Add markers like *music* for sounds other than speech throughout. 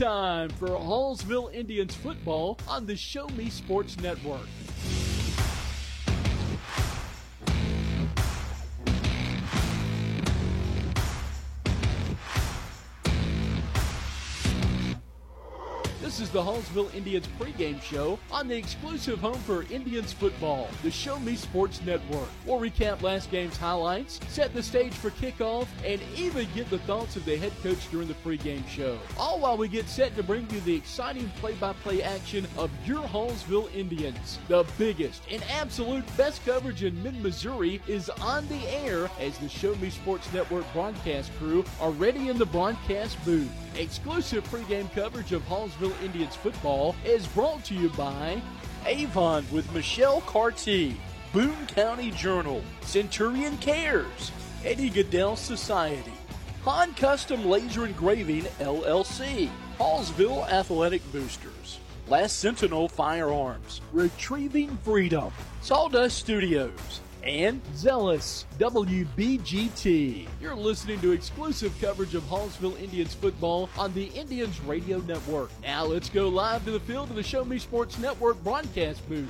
Time for Hallsville Indians football on the Show Me Sports Network. This is the Hallsville Indians pregame show on the exclusive home for Indians football, the Show Me Sports Network. We'll recap last game's highlights, set the stage for kickoff, and even get the thoughts of the head coach during the pregame show. All while we get set to bring you the exciting play-by-play action of your Hallsville Indians. The biggest and absolute best coverage in mid-Missouri is on the air as the Show Me Sports Network broadcast crew are ready in the broadcast booth. Exclusive pregame coverage of Hallsville Indians football is brought to you by Avon with Michelle Carty, Boone County Journal, Centurion Cares, Eddie Gaedel Society, Han Custom Laser Engraving LLC, Hallsville Athletic Boosters, Last Sentinel Firearms, Retrieving Freedom, Sawdust Studios, and Zealous WBGT. You're listening to exclusive coverage of Hallsville Indians football on the Indians Radio Network. Now let's go live to the field of the Show Me Sports Network broadcast booth.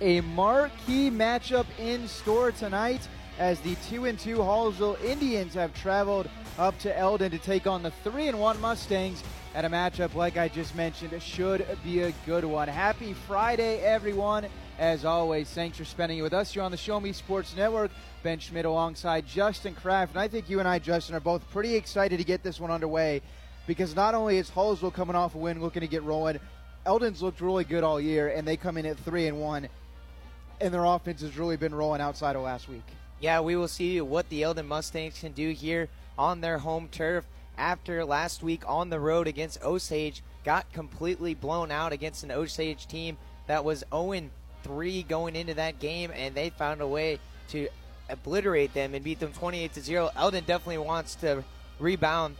A marquee matchup in store tonight as the 2 and 2 Hallsville Indians have traveled up to Eldon to take on the 3 and 1 Mustangs at a matchup like I just mentioned should be a good one. Happy Friday everyone. As always, thanks for spending it with us here on the Show Me Sports Network. Ben Schmidt alongside Justin Kraft. And I think you and I, Justin, are both pretty excited to get this one underway because not only is Hallsville coming off a win looking to get rolling, Eldon's looked really good all year and they come in at 3 and 1 and their offense has really been rolling outside of last week. Yeah, we will see what the Eldon Mustangs can do here on their home turf after last week on the road against Osage. Got completely blown out against an Osage team that was 0 3 going into that game, and they found a way to obliterate them and beat them 28 to 0. Eldon definitely wants to rebound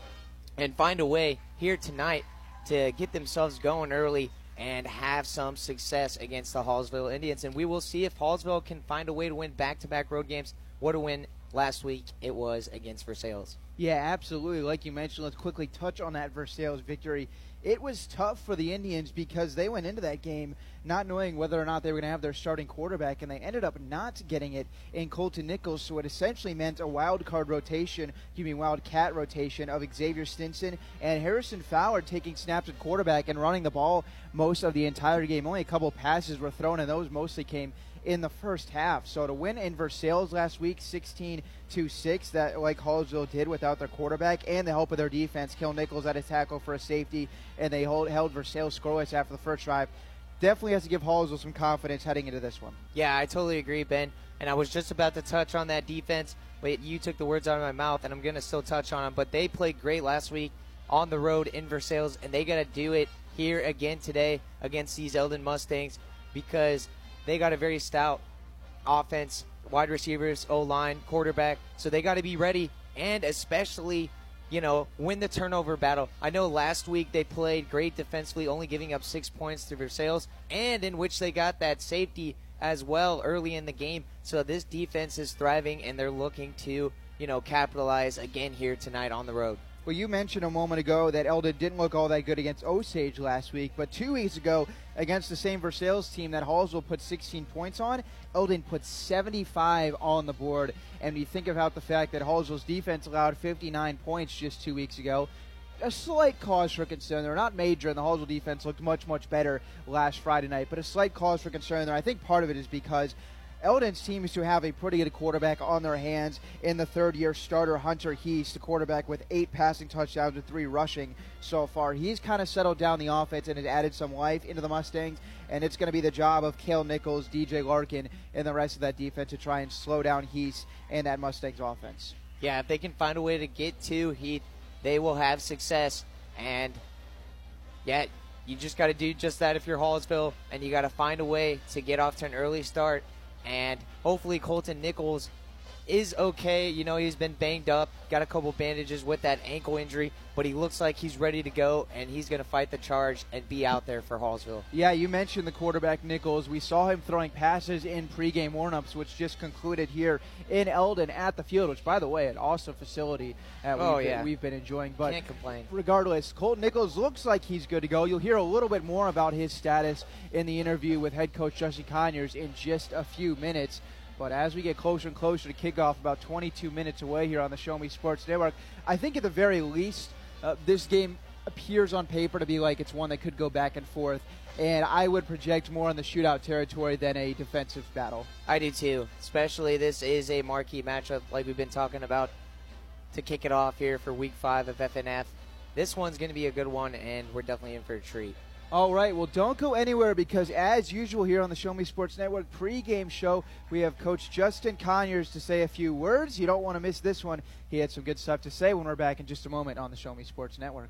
and find a way here tonight to get themselves going early and have some success against the Hallsville Indians. And we will see if Hallsville can find a way to win back to back road games. What a win last week it was against Versailles. Yeah, absolutely. Like you mentioned, let's quickly touch on that Versailles victory. It was tough for the Indians because they went into that game not knowing whether or not they were going to have their starting quarterback, and they ended up not getting it in Colton Nichols. So it essentially meant a wild card rotation, excuse me, wild cat rotation of Xavier Stinson and Harrison Fowler taking snaps at quarterback and running the ball most of the entire game. Only a couple passes were thrown, and those mostly came in the first half. So to win in Versailles last week, 16 to 6, that like Hallsville did without their quarterback and the help of their defense. Kale Nichols at a tackle for a safety, and they hold, held Versailles scoreless after the first drive. Definitely has to give Hallsville some confidence heading into this one. Yeah, I totally agree, Ben. And I was just about to touch on that defense, but you took the words out of my mouth, and I'm going to still touch on them. But they played great last week on the road in Versailles, and they got to do it here again today against these Eldon Mustangs because they got a very stout offense, wide receivers, O line, quarterback. So they got to be ready and especially, you know, win the turnover battle. I know last week they played great defensively, only giving up six points to Versailles, and in which they got that safety as well early in the game. So this defense is thriving and they're looking to, you know, capitalize again here tonight on the road. Well, you mentioned a moment ago that Eldon didn't look all that good against Osage last week, but two weeks ago against the same Versailles team that Hallsville put 16 points on, Eldon put 75 on the board. And you think about the fact that Hallsville's defense allowed 59 points just two weeks ago, a slight cause for concern. They're not major, and the Hallsville defense looked much, much better last Friday night, but a slight cause for concern there. I think part of it is because Eldon seems to have a pretty good quarterback on their hands in the third year starter, Hunter Heese, the quarterback with eight passing touchdowns and three rushing so far. He's kind of settled down the offense and has added some life into the Mustangs, and it's going to be the job of Kale Nichols, DJ Larkin, and the rest of that defense to try and slow down Heese and that Mustangs offense. Yeah, if they can find a way to get to Heath, they will have success. And yeah, you just got to do just that if you're Hallsville, and you got to find a way to get off to an early start. And hopefully, Colton Nichols is okay. You know, he's been banged up, got a couple bandages with that ankle injury, but he looks like he's ready to go, and he's going to fight the charge and be out there for Hallsville. Yeah, you mentioned the quarterback Nichols. We saw him throwing passes in pregame warmups, which just concluded here in Eldon at the field, which, by the way, an awesome facility that oh, we've, yeah. been, we've been enjoying. But Can't complain. regardless, Colton Nichols looks like he's good to go. You'll hear a little bit more about his status in the interview with head coach Justin Conyers in just a few minutes. But as we get closer and closer to kickoff, about 22 minutes away here on the Show Me Sports Network, I think at the very least, uh, this game appears on paper to be like it's one that could go back and forth. And I would project more on the shootout territory than a defensive battle. I do too. Especially this is a marquee matchup, like we've been talking about, to kick it off here for Week Five of FNF. This one's going to be a good one, and we're definitely in for a treat. All right, well, don't go anywhere because, as usual, here on the Show Me Sports Network pregame show, we have Coach Justin Conyers to say a few words. You don't want to miss this one. He had some good stuff to say when we're back in just a moment on the Show Me Sports Network.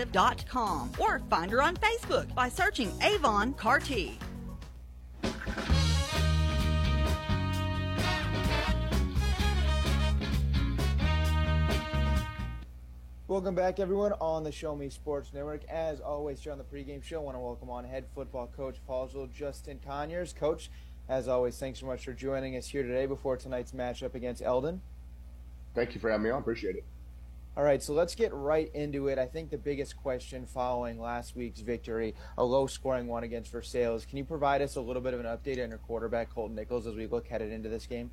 avonrepresentative.com or find her on Facebook by searching Avon Carty. Welcome back, everyone, on the Show Me Sports Network. As always, here on the pregame show, I want to welcome on head football coach Hallsville, Justin Conyers. Coach, as always, thanks so much for joining us here today before tonight's matchup against Eldon. Thank you for having me on. Appreciate it. All right, so let's get right into it. I think the biggest question following last week's victory, a low scoring one against Versailles, can you provide us a little bit of an update on your quarterback, Colton Nichols, as we look headed into this game?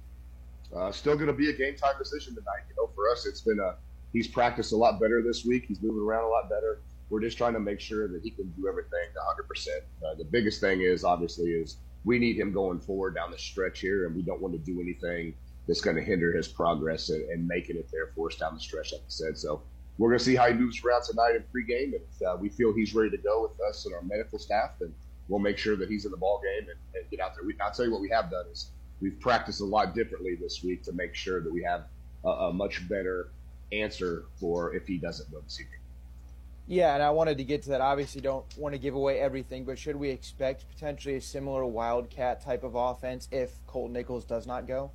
Uh, still going to be a game time decision tonight. You know, for us, it's been a he's practiced a lot better this week. He's moving around a lot better. We're just trying to make sure that he can do everything 100. percent uh, The biggest thing is obviously is we need him going forward down the stretch here, and we don't want to do anything that's going to hinder his progress and, and, making it there for us down the stretch, like I said. So we're going to see how he moves around tonight in pregame. If uh, we feel he's ready to go with us and our medical staff, then we'll make sure that he's in the ball game and, and get out there. We, I'll tell you what we have done is we've practiced a lot differently this week to make sure that we have a, a much better answer for if he doesn't go this evening. Yeah, and I wanted to get to that. Obviously, don't want to give away everything, but should we expect potentially a similar Wildcat type of offense if Colt Nichols does not go?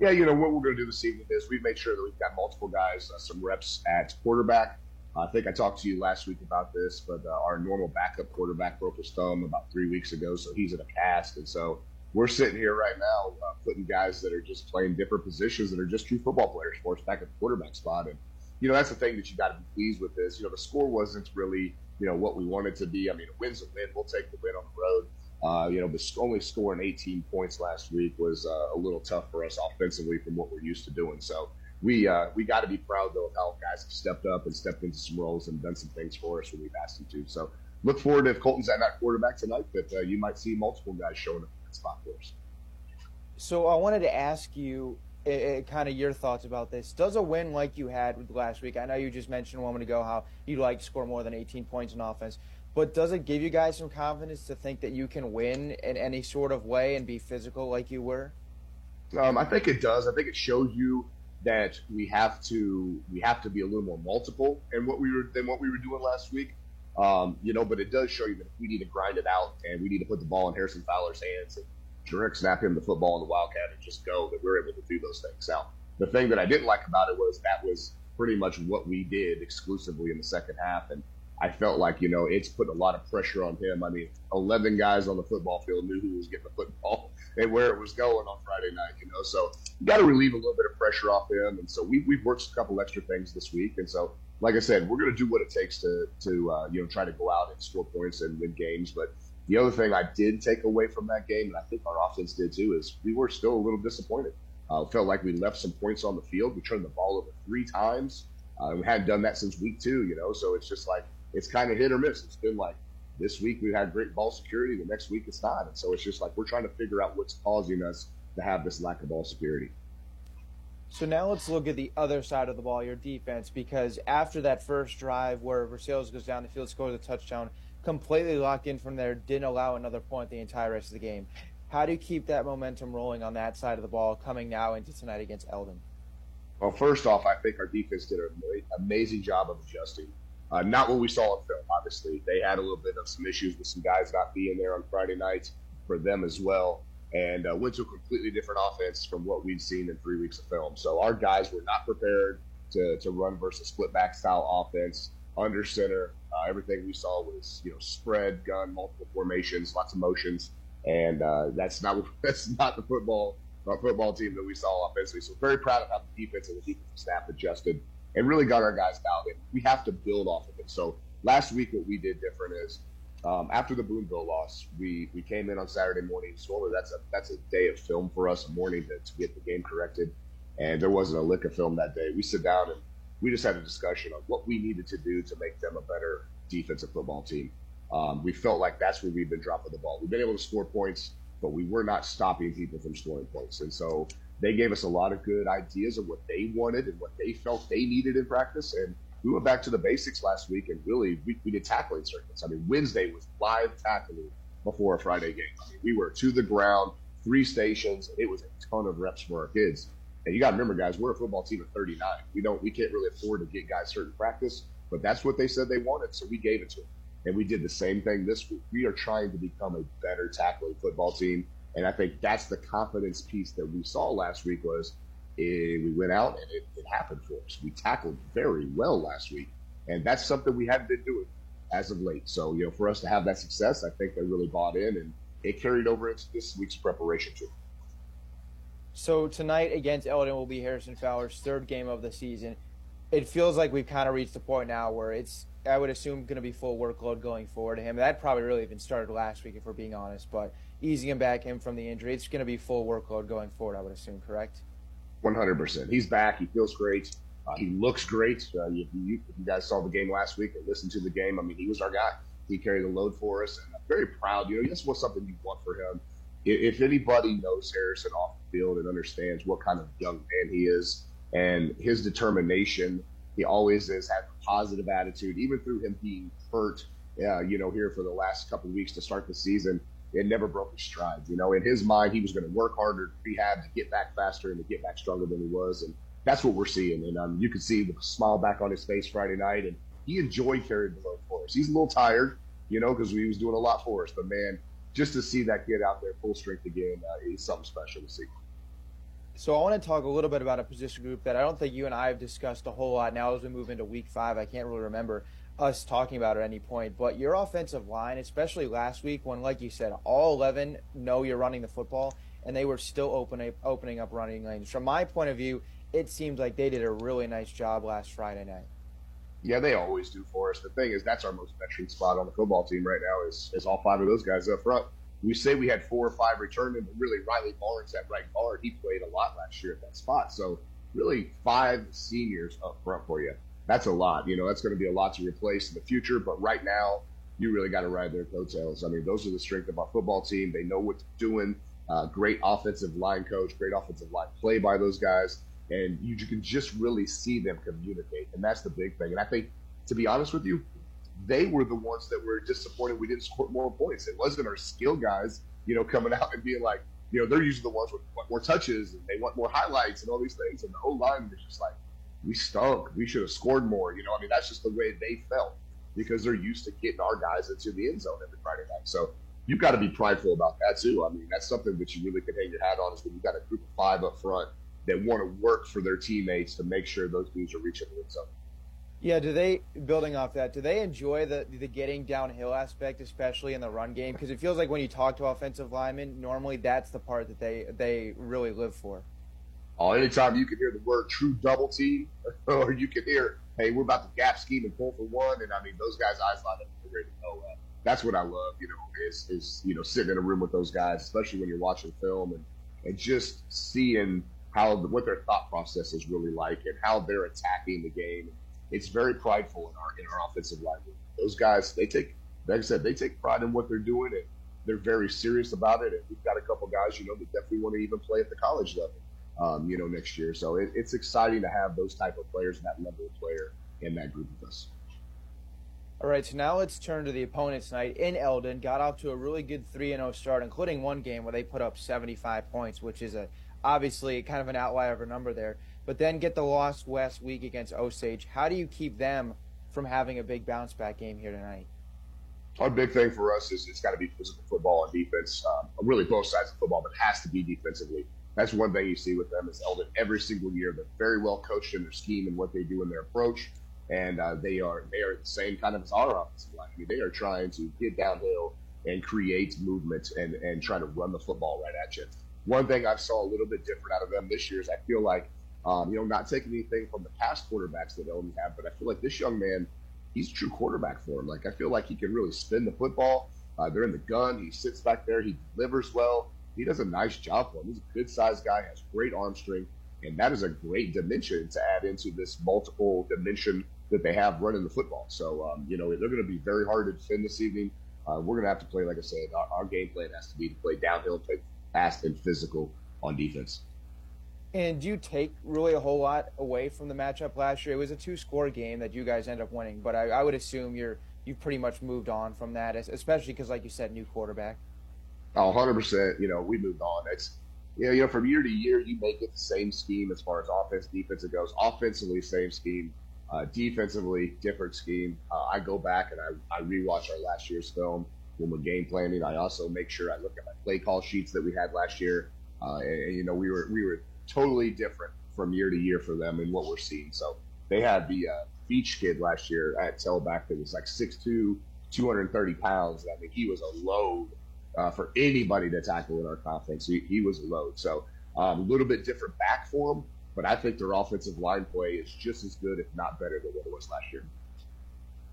Yeah, you know what we're going to do this evening is we've made sure that we've got multiple guys, uh, some reps at quarterback. I think I talked to you last week about this, but uh, our normal backup quarterback broke his thumb about three weeks ago, so he's in a cast, and so we're sitting here right now uh, putting guys that are just playing different positions that are just true football players for us back at the quarterback spot, and you know that's the thing that you got to be pleased with. This, you know, the score wasn't really you know what we wanted to be. I mean, a win's a win. We'll take the win on the road. Uh, you know, but only scoring 18 points last week was uh, a little tough for us offensively from what we're used to doing. So we uh, we got to be proud though of how guys have stepped up and stepped into some roles and done some things for us when we've asked them to. So look forward to if Colton's at that quarterback tonight that uh, you might see multiple guys showing up in that spot for us. So I wanted to ask you kind of your thoughts about this. Does a win like you had last week? I know you just mentioned a moment ago how you like to score more than 18 points in offense. But does it give you guys some confidence to think that you can win in any sort of way and be physical like you were? Um, I think it does. I think it shows you that we have to we have to be a little more multiple in what we were than what we were doing last week. Um, you know, but it does show you that we need to grind it out and we need to put the ball in Harrison Fowler's hands and direct snap him the football in the Wildcat and just go. That we're able to do those things. Now, the thing that I didn't like about it was that was pretty much what we did exclusively in the second half, and I felt like, you know, it's put a lot of pressure on him. I mean, 11 guys on the football field knew who was getting the football *laughs* and where it was going on Friday night, you know. So you got to relieve a little bit of pressure off him. And so we, we've worked a couple extra things this week. And so, like I said, we're going to do what it takes to, to uh, you know, try to go out and score points and win games. But the other thing I did take away from that game, and I think our offense did too, is we were still a little disappointed. Uh, felt like we left some points on the field. We turned the ball over three times. Uh, we hadn't done that since week two, you know. So it's just like it's kind of hit or miss. It's been like this week we've had great ball security, the next week it's not, and so it's just like we're trying to figure out what's causing us to have this lack of ball security. So now let's look at the other side of the ball, your defense, because after that first drive where Versailles goes down the field, scores a touchdown, completely locked in from there, didn't allow another point the entire rest of the game. How do you keep that momentum rolling on that side of the ball coming now into tonight against Eldon? Well, first off, I think our defense did an amazing job of adjusting. Uh, not what we saw in film, obviously. They had a little bit of some issues with some guys not being there on Friday nights for them as well, and uh, went to a completely different offense from what we'd seen in three weeks of film. So our guys were not prepared to, to run versus split back style offense under center. Uh, everything we saw was you know spread, gun, multiple formations, lots of motions, and uh, that's not *laughs* that's not the football our football team that we saw offensively. So very proud of how the defense and the defensive staff adjusted and really got our guys dialed in. We have to build off of it. So last week, what we did different is um, after the Boonville loss, we, we came in on Saturday morning. So that's a that's a day of film for us, a morning to, to get the game corrected. And there wasn't a lick of film that day. We sit down and we just had a discussion of what we needed to do to make them a better defensive football team. Um, we felt like that's where we've been dropping the ball. We've been able to score points, but we were not stopping people from scoring points. And so they gave us a lot of good ideas of what they wanted and what they felt they needed in practice. And we went back to the basics last week and really we, we did tackling circuits. I mean, Wednesday was live tackling before a Friday game. I mean, we were to the ground, three stations. It was a ton of reps for our kids. And you got to remember, guys, we're a football team of 39. We don't, we can't really afford to get guys certain practice, but that's what they said they wanted, so we gave it to them. And we did the same thing this week. We are trying to become a better tackling football team. And I think that's the confidence piece that we saw last week was eh, we went out and it, it, happened for us. We tackled very well last week. And that's something we haven't been doing as of late. So, you know, for us to have that success, I think they really bought in and it carried over into this week's preparation too. So tonight against Eldon will be Harrison Fowler's third game of the season. It feels like we've kind of reached the point now where it's, I would assume, going to be full workload going forward to him. That probably really even started last week, if we're being honest. But easing him back in from the injury. It's going to be full workload going forward, I would assume, correct? 100%. He's back. He feels great. Uh, he looks great. Uh, you, you, guys saw the game last week and listened to the game. I mean, he was our guy. He carried the load for us, and I'm very proud. You know, this was something you want for him. If, if anybody knows Harrison off the field and understands what kind of young man he is and his determination, he always has had a positive attitude, even through him being hurt, uh, you know, here for the last couple of weeks to start the season it never broke his stride. You know, in his mind, he was going to work harder, rehab to get back faster and to get back stronger than he was. And that's what we're seeing. And um, you could see the smile back on his face Friday night. And he enjoyed carrying the load for us. He's a little tired, you know, because he was doing a lot for us. But man, just to see that kid out there full strength again uh, is something special to see. So I want to talk a little bit about a position group that I don't think you and I have discussed a whole lot now as we move into week five. I can't really remember us talking about at any point, but your offensive line, especially last week when, like you said, all 11 know you're running the football, and they were still opening opening up running lanes. From my point of view, it seems like they did a really nice job last Friday night. Yeah, they always do for us. The thing is, that's our most veteran spot on the football team right now is, is all five of those guys up front. We say we had four or five returning, but really Riley Barnes at right guard, he played a lot last year at that spot. So really five seniors up front for you that's a lot. You know, that's going to be a lot to replace in the future. But right now, you really got to ride their coattails. I mean, those are the strength of our football team. They know what they're doing. Uh, great offensive line coach, great offensive line play by those guys, and you, you can just really see them communicate, and that's the big thing. And I think, to be honest with you, they were the ones that were disappointed we didn't score more points. It wasn't our skill guys, you know, coming *laughs* out and being like, you know, they're usually the ones with more touches and they want more highlights and all these things. And the O line was just like, we stunk. We should have scored more. You know, I mean, that's just the way they felt because they're used to getting our guys into the end zone every Friday night. So you've got to be prideful about that too. I mean, that's something that you really can hang your hat on is when you've got a group of five up front that want to work for their teammates to make sure those dudes are reaching the end zone. Yeah, do they building off that? Do they enjoy the the getting downhill aspect, especially in the run game? Because it feels like when you talk to offensive linemen, normally that's the part that they they really live for. Oh, anytime you can hear the word true double team, *laughs* or you can hear, hey, we're about to gap scheme and pull for one, and I mean those guys' eyes light up. They're ready to go. Uh, that's what I love, you know, is is you know sitting in a room with those guys, especially when you're watching film and and just seeing how what their thought process is really like and how they're attacking the game it's very prideful in our in our offensive line. Those guys, they take, like I said, they take pride in what they're doing, and they're very serious about it. And we've got a couple guys, you know, that definitely want to even play at the college level, um, you know, next year. So it, it's exciting to have those type of players, that level of player in that group with us. All right, so now let's turn to the opponents tonight in Eldon. Got off to a really good 3 0 start, including one game where they put up 75 points, which is a obviously kind of an outlier of a number there but then get the loss last week against Osage. How do you keep them from having a big bounce back game here tonight? Our big thing for us is it's got to be physical football and defense. Um, really, both sides of football, but it has to be defensively. That's one thing you see with them is Eldon every single year. They're very well coached in their scheme and what they do in their approach, and uh, they are they are the same kind of as our offensive line. I mean, they are trying to get downhill and create movement and and try to run the football right at you. One thing I saw a little bit different out of them this year is I feel like um, you know, not taking anything from the past quarterbacks that Eldon have, but I feel like this young man, he's a true quarterback for him. Like I feel like he can really spin the football. Uh, they're in the gun. He sits back there. He delivers well. He does a nice job for him. He's a good sized guy. Has great arm strength, and that is a great dimension to add into this multiple dimension that they have running the football. So um, you know they're going to be very hard to defend this evening. Uh, we're going to have to play, like I said, our, our game plan has to be to play downhill, play fast and physical on defense. And do you take really a whole lot away from the matchup last year? It was a two-score game that you guys end up winning, but I, I would assume you're you've pretty much moved on from that, especially because, like you said, new quarterback. Oh, 100 percent. You know, we moved on. It's you know, you know, from year to year, you make it the same scheme as far as offense, defense it goes. Offensively, same scheme. Uh, defensively, different scheme. Uh, I go back and I, I rewatch our last year's film when we're game planning. I also make sure I look at my play call sheets that we had last year. Uh, and, and, you know, we were we were totally different from year to year for them and what we're seeing. So they had the uh, Beach kid last year at tailback that was like 6'2", 230 pounds. I mean, he was a load uh, for anybody to tackle in our conference. He, he was a load. So um, a little bit different back for him, but I think their offensive line play is just as good, if not better, than what it was last year.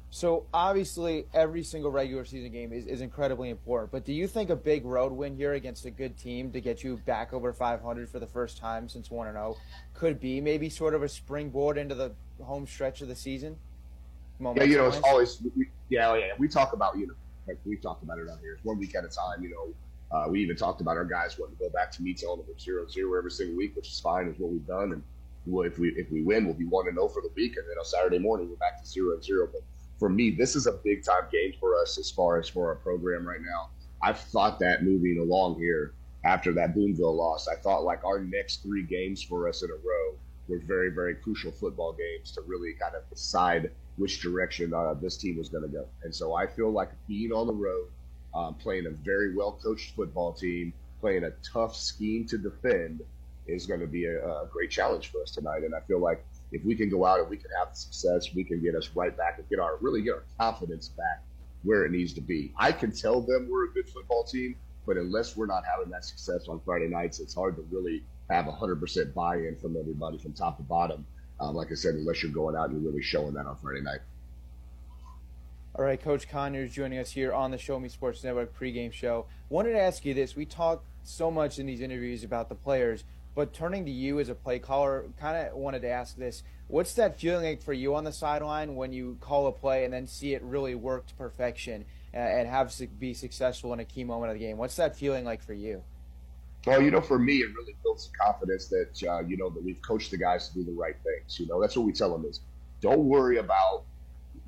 So obviously, every single regular season game is, is incredibly important. But do you think a big road win here against a good team to get you back over 500 for the first time since one and zero could be maybe sort of a springboard into the home stretch of the season? Yeah, you know, it's always we, yeah, yeah. We talk about you know, like we've talked about it on here. It's one week at a time. You know, uh, we even talked about our guys wanting to go back to me telling them zero zero every single week, which is fine, is what we've done. And we'll, if we if we win, we'll be one and zero for the week, and then on Saturday morning we're back to zero and zero. But for me, this is a big time game for us as far as for our program right now. I've thought that moving along here after that Boonville loss, I thought like our next three games for us in a row were very, very crucial football games to really kind of decide which direction uh, this team was going to go. And so I feel like being on the road, um, playing a very well coached football team, playing a tough scheme to defend is going to be a, a great challenge for us tonight. And I feel like if we can go out and we can have success, we can get us right back and get our really get our confidence back where it needs to be. I can tell them we're a good football team, but unless we're not having that success on Friday nights, it's hard to really have 100% buy-in from everybody from top to bottom. Um, like I said, unless you're going out and you're really showing that on Friday night. All right, Coach Conyers joining us here on the Show Me Sports Network pregame show. Wanted to ask you this: We talk so much in these interviews about the players, but turning to you as a play caller, kind of wanted to ask this. What's that feeling like for you on the sideline when you call a play and then see it really work to perfection and have to be successful in a key moment of the game? What's that feeling like for you? Well, you know, for me, it really builds the confidence that, uh, you know, that we've coached the guys to do the right things. You know, that's what we tell them is don't worry about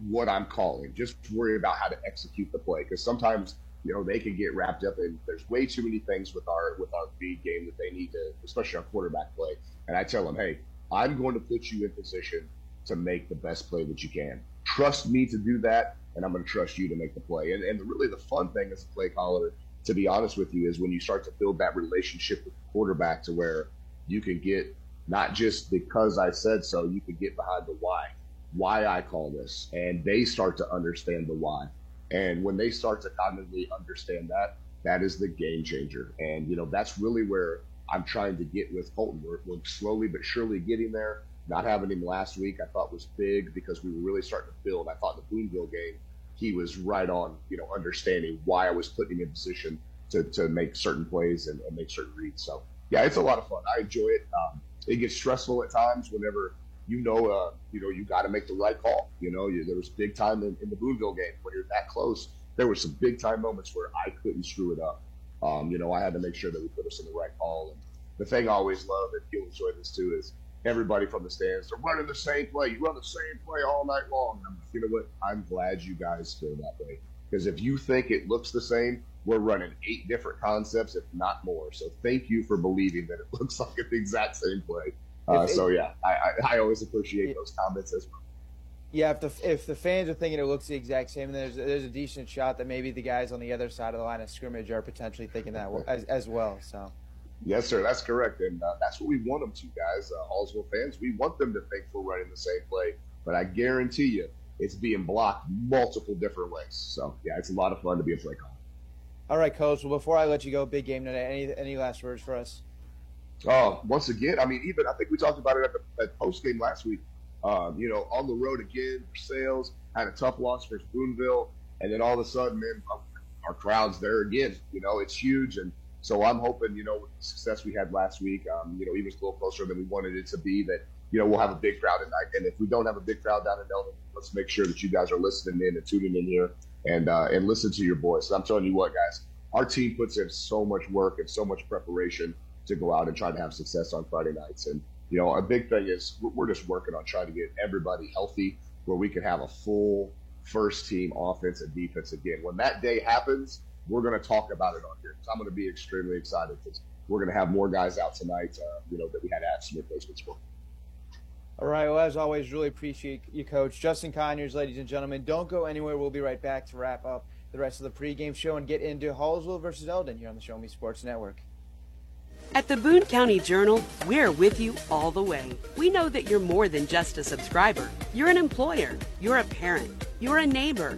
what I'm calling. Just worry about how to execute the play. Because sometimes – you know they can get wrapped up in there's way too many things with our with our feed game that they need to especially our quarterback play and i tell them hey i'm going to put you in position to make the best play that you can trust me to do that and i'm going to trust you to make the play and, and really the fun thing as a play caller to be honest with you is when you start to build that relationship with the quarterback to where you can get not just because i said so you can get behind the why why I call this, and they start to understand the why. And when they start to cognitively understand that, that is the game changer. And you know that's really where I'm trying to get with Colton. We're, we're slowly but surely getting there. Not having him last week, I thought was big because we were really starting to build. I thought the Boonville game, he was right on, you know, understanding why I was putting him in position to, to make certain plays and, and make certain reads. So yeah, it's a lot of fun. I enjoy it. Um, it gets stressful at times whenever you know, uh, you know, you got to make the right call. You know, you, there was big time in, in, the Boonville game when you're that close. There were some big time moments where I couldn't screw it up. Um, you know, I had to make sure that we put us in the right call. And the thing I always love, and you'll enjoy this too, is everybody from the stands, they're running the same play. You run the same play all night long. I'm like, you know what? I'm glad you guys feel that way. Because if you think it looks the same, we're running eight different concepts, if not more. So thank you for believing that it *laughs* looks like the exact same play. Uh, so yeah, I, I, I, always appreciate those comments as well. Yeah, if the if the fans are thinking it looks the exact same, then there's there's a decent shot that maybe the guys on the other side of the line of scrimmage are potentially thinking that as, as well. So. Yes, sir. That's correct, and uh, that's what we want them to, guys. Uh, Hallsville fans, we want them to think we're running the same play, but I guarantee you, it's being blocked multiple different ways. So yeah, it's a lot of fun to be a play caller. All right, coach. Well, before I let you go, big game today. Any any last words for us? Uh, once again, I mean, even I think we talked about it at the at post game last week. Um, you know, on the road again Versailles, had a tough loss versus Boonville, and then all of a sudden, man, our crowd's there again. You know, it's huge, and so I'm hoping, you know, with the success we had last week, um, you know, even a little closer than we wanted it to be, that you know we'll have a big crowd tonight. And if we don't have a big crowd down in Eldon, let's make sure that you guys are listening in and tuning in here and uh, and listen to your voice. I'm telling you what, guys, our team puts in so much work and so much preparation to go out and try to have success on Friday nights. And, you know, a big thing is we're just working on trying to get everybody healthy where we can have a full first team offense and defense again. When that day happens, we're going to talk about it on here. So I'm going to be extremely excited because we're going to have more guys out tonight, uh, you know, that we had absent replacements for. All right. Well, as always, really appreciate you, Coach. Justin Conyers, ladies and gentlemen. Don't go anywhere. We'll be right back to wrap up the rest of the pregame show and get into Hallsville versus Eldon here on the Show Me Sports Network. At the Boone County Journal, we're with you all the way. We know that you're more than just a subscriber. You're an employer, you're a parent, you're a neighbor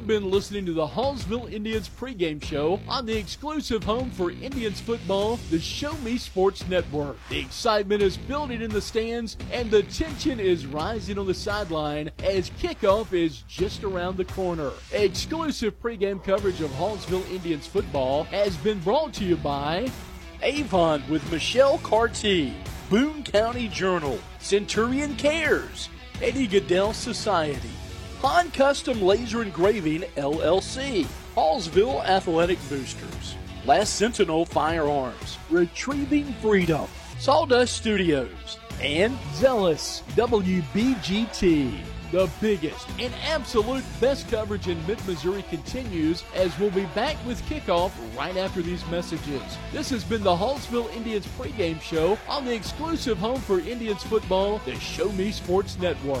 You've been listening to the Hallsville Indians pregame show on the exclusive home for Indians football, the Show Me Sports Network. The excitement is building in the stands and the tension is rising on the sideline as kickoff is just around the corner. Exclusive pregame coverage of Hallsville Indians football has been brought to you by Avon with Michelle Carty, Boone County Journal, Centurion Cares, Eddie Gaedel Society. Han Custom Laser Engraving LLC, Hallsville Athletic Boosters, Last Sentinel Firearms, Retrieving Freedom, Sawdust Studios, and Zealous WBGT. The biggest and absolute best coverage in mid Missouri continues as we'll be back with kickoff right after these messages. This has been the Hallsville Indians pregame show on the exclusive home for Indians football, the Show Me Sports Network.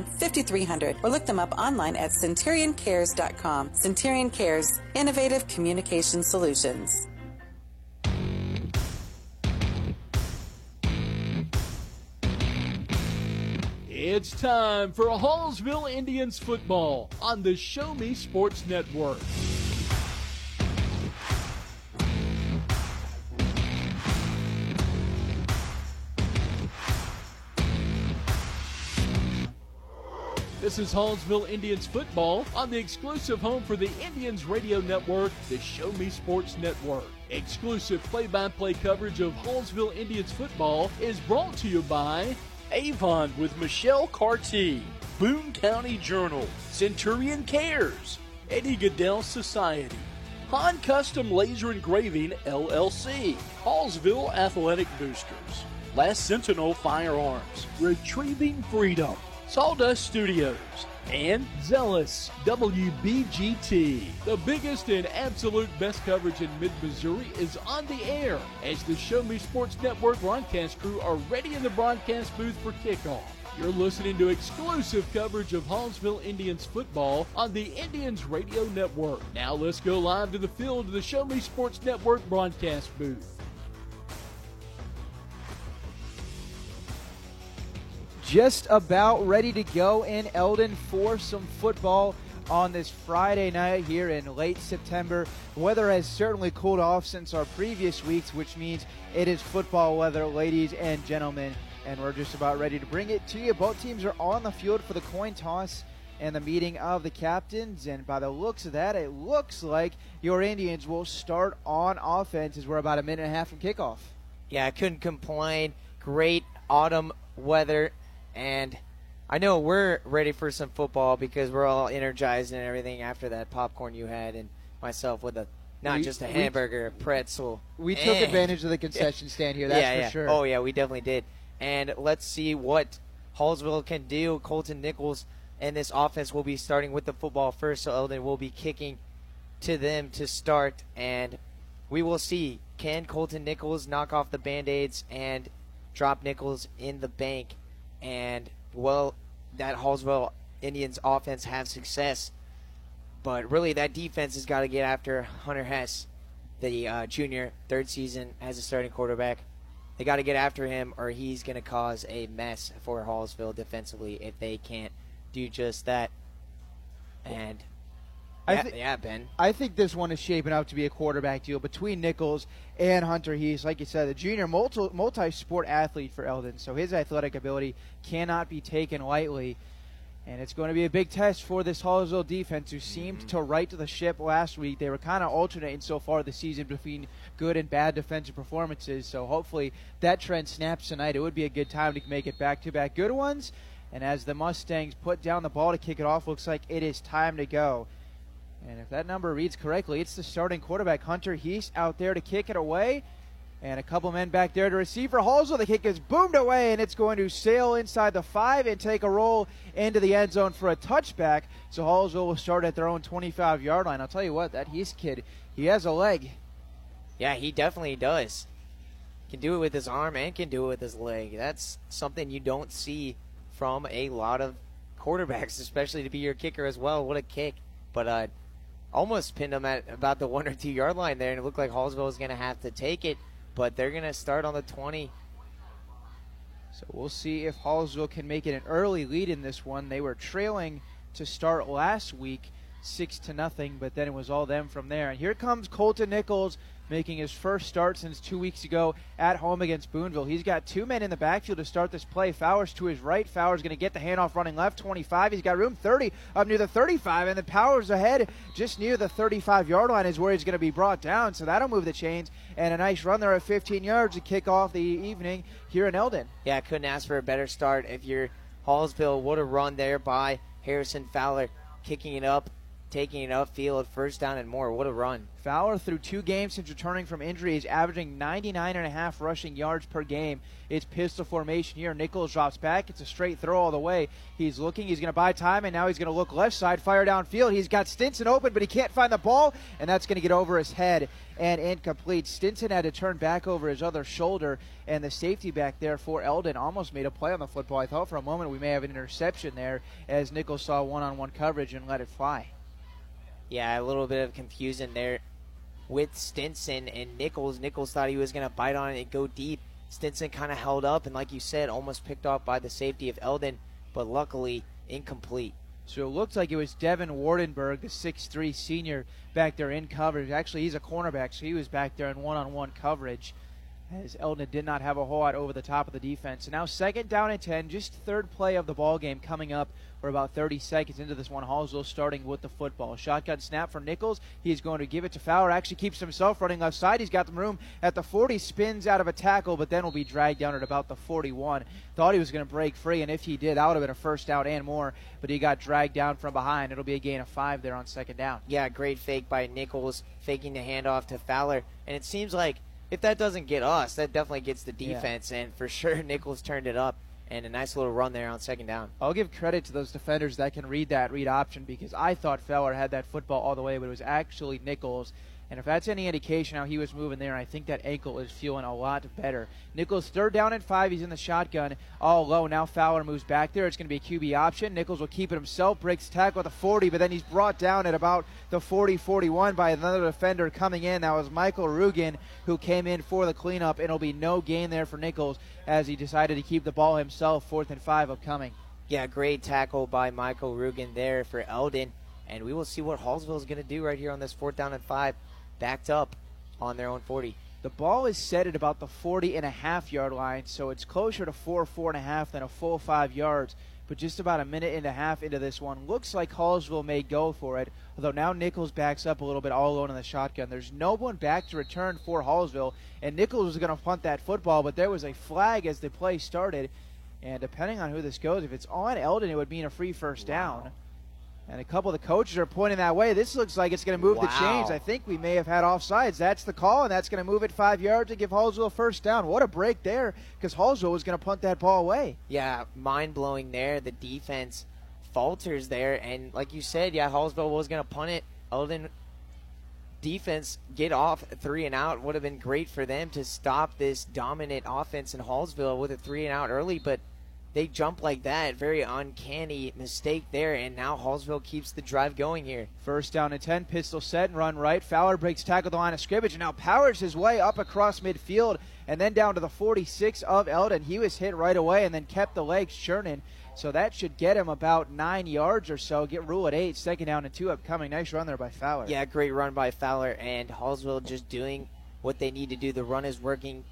5300 or look them up online at centurioncares.com. Centurion Cares, innovative communication solutions. It's time for Hallsville Indians football on the Show Me Sports Network. This is Hallsville Indians football on the exclusive home for the Indians radio network, the Show Me Sports Network. Exclusive play-by-play coverage of Hallsville Indians football is brought to you by Avon with Michelle Carty, Boone County Journal, Centurion Cares, Eddie Gaedel Society, Han Custom Laser Engraving LLC, Hallsville Athletic Boosters, Last Sentinel Firearms, Retrieving Freedom, Sawdust Studios, and Zealous WBGT. The biggest and absolute best coverage in mid Missouri is on the air as the Show Me Sports Network broadcast crew are ready in the broadcast booth for kickoff. You're listening to exclusive coverage of Hallsville Indians football on the Indians Radio Network. Now let's go live to the field to the Show Me Sports Network broadcast booth. Just about ready to go in Eldon for some football on this Friday night here in late September. Weather has certainly cooled off since our previous weeks, which means it is football weather, ladies and gentlemen and we're just about ready to bring it to you. Both teams are on the field for the coin toss and the meeting of the captains. And by the looks of that, it looks like your Indians will start on offense as we're about a minute and a half from kickoff. Yeah, I couldn't complain. Great autumn weather. And I know we're ready for some football because we're all energized and everything after that popcorn you had and myself with a not we, just a hamburger, a pretzel. We took advantage of the *laughs* concession stand here, that's yeah, for yeah. sure. Oh, yeah, we definitely did and let's see what Hallsville can do. Colton Nichols and this offense will be starting with the football first, so Eldon will be kicking to them to start, and we will see can Colton Nichols knock off the band aids and drop Nichols in the bank, and will that Hallsville Indians offense have success? But really, that defense has got to get after Hunter Hess, the uh, junior, third season as a starting quarterback. They got to get after him, or he's going to cause a mess for Hallsville defensively if they can't do just that. And I yeah, th- yeah, Ben. I think this one is shaping up to be a quarterback deal between Nichols and Hunter Hees. Like you said, a junior multi sport athlete for Eldon, so his athletic ability cannot be taken lightly. And it's going to be a big test for this Hallsville defense, who seemed mm-hmm. to right to the ship last week. They were kind of alternating so far this season between good and bad defensive performances. So hopefully that trend snaps tonight. It would be a good time to make it back to back good ones. And as the Mustangs put down the ball to kick it off, looks like it is time to go. And if that number reads correctly, it's the starting quarterback, Hunter Heese, out there to kick it away. And a couple men back there to receive for Hallsville. The kick is boomed away, and it's going to sail inside the five and take a roll into the end zone for a touchback. So Hallsville will start at their own 25 yard line. I'll tell you what, that Heath kid, he has a leg. Yeah, he definitely does. Can do it with his arm and can do it with his leg. That's something you don't see from a lot of quarterbacks, *laughs* especially to be your kicker as well. What a kick! But uh, almost pinned him at about the one or two yard line there, and it looked like Hallsville was going to have to take it but they're going to start on the 20. So we'll see if Hallsville can make it an early lead in this one. They were trailing to start last week, six to nothing, but then it was all them from there. And here comes Colton Nichols making his first start since two weeks ago at home against Boonville. He's got two men in the backfield to start this play. Fowler to his right. Fowler going to get the handoff running left, 25. He's got room 30 up near the 35, and then Fowler ahead just near the 35 yard line is where he's going to be brought down. So that'll move the chains. And a nice run there at 15 yards to kick off the evening here in Eldon. Yeah, couldn't ask for a better start if you're Hallsville. What a run there by Harrison Fowler, kicking it up taking it upfield, first down and more. What a run. Fowler, through two games since returning from injury, is averaging 99 and a half rushing yards per game. It's pistol formation here. Nichols drops back. It's a straight throw all the way. He's looking. He's going to buy time, and now he's going to look left side, fire downfield. He's got Stinson open, but he can't find the ball, and that's going to get over his head and incomplete. Stinson had to turn back over his other shoulder, and the safety back there for Eldon almost made a play on the football. I thought for a moment we may have an interception there as Nichols saw one on one coverage and let it fly yeah, a little bit of confusion there with Stinson and Nichols. Nichols thought he was going to bite on it and go deep. Stinson kind of held up and, like you said, almost picked off by the safety of Eldon, but luckily incomplete. So it looks like it was Devin Wardenberg, the 6'3 senior, back there in coverage. Actually, he's a cornerback, so he was back there in one on one coverage as Eldon did not have a whole lot over the top of the defense. Now second down and 10, just third play of the ball game coming up. We're about 30 seconds into this one. Hallsville starting with the football. Shotgun snap for Nichols. He's going to give it to Fowler. Actually keeps himself running left side. He's got the room at the 40, spins out of a tackle, but then will be dragged down at about the 41. Thought he was going to break free, and if he did, that would have been a first down and more, but he got dragged down from behind. It'll be a gain of five there on second down. Yeah, great fake by Nichols, faking the handoff to Fowler. And it seems like if that doesn't get us, that definitely gets the defense. Yeah. And for sure, *laughs* Nichols turned it up and a nice little run there on second down. I'll give credit to those defenders that can read that read option because I thought Fowler had that football all the way, but it was actually Nichols and if that's any indication how he was moving there, I think that ankle is feeling a lot better. Nichols third down and five. He's in the shotgun all low. Now Fowler moves back there. It's going to be a QB option. Nichols will keep it himself, breaks tackle at the 40, but then he's brought down at about the 40 41 by another defender coming in. That was Michael Rugen who came in for the cleanup, it'll be no gain there for Nichols as he decided to keep the ball himself. Fourth and five upcoming. Yeah, great tackle by Michael Rugen there for Eldon. And we will see what Hallsville is going to do right here on this fourth down and five backed up on their own 40. The ball is set at about the 40 and a half yard line, so it's closer to four, four and a half than a full five yards. But just about a minute and a half into this one, looks like Hallsville may go for it. Although now Nichols backs up a little bit all alone in the shotgun. There's no one back to return for Hallsville, and Nichols was going to punt that football, but there was a flag as the play started. And depending on who this goes, if it's on Eldon, it would mean a free first wow. down. And a couple of the coaches are pointing that way. This looks like it's going to move wow. the chains. I think we may have had offsides. That's the call, and that's going to move it five yards to give Hallsville a first down. What a break there, because Hallsville was going to punt that ball away. Yeah, mind blowing there. The defense falters there, and like you said, yeah, Hallsville was going to punt it. Eldon defense get off three and out would have been great for them to stop this dominant offense in Hallsville with a three and out early, but they jump like that. Very uncanny mistake there, and now Hallsville keeps the drive going here. First down and 10, pistol set and run right. Fowler breaks tackle the line of scrimmage and now powers his way up across midfield and then down to the 46 of Eldon. He was hit right away and then kept the legs churning. So that should get him about nine yards or so. Get rule at eight. Second down and two upcoming. Nice run there by Fowler. Yeah, great run by Fowler and Hallsville just doing what they need to do. The run is working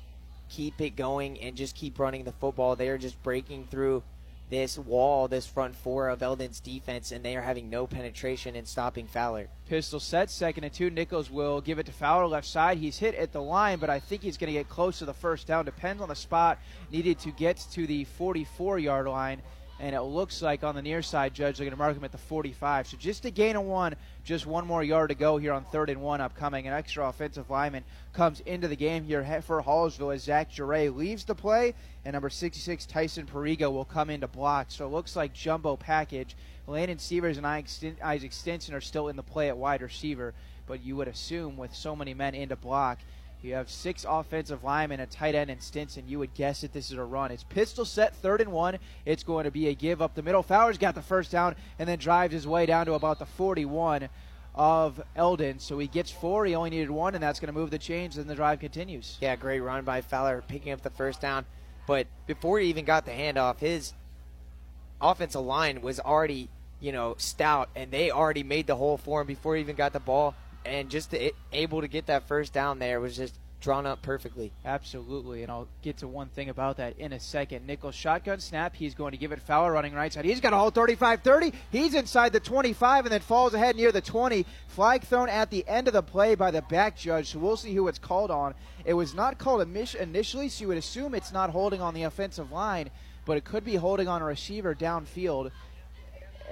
keep it going and just keep running the football. They are just breaking through this wall, this front four of Eldon's defense, and they are having no penetration in stopping Fowler. Pistol set, second and two. Nichols will give it to Fowler left side. He's hit at the line, but I think he's going to get close to the first down. Depends on the spot needed to get to the 44 yard line and it looks like on the near side, Judge, they're going to mark him at the 45. So just a gain of one, just one more yard to go here on third and one upcoming. An extra offensive lineman comes into the game here for Hallsville as Zach Jure leaves the play, and number 66, Tyson Perigo, will come into block. So it looks like jumbo package. Landon Sievers and Isaac Stinson are still in the play at wide receiver, but you would assume with so many men into block – you have six offensive linemen, a tight end, and Stinson. You would guess that this is a run. It's pistol set, third and one. It's going to be a give up the middle. Fowler's got the first down and then drives his way down to about the 41 of Eldon. So he gets four. He only needed one, and that's going to move the chains, and the drive continues. Yeah, great run by Fowler, picking up the first down. But before he even got the handoff, his offensive line was already, you know, stout, and they already made the hole for him before he even got the ball and just to, able to get that first down there was just drawn up perfectly. Absolutely, and I'll get to one thing about that in a second. Nichols shotgun snap. He's going to give it Fowler running right side. He's got a hold 35-30. He's inside the 25 and then falls ahead near the 20. Flag thrown at the end of the play by the back judge, so we'll see who it's called on. It was not called initially, so you would assume it's not holding on the offensive line, but it could be holding on a receiver downfield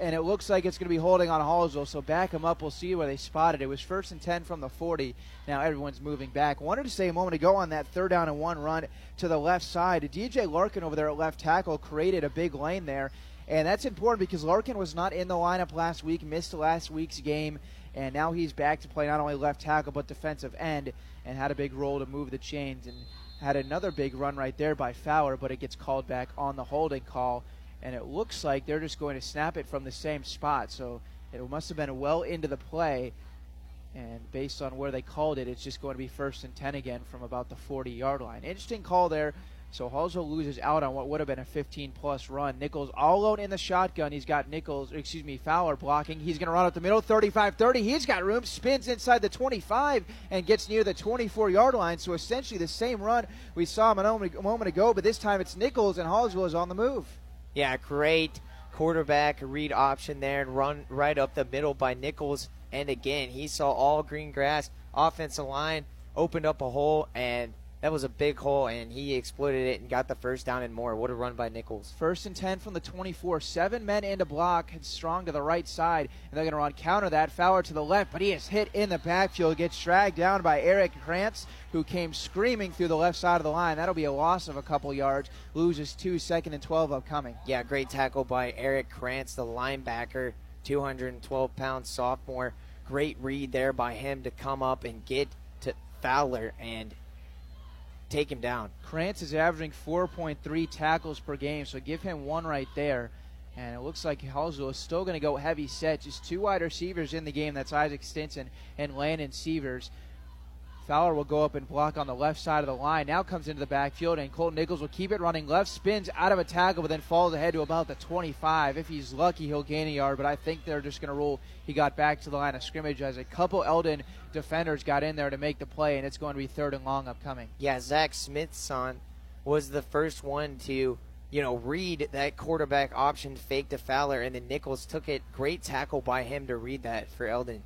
and it looks like it's going to be holding on Hallsville. So back them up. We'll see where they spotted. It was first and 10 from the 40. Now everyone's moving back. Wanted to say a moment ago on that third down and one run to the left side. DJ Larkin over there at left tackle created a big lane there. And that's important because Larkin was not in the lineup last week, missed last week's game, and now he's back to play not only left tackle but defensive end and had a big role to move the chains and had another big run right there by Fowler, but it gets called back on the holding call and it looks like they're just going to snap it from the same spot. So it must have been well into the play, and based on where they called it, it's just going to be first and 10 again from about the 40 yard line. Interesting call there So Hallsville loses out on what would have been a 15 plus run. Nichols all alone in the shotgun. He's got Nichols, excuse me, Fowler blocking. He's going to run up the middle, 35 30. He's got room, spins inside the 25 and gets near the 24 yard line. So essentially the same run we saw a moment ago, but this time it's Nichols and Hallsville is on the move. Yeah, great quarterback read option there and run right up the middle by Nichols. And again, he saw all green grass, offensive line opened up a hole, and that was a big hole, and he exploited it and got the first down and more. What a run by Nichols. First and 10 from the 24. Seven men into block, strong to the right side, and they're going to run counter that. Fowler to the left, but he is hit in the backfield, gets dragged down by Eric Krantz, who came screaming through the left side of the line. That'll be a loss of a couple yards. Loses two, second and 12 upcoming. Yeah, great tackle by Eric Krantz, the linebacker, 212 pound sophomore. Great read there by him to come up and get to Fowler and take him down. Krantz is averaging 4.3 tackles per game, so give him one right there. And it looks like Hallsville is still going to go heavy set. Just two wide receivers in the game. That's Isaac Stinson and Landon Sievers. Fowler will go up and block on the left side of the line. Now comes into the backfield, and Colton Nichols will keep it running left, spins out of a tackle, but then falls ahead to about the 25. If he's lucky, he'll gain a yard, but I think they're just going to rule he got back to the line of scrimmage as a couple Eldon defenders got in there to make the play, and it's going to be third and long upcoming. Yeah, Zach Smithson was the first one to you know, read that quarterback option fake to Fowler, and then Nichols took it. Great tackle by him to read that for Eldon.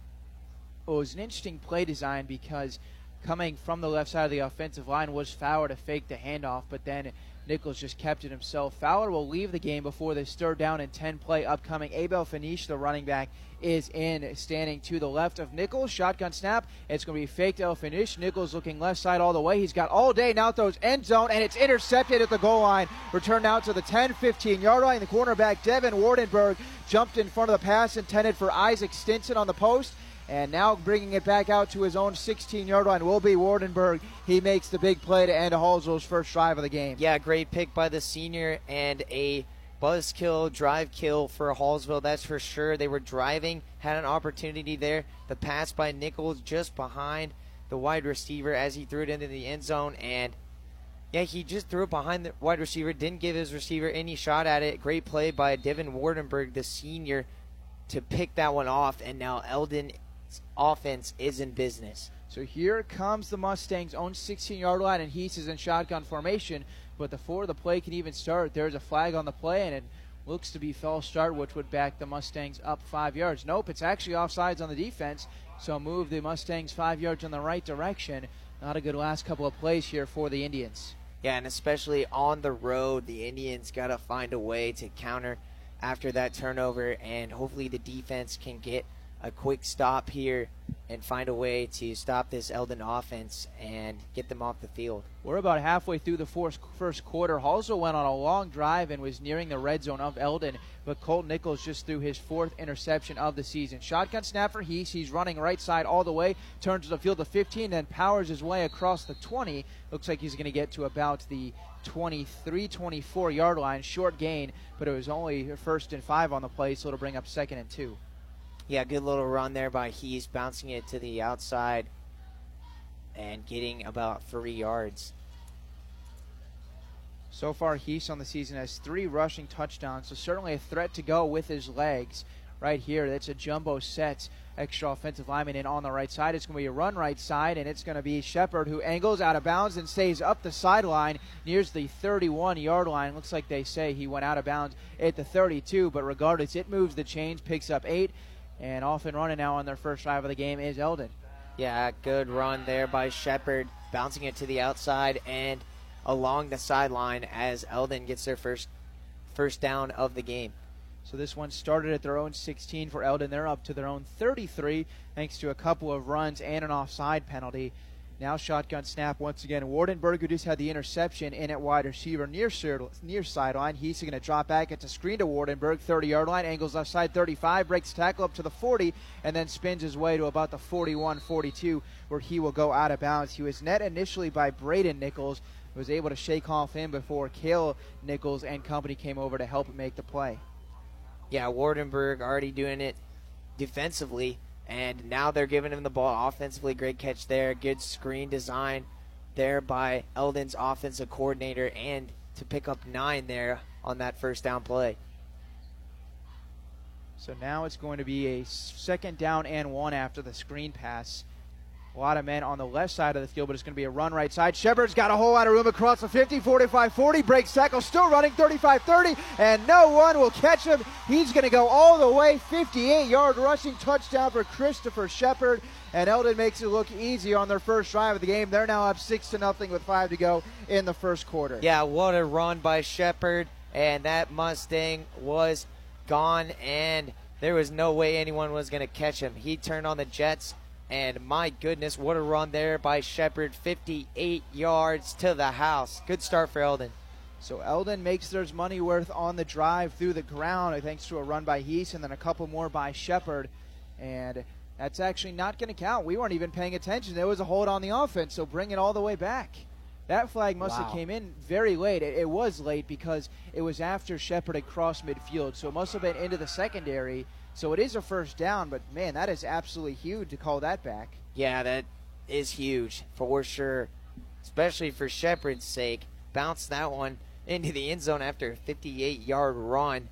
Well, it was an interesting play design because coming from the left side of the offensive line was Fowler to fake the handoff, but then Nichols just kept it himself. Fowler will leave the game before this third down and 10 play upcoming. Abel Finish, the running back, is in, standing to the left of Nichols. Shotgun snap. It's going to be faked El Finish. Nichols looking left side all the way. He's got all day. Now throws end zone, and it's intercepted at the goal line. Returned out to the 10 15 yard line. The cornerback, Devin Wardenberg, jumped in front of the pass intended for Isaac Stinson on the post. And now bringing it back out to his own 16 yard line will be Wardenberg. He makes the big play to end Hallsville's first drive of the game. Yeah, great pick by the senior and a buzz kill, drive kill for Hallsville, that's for sure. They were driving, had an opportunity there. The pass by Nichols just behind the wide receiver as he threw it into the end zone. And yeah, he just threw it behind the wide receiver, didn't give his receiver any shot at it. Great play by Devin Wardenberg, the senior, to pick that one off. And now Eldon offense is in business. So here comes the Mustangs' own 16 yard line, and Heath is in shotgun formation. But before the play can even start, there's a flag on the play, and it looks to be false start, which would back the Mustangs up five yards. Nope, it's actually offsides on the defense, so move the Mustangs five yards in the right direction. Not a good last couple of plays here for the Indians. Yeah, and especially on the road, the Indians got to find a way to counter after that turnover, and hopefully the defense can get a quick stop here and find a way to stop this Eldon offense and get them off the field. We're about halfway through the first quarter. Hallsville went on a long drive and was nearing the red zone of Eldon, but Colt Nichols just threw his fourth interception of the season. Shotgun snap for Heath. He's running right side all the way, turns the field to 15, then powers his way across the 20. Looks like he's going to get to about the 23, 24 yard line. Short gain, but it was only first and five on the play, so it'll bring up second and two. Yeah, good little run there by Heese, bouncing it to the outside and getting about three yards. So far, Heath on the season has three rushing touchdowns, so certainly a threat to go with his legs. Right here, that's a jumbo set. Extra offensive lineman in on the right side. It's going to be a run right side, and it's going to be Shepard who angles out of bounds and stays up the sideline, nears the 31 yard line. Looks like they say he went out of bounds at the 32, but regardless, it moves the chains, picks up eight, and off and running now on their first drive of the game is Eldon. Yeah, good run there by Shepard, bouncing it to the outside and along the sideline as Eldon gets their first first down of the game. So this one started at their own 16 for Eldon. They're up to their own 33 thanks to a couple of runs and an offside penalty. Now shotgun snap once again. Wardenberg, who just had the interception in at wide receiver near near sideline. He's going to drop back. It's a screen to Wardenberg, 30 yard line. Angles left side 35, breaks tackle up to the 40, and then spins his way to about the 41 42, where he will go out of bounds. He was net initially by Braden Nichols, was able to shake off him before Kale Nichols and company came over to help make the play. Yeah, Wardenberg already doing it defensively and now they're giving him the ball offensively. Great catch there. Good screen design there by Eldon's offensive coordinator and to pick up nine there on that first down play. So now it's going to be a second down and one after the screen pass. A lot of men on the left side of the field, but it's going to be a run right side. Shepard's got a whole lot of room across the 50, 45 40, breaks tackle, still running 35 30, and no one will catch him. He's going to go all the way 58 yard rushing touchdown for Christopher Shepard. And Eldon makes it look easy on their first drive of the game. They're now up 6 to nothing with 5 to go in the first quarter. Yeah, what a run by Shepard. And that Mustang was gone, and there was no way anyone was going to catch him. He turned on the Jets and my goodness, what a run there by Shepard. 58 yards to the house. Good start for Eldon. So Eldon makes their money worth on the drive through the ground, thanks to a run by Heese and then a couple more by Shepard. And that's actually not going to count. We weren't even paying attention. There was a hold on the offense, so bring it all the way back. That flag must wow. have came in very late. It, it, was late because it was after Shepard had crossed midfield, so it must have been into the secondary so it is a first down, but man, that is absolutely huge to call that back. Yeah, that is huge for sure, especially for Shepard's sake. Bounce that one into the end zone after a 58 yard run.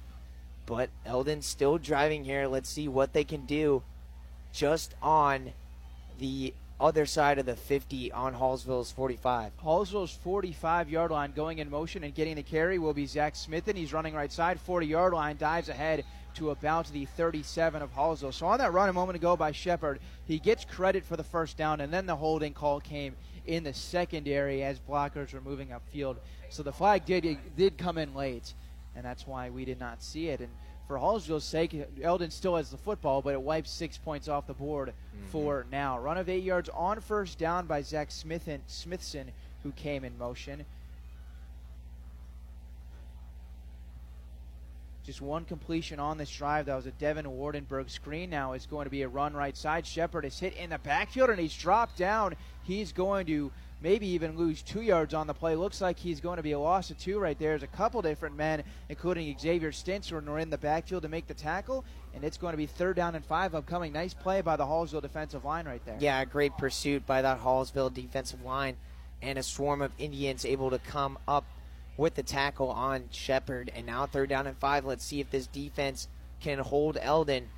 But Eldon's still driving here. Let's see what they can do just on the other side of the 50 on Hallsville's 45. Hallsville's 45 yard line going in motion and getting the carry will be Zach Smith, and he's running right side, 40 yard line, dives ahead to about the 37 of Hallsville. So on that run a moment ago by Shepard, he gets credit for the first down, and then the holding call came in the secondary as blockers were moving upfield. So the flag did did come in late, and that's why we did not see it. And for Hallsville's sake, Eldon still has the football, but it wipes six points off the board mm-hmm. for now. Run of eight yards on first down by Zach Smith and Smithson, who came in motion. Just one completion on this drive. That was a Devin Wardenberg screen. Now it's going to be a run right side. Shepard is hit in the backfield and he's dropped down. He's going to maybe even lose two yards on the play. Looks like he's going to be a loss of two right there. There's a couple different men, including Xavier Stinson, are in the backfield to make the tackle, and it's going to be third down and five upcoming. Nice play by the Hallsville defensive line right there. Yeah, great pursuit by that Hallsville defensive line, and a swarm of Indians able to come up with the tackle on Shepard. And now third down and five. Let's see if this defense can hold Eldon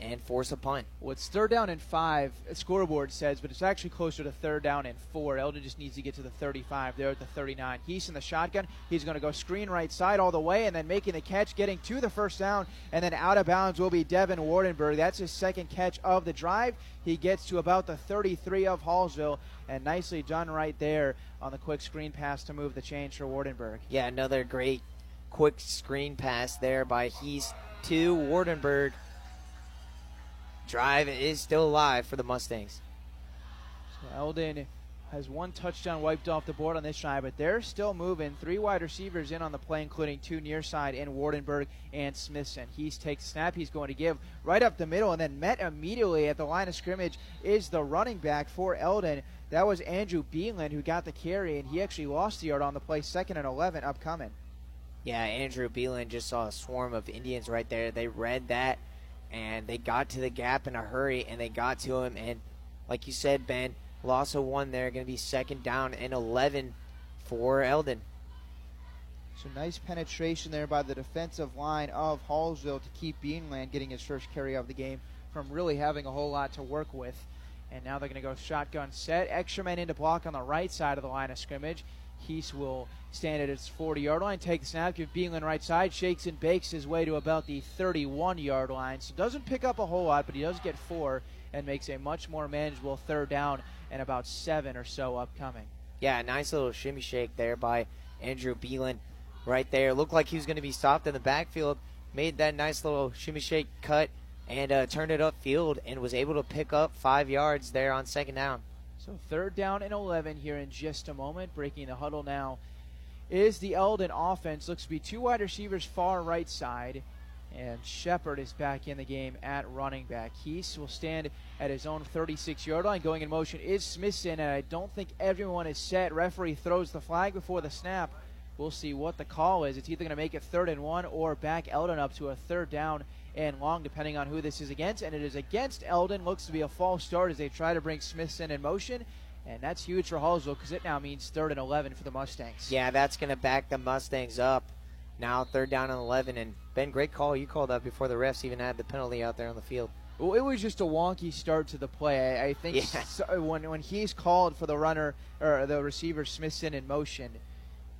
and force a punt. Well, it's third down and five, scoreboard says, but it's actually closer to third down and four. Eldon just needs to get to the 35. There at the 39. He's in the shotgun. He's going to go screen right side all the way and then making the catch, getting to the first down, and then out of bounds will be Devin Wardenberg. That's his second catch of the drive. He gets to about the 33 of Hallsville, and nicely done right there on the quick screen pass to move the change for Wardenberg. Yeah, another great quick screen pass there by Heese to Wardenberg. Drive is still alive for the Mustangs. So Eldon has one touchdown wiped off the board on this drive, but they're still moving. Three wide receivers in on the play, including two near side in Wardenberg and Smithson. Heese takes snap. He's going to give right up the middle, and then met immediately at the line of scrimmage is the running back for Eldon. That was Andrew Beeland who got the carry, and he actually lost the yard on the play. Second and 11 upcoming. Yeah, Andrew Beeland just saw a swarm of Indians right there. They read that, and they got to the gap in a hurry, and they got to him. And like you said, Ben, loss of one there, going to be second down and 11 for Eldon. So nice penetration there by the defensive line of Hallsville to keep Beanland getting his first carry of the game from really having a whole lot to work with. And now they're going to go shotgun set. Extra man into block on the right side of the line of scrimmage. Heese will stand at his 40 yard line, take the snap, give Beeland right side, shakes and bakes his way to about the 31 yard line. So doesn't pick up a whole lot, but he does get four and makes a much more manageable third down and about seven or so upcoming. Yeah, nice little shimmy shake there by Andrew Beeland right there. Looked like he was going to be stopped in the backfield. Made that nice little shimmy shake cut and uh, turned it upfield and was able to pick up five yards there on second down. So third down and 11 here in just a moment. Breaking the huddle now is the Eldon offense. Looks to be two wide receivers far right side. And Shepard is back in the game at running back. Heese will stand at his own 36 yard line. Going in motion is Smithson, and I don't think everyone is set. Referee throws the flag before the snap. We'll see what the call is. It's either going to make it third and one or back Eldon up to a third down and long, depending on who this is against. And it is against Eldon. Looks to be a false start as they try to bring Smithson in motion. And that's huge for Hallsville because it now means third and 11 for the Mustangs. Yeah, that's going to back the Mustangs up. Now third down and 11. And Ben, great call. You called that before the refs even had the penalty out there on the field. Well, it was just a wonky start to the play. I, I think Yeah. so, when when he's called for the runner or the receiver Smithson in motion,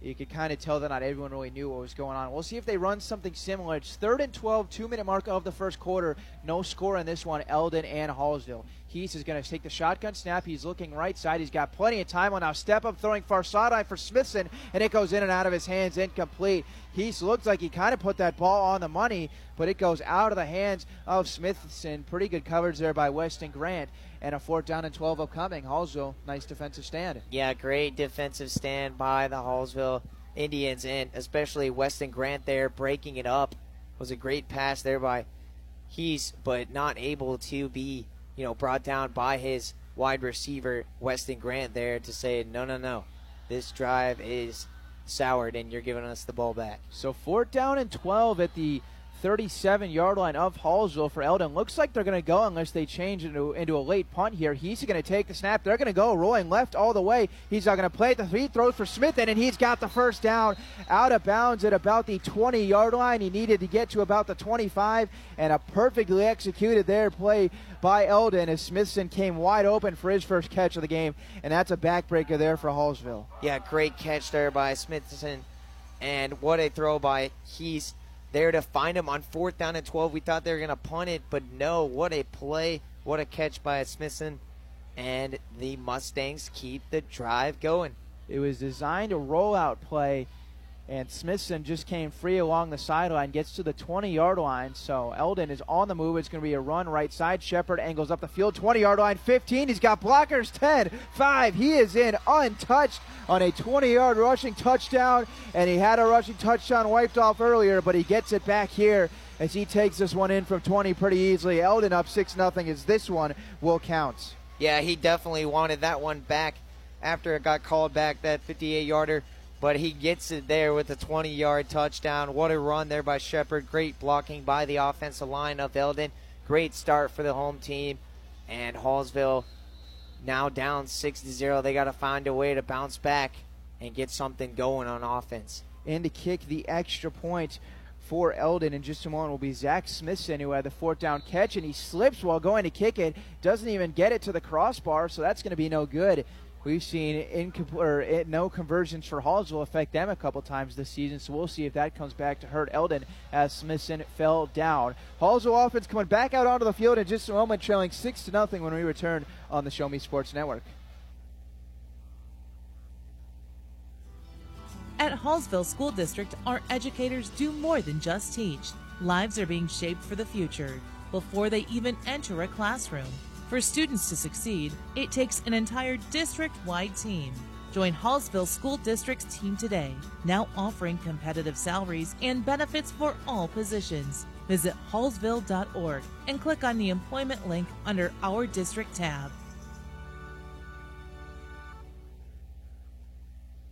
you could kind of tell that not everyone really knew what was going on. We'll see if they run something similar. It's third and 12, two minute mark of the first quarter. No score in this one, Eldon and Hallsville. Heath is going to take the shotgun snap. He's looking right side. He's got plenty of time. Will now step up, throwing far sideline for Smithson, and it goes in and out of his hands, incomplete. Heath looks like he kind of put that ball on the money, but it goes out of the hands of Smithson. Pretty good coverage there by Weston Grant, and a fourth down and 12 upcoming. Hallsville, nice defensive stand. Yeah, great defensive stand by the Hallsville Indians, and especially Weston Grant there breaking it up. Was a great pass there by Heese, but not able to be, you know, brought down by his wide receiver Weston Grant there to say, no, no, no, this drive is soured, and you're giving us the ball back. So fourth down and 12 at the 37 yard line of Hallsville for Eldon. Looks like they're going to go unless they change into, into a late punt here. He's going to take the snap. They're going to go rolling left all the way. He's not going to play it. The he throws for Smith, and he's got the first down out of bounds at about the 20 yard line. He needed to get to about the 25, and a perfectly executed there play by Eldon as Smithson came wide open for his first catch of the game, and that's a backbreaker there for Hallsville. Yeah, great catch there by Smithson. And what a throw by Heese there to find him on fourth down and 12. We thought they were going to punt it, but no. What a play. What a catch by Smithson. And the Mustangs keep the drive going. It was designed a rollout play, and Smithson just came free along the sideline, gets to the 20 yard line. So Eldon is on the move. It's going to be a run right side. Shepard angles up the field, 20 yard line, 15. He's got blockers, 10, 5. He is in untouched on a 20 yard rushing touchdown, and he had a rushing touchdown wiped off earlier, but he gets it back here. As he takes this one in from 20 pretty easily. Eldon up 6 0 as this one will count. Yeah, he definitely wanted that one back after it got called back, that 58 yarder. But he gets it there with a 20 yard touchdown. What a run there by Shepard. Great blocking by the offensive line of Eldon. Great start for the home team. And Hallsville now down 6 0. They got to find a way to bounce back and get something going on offense. And to kick the extra point for Eldon in just a moment will be Zach Smithson, who had the fourth down catch, and he slips while going to kick it. Doesn't even get it to the crossbar, so that's going to be no good. We've seen it, eh, no conversions for Hallsville affect them a couple times this season, so we'll see if that comes back to hurt Eldon as Smithson fell down. Hallsville offense coming back out onto the field in just a moment, trailing six to nothing when we return on the Show Me Sports Network. At Hallsville School District, our educators do more than just teach. Lives are being shaped for the future before they even enter a classroom. For students to succeed, it takes an entire district wide team. Join Hallsville School District's team today, now offering competitive salaries and benefits for all positions. Visit hallsville.org and click on the employment link under Our District tab.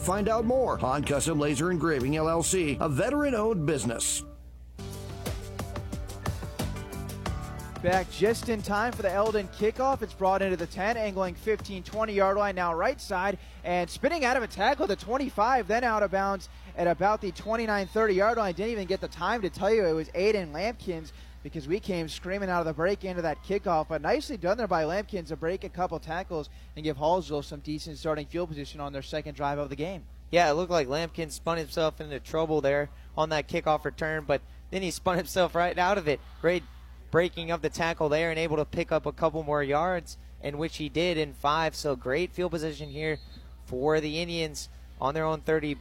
find out more. Han Custom Laser Engraving LLC, a veteran owned business. Back just in time for the Eldon kickoff. It's brought into the 10, angling 15, 20 yard line now right side, and spinning out of a tackle the 25, then out of bounds at about the 29 30 yard line. Didn't even get the time to tell you it was Aiden Lampkins because we came screaming out of the break into that kickoff. But nicely done there by Lampkins to break a couple tackles and give Hallsville some decent starting field position on their second drive of the game. Yeah, it looked like Lampkin spun himself into trouble there on that kickoff return, but then he *laughs* spun himself right out of it. Great breaking of the tackle there and able to pick up a couple more yards, in which he did in five. So great field position here for the Indians on their own 30.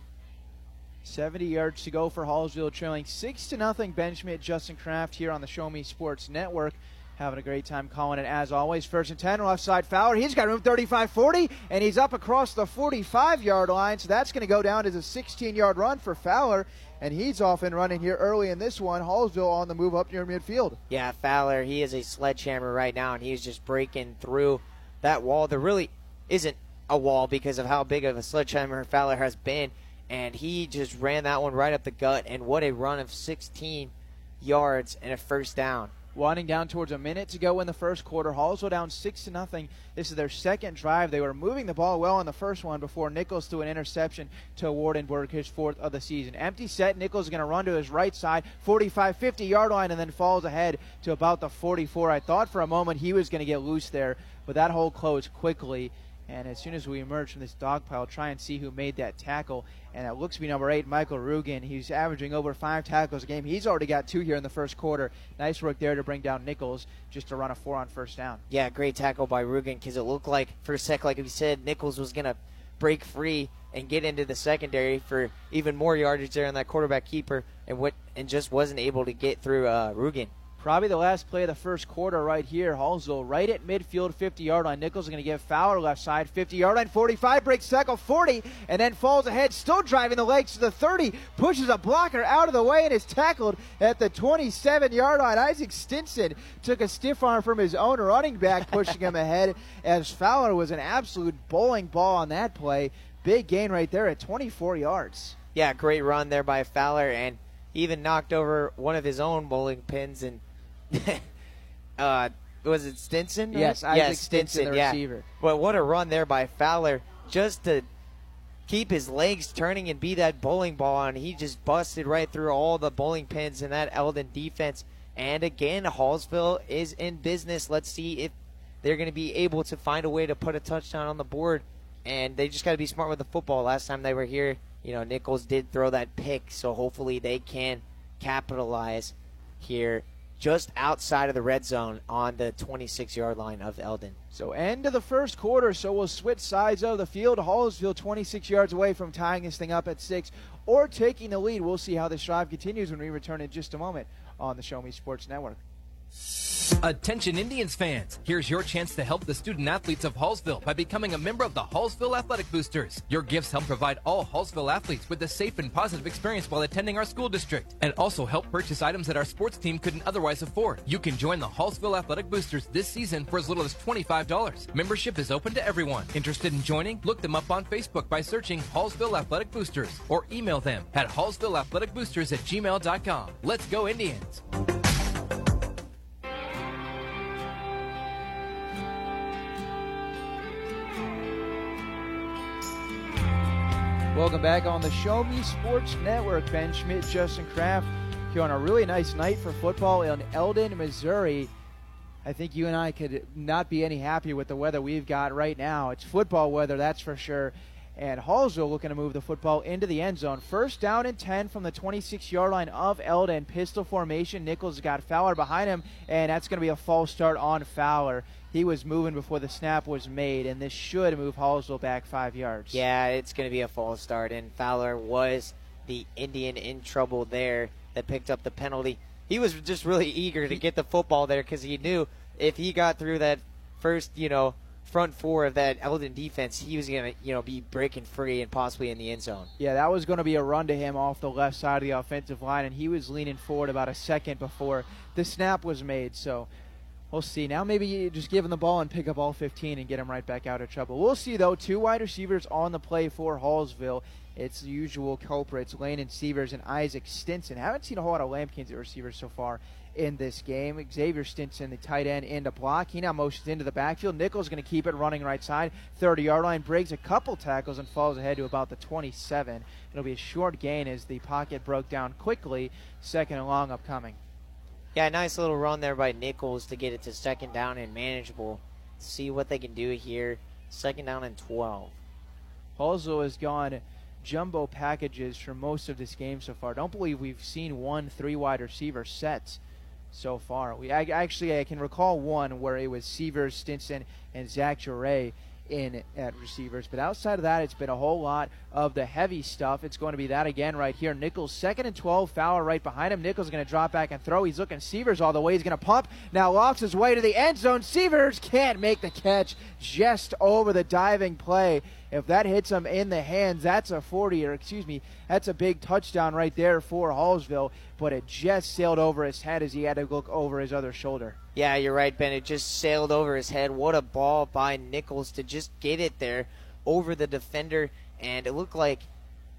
70 yards to go for Hallsville, trailing six to nothing. Ben Schmidt, Justin Kraft here on the Show Me Sports Network. having a great time calling it as always. First and 10, left side Fowler. He's got room 35 40, and he's up across the 45 yard line. So that's going to go down as a 16 yard run for Fowler. And he's off and running here early in this one. Hallsville on the move up near midfield. Yeah, Fowler, he is a sledgehammer right now, and he's just breaking through that wall. There really isn't a wall because of how big of a sledgehammer Fowler has been. And he just ran that one right up the gut. And what a run of 16 yards and a first down. Winding down towards a minute to go in the first quarter. Hallsville down six to nothing. This is their second drive. They were moving the ball well on the first one before Nichols threw an interception to Wardenberg, his fourth of the season. Empty set. Nichols is going to run to his right side, 45, 50 yard line, and then falls ahead to about the 44. I thought for a moment he was going to get loose there, but that hole closed quickly. And as soon as we emerge from this dog pile, try and see who made that tackle. And it looks to be number eight, Michael Rugen. He's averaging over five tackles a game. He's already got two here in the first quarter. Nice work there to bring down Nichols just to run a four on first down. Yeah, great tackle by Rugen because it looked like, for a sec, like we said, Nichols was going to break free and get into the secondary for even more yardage there on that quarterback keeper and what and just wasn't able to get through uh, Rugen. Probably the last play of the first quarter right here. Hallsville right at midfield, 50 yard line. Nichols is going to give Fowler left side, 50 yard line, 45, breaks tackle, 40, and then falls ahead, still driving the legs to the 30, pushes a blocker out of the way and is tackled at the 27 yard line. Isaac Stinson took a stiff arm from his own running back, pushing him *laughs* ahead as Fowler was an absolute bowling ball on that play. Big gain right there at 24 yards. Yeah, great run there by Fowler, and even knocked over one of his own bowling pins and *laughs* uh, was it Stinson? Yes, Isaac yes, Stinson, Stinson the yeah. receiver. But what a run there by Fowler, just to keep his legs turning and be that bowling ball, and he just busted right through all the bowling pins in that Eldon defense. And again, Hallsville is in business. Let's see if they're going to be able to find a way to put a touchdown on the board. And they just got to be smart with the football. Last time they were here, you know, Nichols did throw that pick, so hopefully they can capitalize here just outside of the red zone on the 26 yard line of Eldon. So, end of the first quarter, so we'll switch sides of the field. Hallsville 26 yards away from tying this thing up at six or taking the lead. We'll see how this drive continues when we return in just a moment on the Show Me Sports Network. Attention Indians fans, here's your chance to help the student athletes of Hallsville by becoming a member of the Hallsville Athletic Boosters. Your gifts help provide all Hallsville athletes with a safe and positive experience while attending our school district and also help purchase items that our sports team couldn't otherwise afford. You can join the Hallsville Athletic Boosters this season for as little as $25. Membership is open to everyone. Interested in joining? Look them up on Facebook by searching Hallsville Athletic Boosters or email them at hallsvilleathleticboosters at gmail.com. Let's go Indians! Welcome back on the Show Me Sports Network. Ben Schmidt, Justin Kraft here on a really nice night for football in Eldon, Missouri. I think you and I could not be any happier with the weather we've got right now. It's football weather, that's for sure. And Hallsville looking to move the football into the end zone. First down and 10 from the 26 yard line of Eldon. Pistol formation. Nichols got Fowler behind him, and that's going to be a false start on Fowler he was moving before the snap was made, and this should move Hallsville back five yards. Yeah, it's going to be a false start, and Fowler was the Indian in trouble there that picked up the penalty. He was just really eager to get the football there because he knew if he got through that first, you know, front four of that Eldon defense, he was going to, you know, be breaking free and possibly in the end zone. Yeah, that was going to be a run to him off the left side of the offensive line, and he was leaning forward about a second before the snap was made. So We'll see. Now maybe you just give him the ball and pick up all 15 and get him right back out of trouble. We'll see, though. Two wide receivers on the play for Hallsville. It's the usual culprits, Landon Sievers and Isaac Stinson. Haven't seen a whole lot of Lampkins receivers so far in this game. Xavier Stinson, the tight end, in the block. He now motions into the backfield. Nichols going to keep it running right side. 30 yard line, breaks a couple tackles and falls ahead to about the 27. It'll be a short gain as the pocket broke down quickly. Second and long upcoming. Yeah, nice little run there by Nichols to get it to second down and manageable. See what they can do here. Second down and 12. Hallsville has gone jumbo packages for most of this game so far. Don't believe we've seen one three wide receiver set so far. We I, actually I can recall one where it was Sievers, Stinson, and Zach Jure in at receivers. But outside of that, it's been a whole lot of the heavy stuff. It's going to be that again right here. Nichols second and 12, Fowler right behind him. Nichols is going to drop back and throw. He's looking Sievers all the way. He's going to pump. Now lofts his way to the end zone. Sievers can't make the catch just over the diving play. If that hits him in the hands, that's a 40, or excuse me, that's a big touchdown right there for Hallsville. But it just sailed over his head as he had to look over his other shoulder. Yeah, you're right, Ben. It just sailed over his head. What a ball by Nichols to just get it there over the defender. And it looked like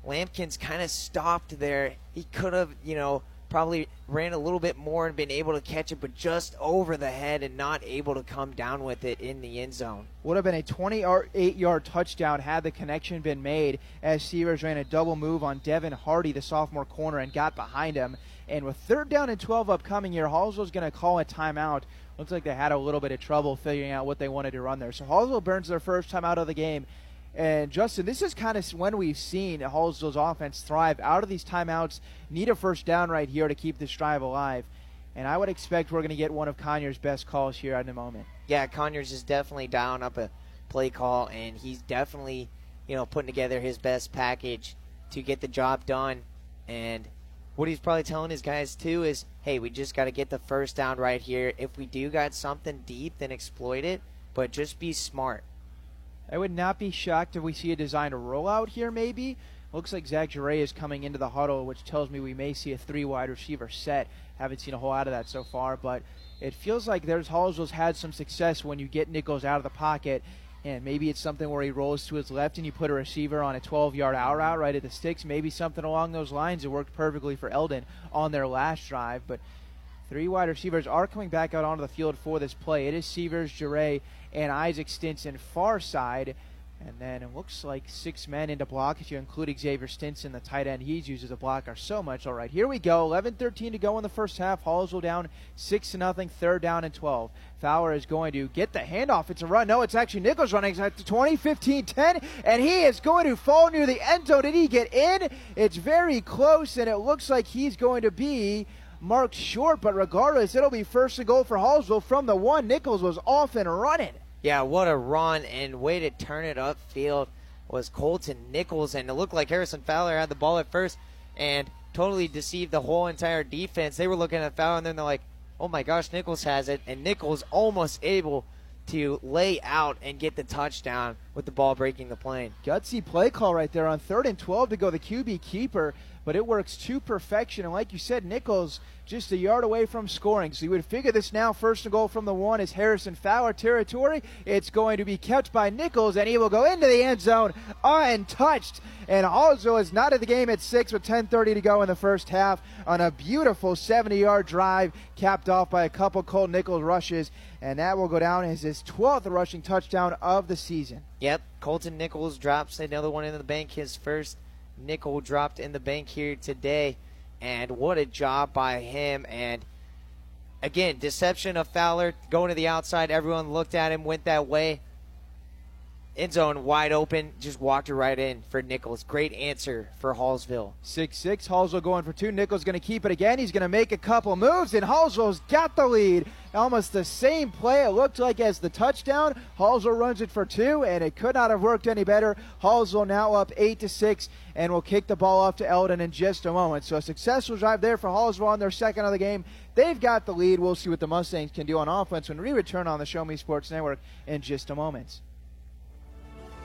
Lampkins kind of stopped there. He could have, you know, probably ran a little bit more and been able to catch it, but just over the head and not able to come down with it in the end zone. Would have been a 28 yard touchdown had the connection been made as Sievers ran a double move on Devin Hardy, the sophomore corner, and got behind him. And with third down and 12 upcoming here, Hallsville's going to call a timeout. Looks like they had a little bit of trouble figuring out what they wanted to run there. So Hallsville burns their first time out of the game. And Justin, this is kind of when we've seen Hallsville's offense thrive. Out of these timeouts, need a first down right here to keep this drive alive. And I would expect we're going to get one of Conyers' best calls here in a moment. Yeah, Conyers is definitely dialing up a play call, and he's definitely, you know, putting together his best package to get the job done. And what he's probably telling his guys too is, hey, we just got to get the first down right here. If we do got something deep, then exploit it, but just be smart. I would not be shocked if we see a design rollout here, maybe. Looks like Zach Jure is coming into the huddle, which tells me we may see a three wide receiver set. Haven't seen a whole lot of that so far, but it feels like there's Hallsville's had some success when you get Nichols out of the pocket and maybe it's something where he rolls to his left and you put a receiver on a 12 yard out route right at the sticks. Maybe something along those lines. It worked perfectly for Eldon on their last drive. But three wide receivers are coming back out onto the field for this play. It is Sievers, Jure, and Isaac Stinson far side. And then it looks like six men into block if you include Xavier Stinson, the tight end he's used as a blocker so much. All right, here we go. 11-13 to go in the first half. Hallsville down six to nothing. Third down and 12. Fowler is going to get the handoff. It's a run. No, it's actually Nichols running at the 20, 15, 10, and he is going to fall near the end zone. Did he get in? It's very close, and it looks like he's going to be marked short. But regardless, it'll be first and goal for Hallsville from the one. Nichols was off and running. Yeah, what a run and way to turn it upfield was Colton Nichols, and it looked like Harrison Fowler had the ball at first and totally deceived the whole entire defense. They were looking at Fowler, and then they're like, "Oh my gosh, Nichols has it!" And Nichols almost able to lay out and get the touchdown with the ball breaking the plane. Gutsy play call right there on third and 12 to go the QB keeper but it works to perfection. And like you said, Nichols just a yard away from scoring. So you would figure this now first and goal from the one is Harrison Fowler territory. It's going to be kept by Nichols, and he will go into the end zone untouched. And Hallsville is not at the game at six with 10:30 to go in the first half on a beautiful 70-yard drive, capped off by a couple Cole Nichols rushes, and that will go down as his 12th rushing touchdown of the season. Yep, Colton Nichols drops another one in the bank, his first nickel dropped in the bank here today. And what a job by him. And again, deception of Fowler going to the outside. Everyone looked at him, went that way. End zone wide open, just walked it right in for Nichols. Great answer for Hallsville. 6 6. Hallsville going for two. Nichols going to keep it again. He's going to make a couple moves, and Hallsville's got the lead. Almost the same play it looked like as the touchdown. Hallsville runs it for two, and it could not have worked any better. Hallsville now up 8 to 6, and will kick the ball off to Eldon in just a moment. So a successful drive there for Hallsville on their second of the game. They've got the lead. We'll see what the Mustangs can do on offense when we return on the Show Me Sports Network in just a moment.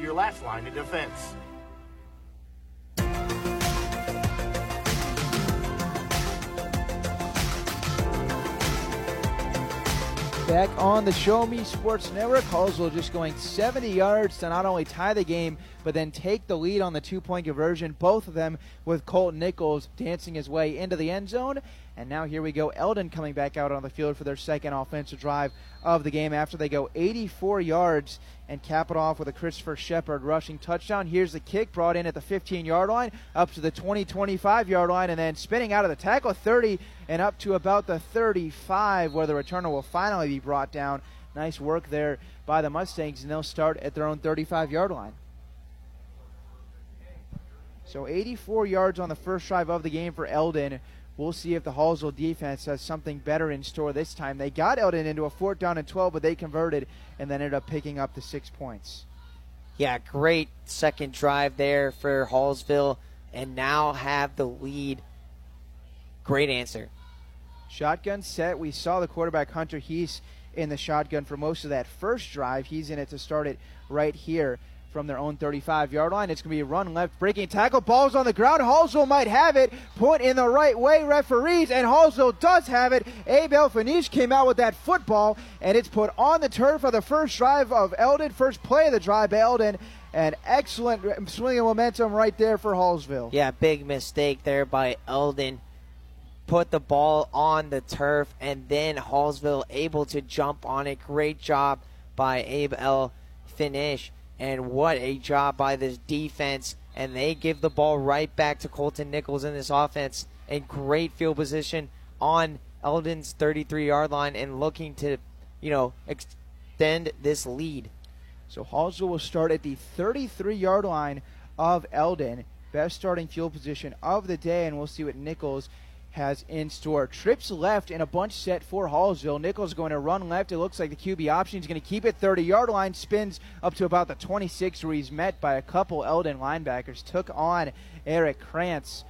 your last line of defense. Back on the Show Me Sports Network, Hallsville just going 70 yards to not only tie the game, but then take the lead on the two point conversion. Both of them with Colton Nichols dancing his way into the end zone. And now here we go. Eldon coming back out on the field for their second offensive drive of the game after they go 84 yards and cap it off with a Christopher Shepard rushing touchdown. Here's the kick brought in at the 15 yard line, up to the 20 25 yard line, and then spinning out of the tackle 30 and up to about the 35 where the returner will finally be brought down. Nice work there by the Mustangs, and they'll start at their own 35 yard line. So 84 yards on the first drive of the game for Eldon. We'll see if the Hallsville defense has something better in store this time. They got Eldon into a fourth down and 12, but they converted and then ended up picking up the six points. Yeah, great second drive there for Hallsville, and now have the lead. Great answer. Shotgun set. We saw the quarterback Hunter Heese in the shotgun for most of that first drive. He's in it to start it right here from their own 35 yard line. It's going to be a run left, breaking tackle. Ball's on the ground. Hallsville might have it. Put in the right way, referees, and Hallsville does have it. Abel Fanish came out with that football, and it's put on the turf for the first drive of Eldon. First play of the drive, Eldon. An excellent swing of momentum right there for Hallsville. Yeah, big mistake there by Eldon. Put the ball on the turf, and then Hallsville able to jump on it. Great job by Abel Finish and what a job by this defense. And they give the ball right back to Colton Nichols in this offense. In great field position on Eldon's 33 yard line and looking to, you know, extend this lead. So Hallsville will start at the 33 yard line of Eldon. Best starting field position of the day, and we'll see what Nichols has in store. Trips left and a bunch set for Hallsville. Nichols going to run left. It looks like the QB option is going to keep it 30 yard line. Spins up to about the 26 where he's met by a couple Eldon linebackers. Took on Eric Krantz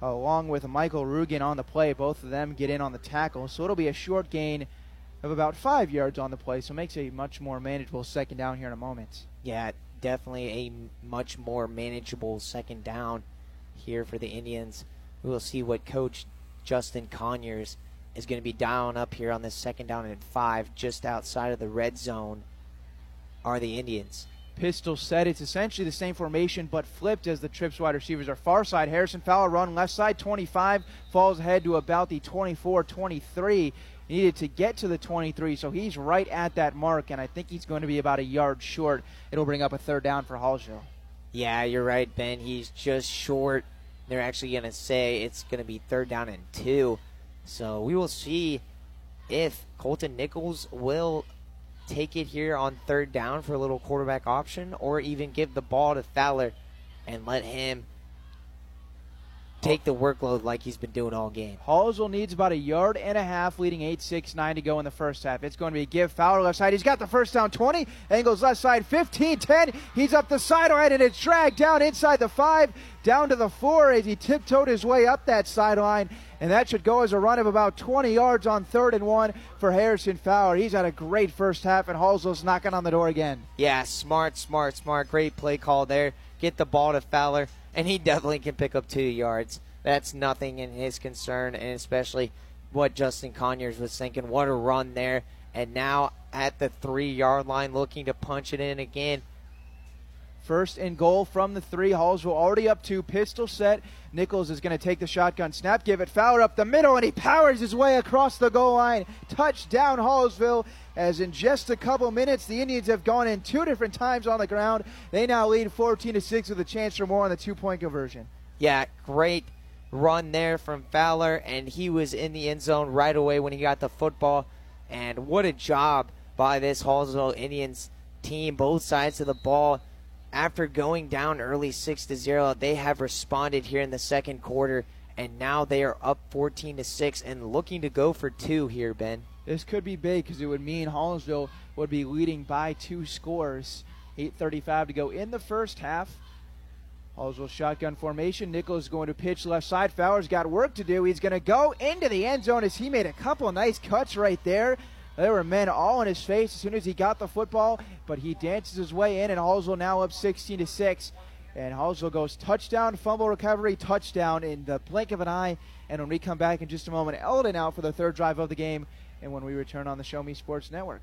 along with Michael Rugen on the play. Both of them get in on the tackle. So it'll be a short gain of about five yards on the play. So makes a much more manageable second down here in a moment. Yeah, definitely a much more manageable second down here for the Indians. We will see what Coach Justin Conyers is going to be down up here on this second down and five, just outside of the red zone, are the Indians. Pistol set. It's essentially the same formation, but flipped as the trips wide receivers are far side. Harrison Fowler run left side, 25, falls ahead to about the 24 23. Needed to get to the 23, so he's right at that mark, and I think he's going to be about a yard short. It'll bring up a third down for Hallsville. Yeah, you're right, Ben. He's just short they're actually going to say it's going to be third down and two. So we will see if Colton Nichols will take it here on third down for a little quarterback option or even give the ball to Fowler and let him take the workload like he's been doing all game. Hallsville needs about a yard and a half, leading 8 6 9 to go in the first half. It's going to be a give Fowler left side. He's got the first down 20. Angles left side 15 10. He's up the sideline and it's dragged down inside the 5, down to the 4 as he tiptoed his way up that sideline. And that should go as a run of about 20 yards on third and one for Harrison Fowler. He's had a great first half, and Hallsville's knocking on the door again. Yeah, smart, smart, smart. Great play call there. Get the ball to Fowler and he definitely can pick up two yards. That's nothing in his concern, and especially what Justin Conyers was thinking. What a run there. And now at the three yard line, looking to punch it in again. First and goal from the three. Hallsville already up two. Pistol set. Nichols is going to take the shotgun snap, give it Fowler up the middle, and he powers his way across the goal line. Touchdown, Hallsville. As in just a couple minutes, the Indians have gone in two different times on the ground. They now lead 14 to 6 with a chance for more on the two point conversion. Yeah, great run there from Fowler, and he was in the end zone right away when he got the football. And what a job by this Hallsville Indians team, both sides of the ball. After going down early 6 to 0, they have responded here in the second quarter, and now they are up 14 to 6 and looking to go for two here, Ben. This could be big because it would mean Hallsville would be leading by two scores. 8.35 to go in the first half. Hallsville shotgun formation. Nichols going to pitch left side. Fowler's got work to do. He's going to go into the end zone as he made a couple nice cuts right there. There were men all in his face as soon as he got the football, but he dances his way in, and Hallsville now up 16 to 6. And Hallsville goes touchdown, fumble recovery, touchdown in the blink of an eye. And when we come back in just a moment, Eldon out for the third drive of the game and when we return on the Show Me Sports Network.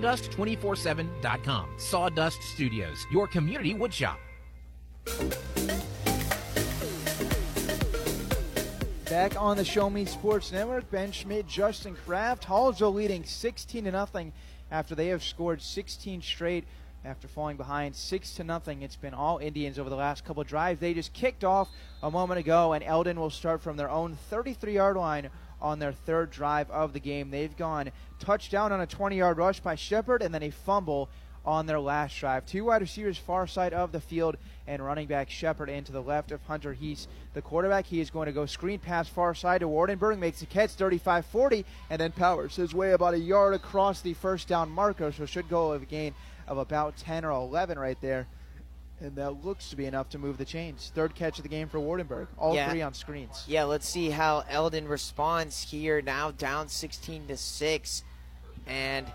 sawdust247.com. Sawdust Studios, your community woodshop. Back on the Show Me Sports Network, Ben Schmidt, Justin Kraft, Hallsville leading 16 to nothing after they have scored 16 straight after falling behind six to nothing. It's been all Indians over the last couple drives. They just kicked off a moment ago, and Eldon will start from their own 33-yard line on their third drive of the game. They've gone touchdown on a 20-yard rush by Shepard, and then a fumble on their last drive. Two wide receivers far side of the field and running back Shepard into the left of Hunter Heese. The quarterback, he is going to go screen pass far side to Wardenberg, makes a catch 35-40, and then powers his way about a yard across the first down marker, so should go a gain of about 10 or 11 right there. And that looks to be enough to move the chains. Third catch of the game for Wardenberg. All Yeah. three on screens. Yeah, let's see how Eldon responds here. Now down 16 to 6. And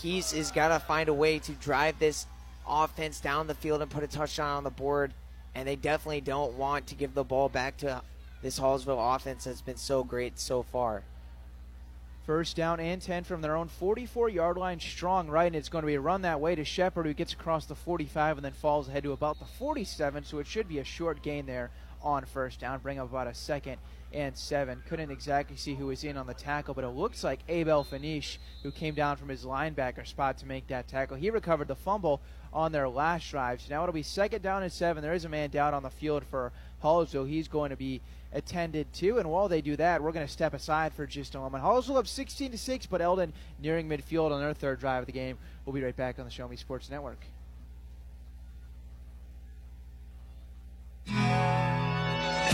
he's is got to find a way to drive this offense down the field and put a touchdown on the board. And they definitely don't want to give the ball back to this Hallsville offense that's been so great so far. First down and 10 from their own 44 yard line, strong right, and it's going to be a run that way to Shepard, who gets across the 45 and then falls ahead to about the 47. So it should be a short gain there on first down, bring up about a second and seven. Couldn't exactly see who was in on the tackle, but it looks like Abel Fanish, who came down from his linebacker spot to make that tackle. He recovered the fumble on their last drive. So now it'll be second down and seven. There is a man down on the field for Hallsville. He's going to be attended to. And while they do that, we're going to step aside for just a moment. Hallsville up 16 to 6, but Eldon nearing midfield on their third drive of the game. We'll be right back on the Show Me Sports Network.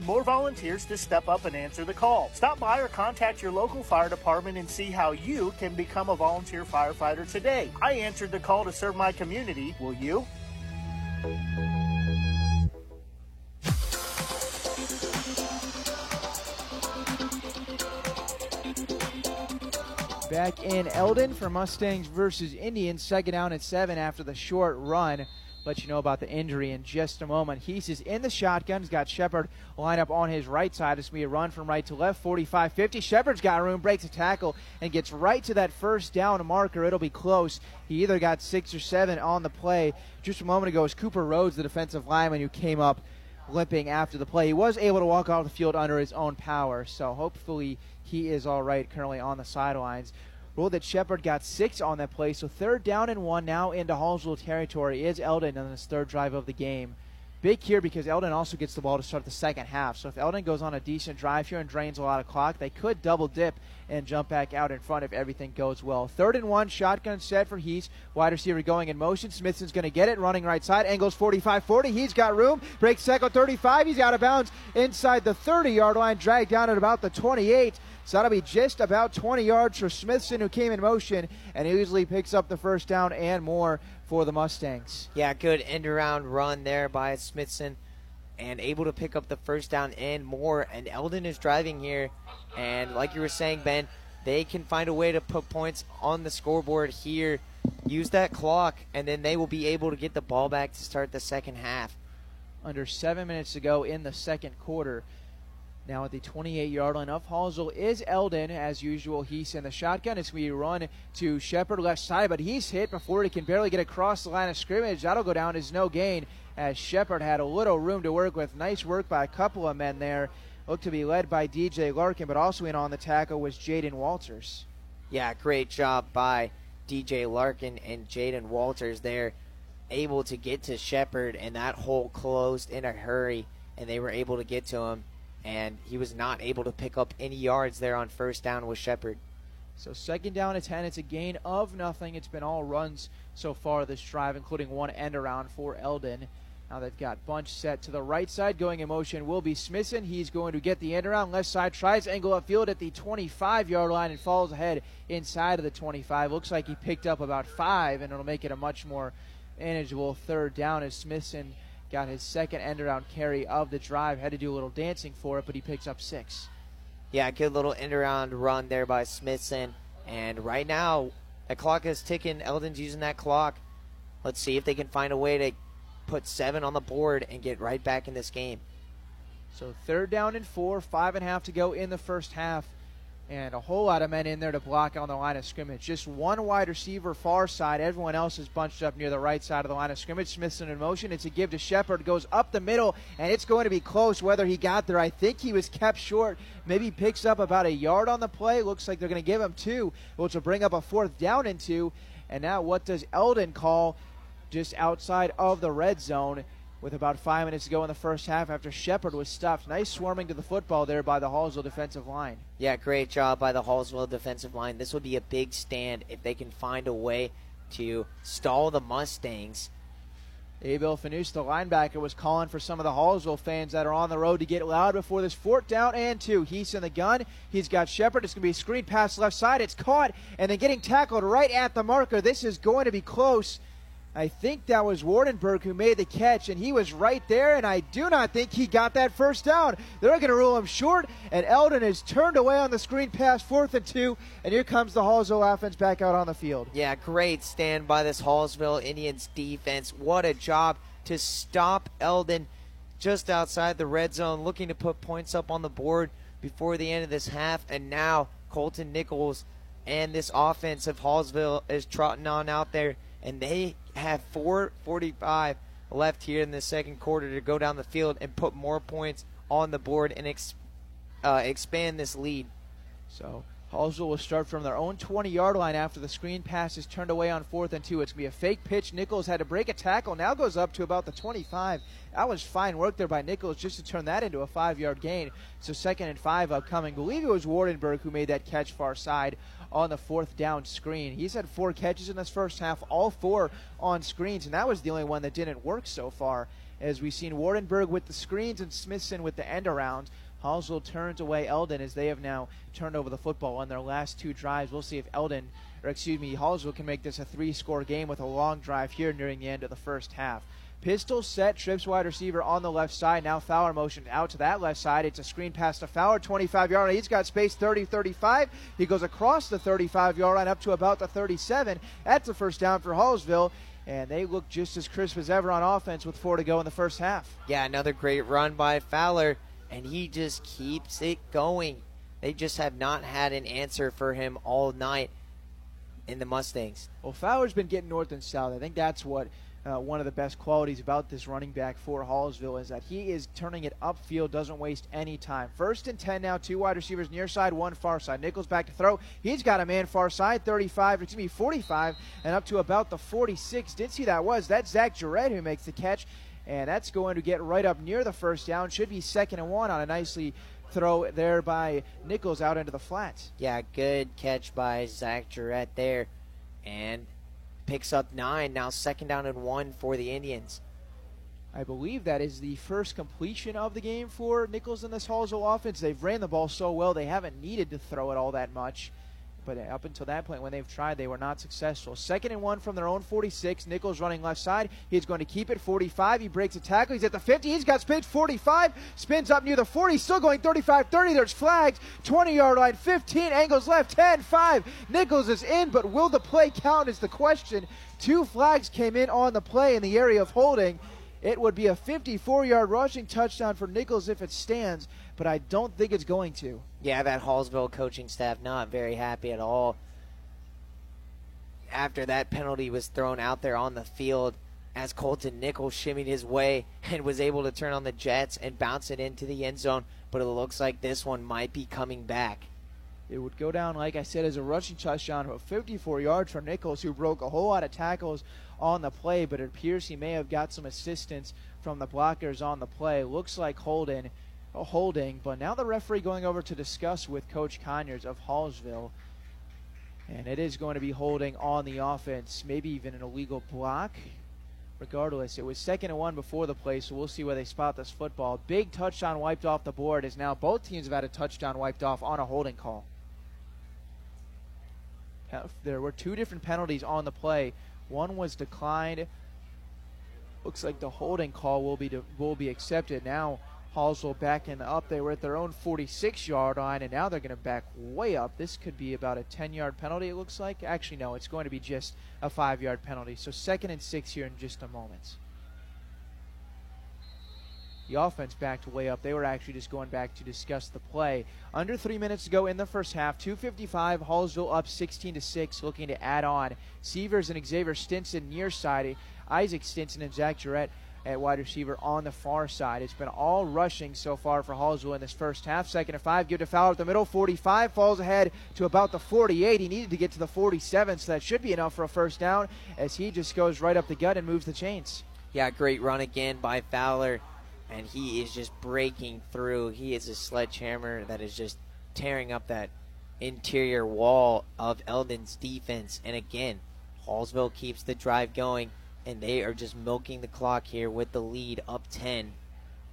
more volunteers to step up and answer the call. Stop by or contact your local fire department and see how you can become a volunteer firefighter today. I answered the call to serve my community. Will you? Back in Eldon for Mustangs versus Indians, second down and seven after the short run. Let you know about the injury in just a moment. Heese is in the shotgun. He's got Shepard lined up on his right side. It's going to be a run from right to left, 45 50. Shepard's got room, breaks a tackle, and gets right to that first down marker. It'll be close. He either got six or seven on the play. Just a moment ago, it was Cooper Rhodes, the defensive lineman, who came up limping after the play. He was able to walk off the field under his own power, so hopefully he is all right currently on the sidelines. Ruled that Shepard got six on that play, so third down and one now into Hallsville territory is Eldon on his third drive of the game. Big here because Eldon also gets the ball to start the second half. So if Eldon goes on a decent drive here and drains a lot of clock, they could double dip and jump back out in front if everything goes well. Third and one, shotgun set for Heese. Wide receiver going in motion. Smithson's going to get it, running right side. Angles 45 40. He's got room. Breaks second 35. He's out of bounds inside the 30 yard line, dragged down at about the 28. So that'll be just about 20 yards for Smithson, who came in motion and easily picks up the first down and more for the Mustangs. Yeah, good end around run there by Smithson. and able to pick up the first down and more. And Eldon is driving here, and like you were saying, Ben, they can find a way to put points on the scoreboard here. Use that clock, and then they will be able to get the ball back to start the second half. Under seven minutes to go in the second quarter. Now at the 28 yard line of Hallsville is Eldon. As usual, he's in the shotgun as we run to Shepard left side, but he's hit before he can barely get across the line of scrimmage. That'll go down as no gain as Shepard had a little room to work with. Nice work by a couple of men there. Looked to be led by DJ Larkin, but also in on the tackle was Jaden Walters. Yeah, great job by DJ Larkin and Jaden Walters there. Able to get to Shepard, and that hole closed in a hurry, and they were able to get to him and he was not able to pick up any yards there on first down with Shepard. So second down at 10. It's a gain of nothing. It's been all runs so far this drive, including one end around for Eldon. Now they've got bunch set to the right side. Going in motion will be Smithson. He's going to get the end around. Left side tries angle upfield at the 25 yard line and falls ahead inside of the 25. Looks like he picked up about five, and it'll make it a much more manageable third down as Smithson got his second end around carry of the drive. Had to do a little dancing for it, but he picks up six. Yeah, good little end around run there by Smithson. And right now, the clock is ticking. Eldon's using that clock. Let's see if they can find a way to put seven on the board and get right back in this game. So third down and four, five and a half to go in the first half and a whole lot of men in there to block on the line of scrimmage. Just one wide receiver far side. Everyone else is bunched up near the right side of the line of scrimmage. Smithson in motion. It's a give to Shepard. Goes up the middle, and it's going to be close whether he got there. I think he was kept short. Maybe picks up about a yard on the play. Looks like they're going to give him two, which will bring up a fourth down and two. And now what does Eldon call just outside of the red zone? With about five minutes to go in the first half after Shepard was stopped. Nice swarming to the football there by the Hallsville defensive line. Yeah, great job by the Hallsville defensive line. This would be a big stand if they can find a way to stall the Mustangs. Abel Fanous, the linebacker, was calling for some of the Hallsville fans that are on the road to get loud before this fourth down and two. He's in the gun. He's got Shepard. It's going to be a screen pass left side. It's caught and then getting tackled right at the marker. This is going to be close. I think that was Wardenberg who made the catch, and he was right there, and I do not think he got that first down. They're going to rule him short, and Eldon is turned away on the screen pass, fourth and two, and here comes the Hallsville offense back out on the field. Yeah, great stand by this Hallsville Indians defense. What a job to stop Eldon just outside the red zone, looking to put points up on the board before the end of this half, and now Colton Nichols and this offense of Hallsville is trotting on out there, and they have 4:45 left here in the second quarter to go down the field and put more points on the board and ex- uh, expand this lead. So Hallsville will start from their own 20 yard line after the screen pass is turned away on fourth and two. It's going to be a fake pitch. Nichols had to break a tackle, now goes up to about the 25. That was fine work there by Nichols just to turn that into a five yard gain. So second and five upcoming. I believe it was Wardenberg who made that catch far side on the fourth down screen. He's had four catches in this first half, all four on screens, and that was the only one that didn't work so far. As we've seen Wardenberg with the screens and Smithson with the end around. Hallsville turns away Eldon as they have now turned over the football on their last two drives. We'll see if Eldon, or excuse me, Hallsville can make this a three score game with a long drive here nearing the end of the first half. Pistol set, trips wide receiver on the left side. Now Fowler motioned out to that left side. It's a screen pass to Fowler, 25 yard line. He's got space 30 35. He goes across the 35 yard line up to about the 37. That's the first down for Hallsville. And they look just as crisp as ever on offense with four to go in the first half. Yeah, another great run by Fowler, and he just keeps it going. They just have not had an answer for him all night in the Mustangs. Well, Fowler's been getting north and south. I think that's what uh, one of the best qualities about this running back for Hallsville is that he is turning it upfield, doesn't waste any time. First and 10 now, two wide receivers near side, one far side. Nichols back to throw. He's got a man far side, 35, excuse me, 45, and up to about the 46. Did see that was. That's Zach Jarrett who makes the catch, and that's going to get right up near the first down. Should be second and one on a nicely throw there by Nichols out into the flats. Yeah, good catch by Zach Jarrett there. And picks up nine. Now second down and one for the Indians. I believe that is the first completion of the game for Nichols in this Hallsville offense. They've ran the ball so well they haven't needed to throw it all that much. But up until that point, when they've tried, they were not successful. Second and one from their own 46. Nichols running left side. He's going to keep it 45. He breaks a tackle. He's at the 50. He's got space 45. Spins up near the 40. Still going 35 30. There's flags. 20 yard line. 15. Angles left. 10 5. Nichols is in, but will the play count is the question. Two flags came in on the play in the area of holding. It would be a 54 yard rushing touchdown for Nichols if it stands, but I don't think it's going to. Yeah, that Hallsville coaching staff not very happy at all. After that penalty was thrown out there on the field, as Colton Nichols shimmied his way *laughs* and was able to turn on the Jets and bounce it into the end zone, but it looks like this one might be coming back. It would go down, like I said, as a rushing touchdown of 54 yards for Nichols, who broke a whole lot of tackles on the play, but it appears he may have got some assistance from the blockers on the play. Looks like Holden holding, but now the referee going over to discuss with Coach Conyers of Hallsville. And it is going to be holding on the offense, maybe even an illegal block. Regardless, it was second and one before the play, so we'll see where they spot this football. Big touchdown wiped off the board as now both teams have had a touchdown wiped off on a holding call. There were two different penalties on the play. One was declined. Looks like the holding call will be will be accepted. Now Hallsville backing up. They were at their own 46 yard line, and now they're going to back way up. This could be about a 10 yard penalty, it looks like. Actually, no, it's going to be just a five yard penalty. So, second and six here in just a moment. The offense backed way up. They were actually just going back to discuss the play. Under three minutes to go in the first half. 255. Hallsville up 16 to six, looking to add on. Sievers and Xavier Stinson near side. Isaac Stinson and Zach Jarrett at wide receiver on the far side. It's been all rushing so far for Hallsville in this first half. Second and five, give to Fowler at the middle. 45 falls ahead to about the 48. He needed to get to the 47, so that should be enough for a first down as he just goes right up the gut and moves the chains. Yeah, great run again by Fowler, and he is just breaking through. He is a sledgehammer that is just tearing up that interior wall of Eldon's defense. And again, Hallsville keeps the drive going and they are just milking the clock here with the lead up 10.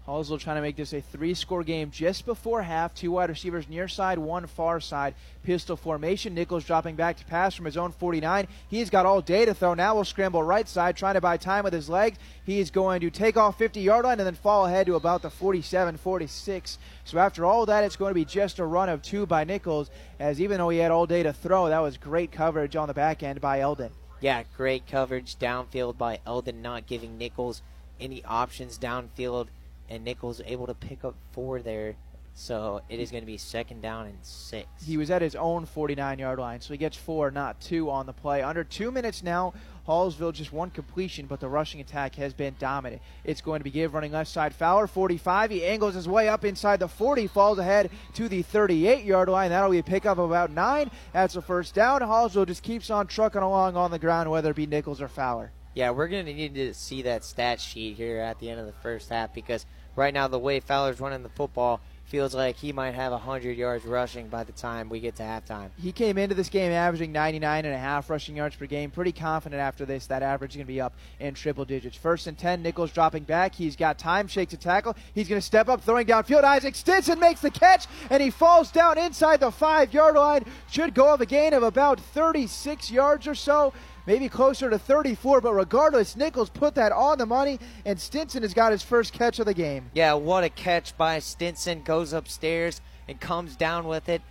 Hallsville trying to make this a three-score game just before half. Two wide receivers near side, one far side. Pistol formation. Nichols dropping back to pass from his own 49. He's got all day to throw. Now we'll scramble right side, trying to buy time with his legs. He's going to take off 50-yard line and then fall ahead to about the 47-46. So after all that, it's going to be just a run of two by Nichols. As even though he had all day to throw, that was great coverage on the back end by Eldon. Yeah, great coverage downfield by Eldon, not giving Nichols any options downfield, and Nichols able to pick up four there. So it is going to be second down and six. He was at his own 49 yard line, so he gets four, not two on the play. Under two minutes now, Hallsville just one completion, but the rushing attack has been dominant. It's going to be give running left side. Fowler, 45. He angles his way up inside the 40, falls ahead to the 38 yard line. That'll be a pickup of about nine. That's a first down. Hallsville just keeps on trucking along on the ground, whether it be Nichols or Fowler. Yeah, we're going to need to see that stat sheet here at the end of the first half because right now, the way Fowler's running the football, feels like he might have 100 yards rushing by the time we get to halftime. He came into this game averaging 99 and a half rushing yards per game. Pretty confident after this that average is going to be up in triple digits. First and 10, Nichols dropping back. He's got time, shakes a tackle. He's going to step up, throwing downfield. Isaac Stinson makes the catch, and he falls down inside the five yard line. Should go of a gain of about 36 yards or so maybe closer to 34. But regardless, Nichols put that on the money, and Stinson has got his first catch of the game. Yeah, what a catch by Stinson. Goes upstairs and comes down with it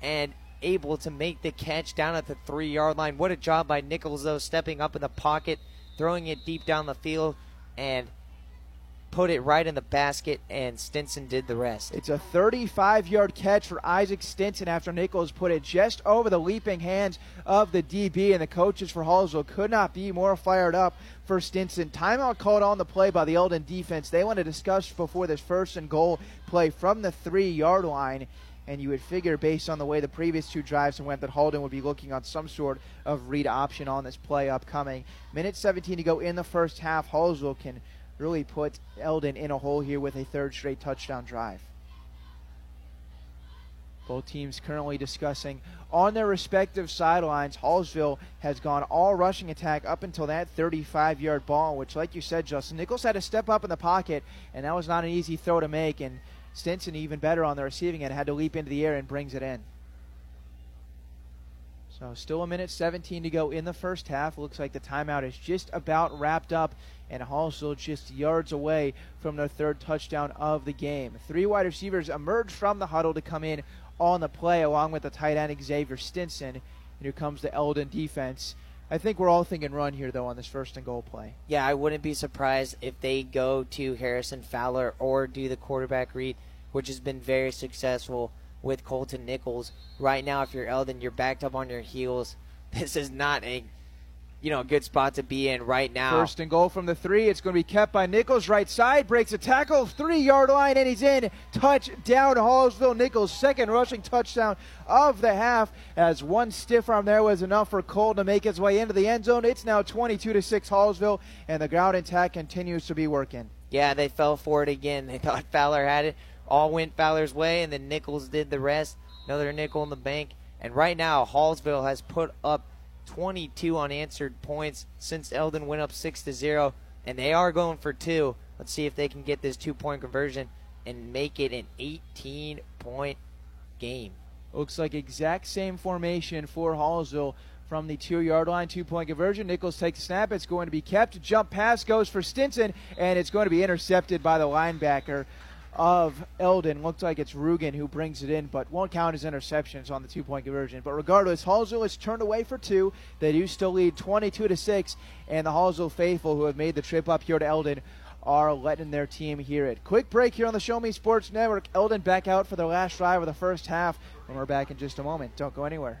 and able to make the catch down at the three yard line. What a job by Nichols, though, stepping up in the pocket, throwing it deep down the field, and put it right in the basket, and Stinson did the rest. It's a 35 yard catch for Isaac Stinson after Nichols put it just over the leaping hands of the DB, and the coaches for Hallsville could not be more fired up for Stinson. Timeout called on the play by the Eldon defense. They want to discuss before this first and goal play from the three yard line. And you would figure, based on the way the previous two drives went, that Holden would be looking on some sort of read option on this play upcoming. Minute 17 to go in the first half. Hallsville can really put Eldon in a hole here with a third straight touchdown drive. Both teams currently discussing on their respective sidelines. Hallsville has gone all rushing attack up until that 35 yard ball, which, like you said, Justin, Nichols had to step up in the pocket, and that was not an easy throw to make. And Stinson, even better on the receiving end, had to leap into the air and brings it in. So still a minute 17 to go in the first half. Looks like the timeout is just about wrapped up, and Hallsville just yards away from their third touchdown of the game. Three wide receivers emerge from the huddle to come in on the play, along with the tight end Xavier Stinson. And here comes the Eldon defense. I think we're all thinking run here, though, on this first and goal play. Yeah, I wouldn't be surprised if they go to Harrison Fowler or do the quarterback read, which has been very successful with Colton Nichols. Right now, if you're Eldon, you're backed up on your heels. *laughs* This is not a you know, a good spot to be in right now. First and goal from the three. It's going to be kept by Nichols. Right side breaks a tackle, three yard line, and he's in. Touchdown, Hallsville. Nichols' second rushing touchdown of the half. As one stiff arm there was enough for Cole to make his way into the end zone. It's now 22 to six, Hallsville, and the ground attack continues to be working. Yeah, they fell for it again. They thought Fowler had it. All went Fowler's way, and then Nichols did the rest. Another nickel in the bank. And right now, Hallsville has put up 22 unanswered points since Eldon went up 6 to 0 and they are going for two. Let's see if they can get this two-point conversion and make it an 18-point game. Looks like exact same formation for Hallsville from the two-yard line, two-point conversion. Nichols takes a snap. It's going to be kept. Jump pass goes for Stinson, and it's going to be intercepted by the linebacker of Eldon. Looks like it's Rugen who brings it in, but won't count as interceptions on the two point conversion. But regardless, Hallsville is turned away for two. They do still lead 22 to 6, and the Hallsville faithful who have made the trip up here to Eldon are letting their team hear it. Quick break here on the Show Me Sports Network. Eldon back out for their last drive of the first half, and we're back in just a moment. Don't go anywhere.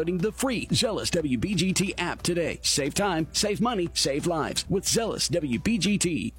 downloading the free Zealous WBGT app today. Save time, save money, save lives with Zealous WBGT.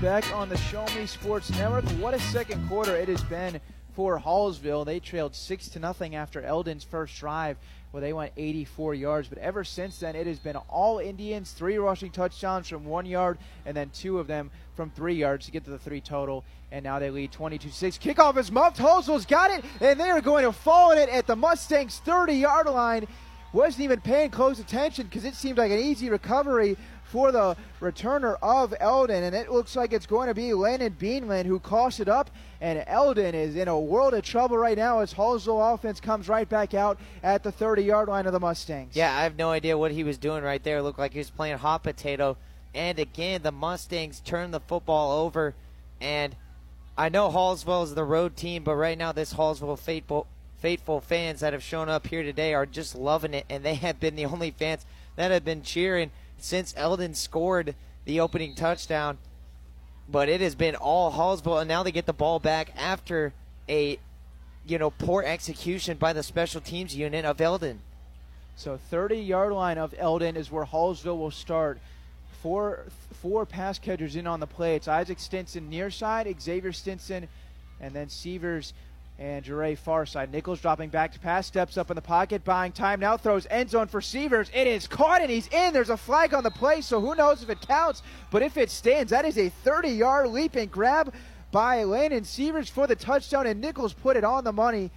Back on the Show Me Sports Network. What a second quarter it has been for Hallsville. They trailed six to nothing after Eldon's first drive where they went 84 yards. But ever since then, it has been all Indians, three rushing touchdowns from one yard, and then two of them from three yards to get to the three total. And now they lead 22 6. Kickoff is muffed. Hallsville's got it, and they are going to fall in it at the Mustangs' 30 yard line. Wasn't even paying close attention because it seemed like an easy recovery for the returner of Eldon, and it looks like it's going to be Landon Beanland who coughs it up, and Eldon is in a world of trouble right now as Hallsville offense comes right back out at the 30-yard line of the Mustangs. Yeah, I have no idea what he was doing right there. It looked like he was playing hot potato, and again, the Mustangs turn the football over, and I know Hallsville is the road team, but right now this Hallsville faithful, faithful fans that have shown up here today are just loving it, and they have been the only fans that have been cheering – since Eldon scored the opening touchdown. But it has been all Hallsville, and now they get the ball back after a, you know, poor execution by the special teams unit of Eldon. So 30 yard line of Eldon is where Hallsville will start. Four four pass catchers in on the play. It's Isaac Stinson near side, Xavier Stinson, and then Sievers and Jure Farside. Nichols dropping back to pass, steps up in the pocket, buying time now, throws end zone for Sievers. It is caught and he's in. There's a flag on the play, so who knows if it counts. But if it stands, that is a 30 yard leap and grab by Landon Sievers for the touchdown, and Nichols put it on the money.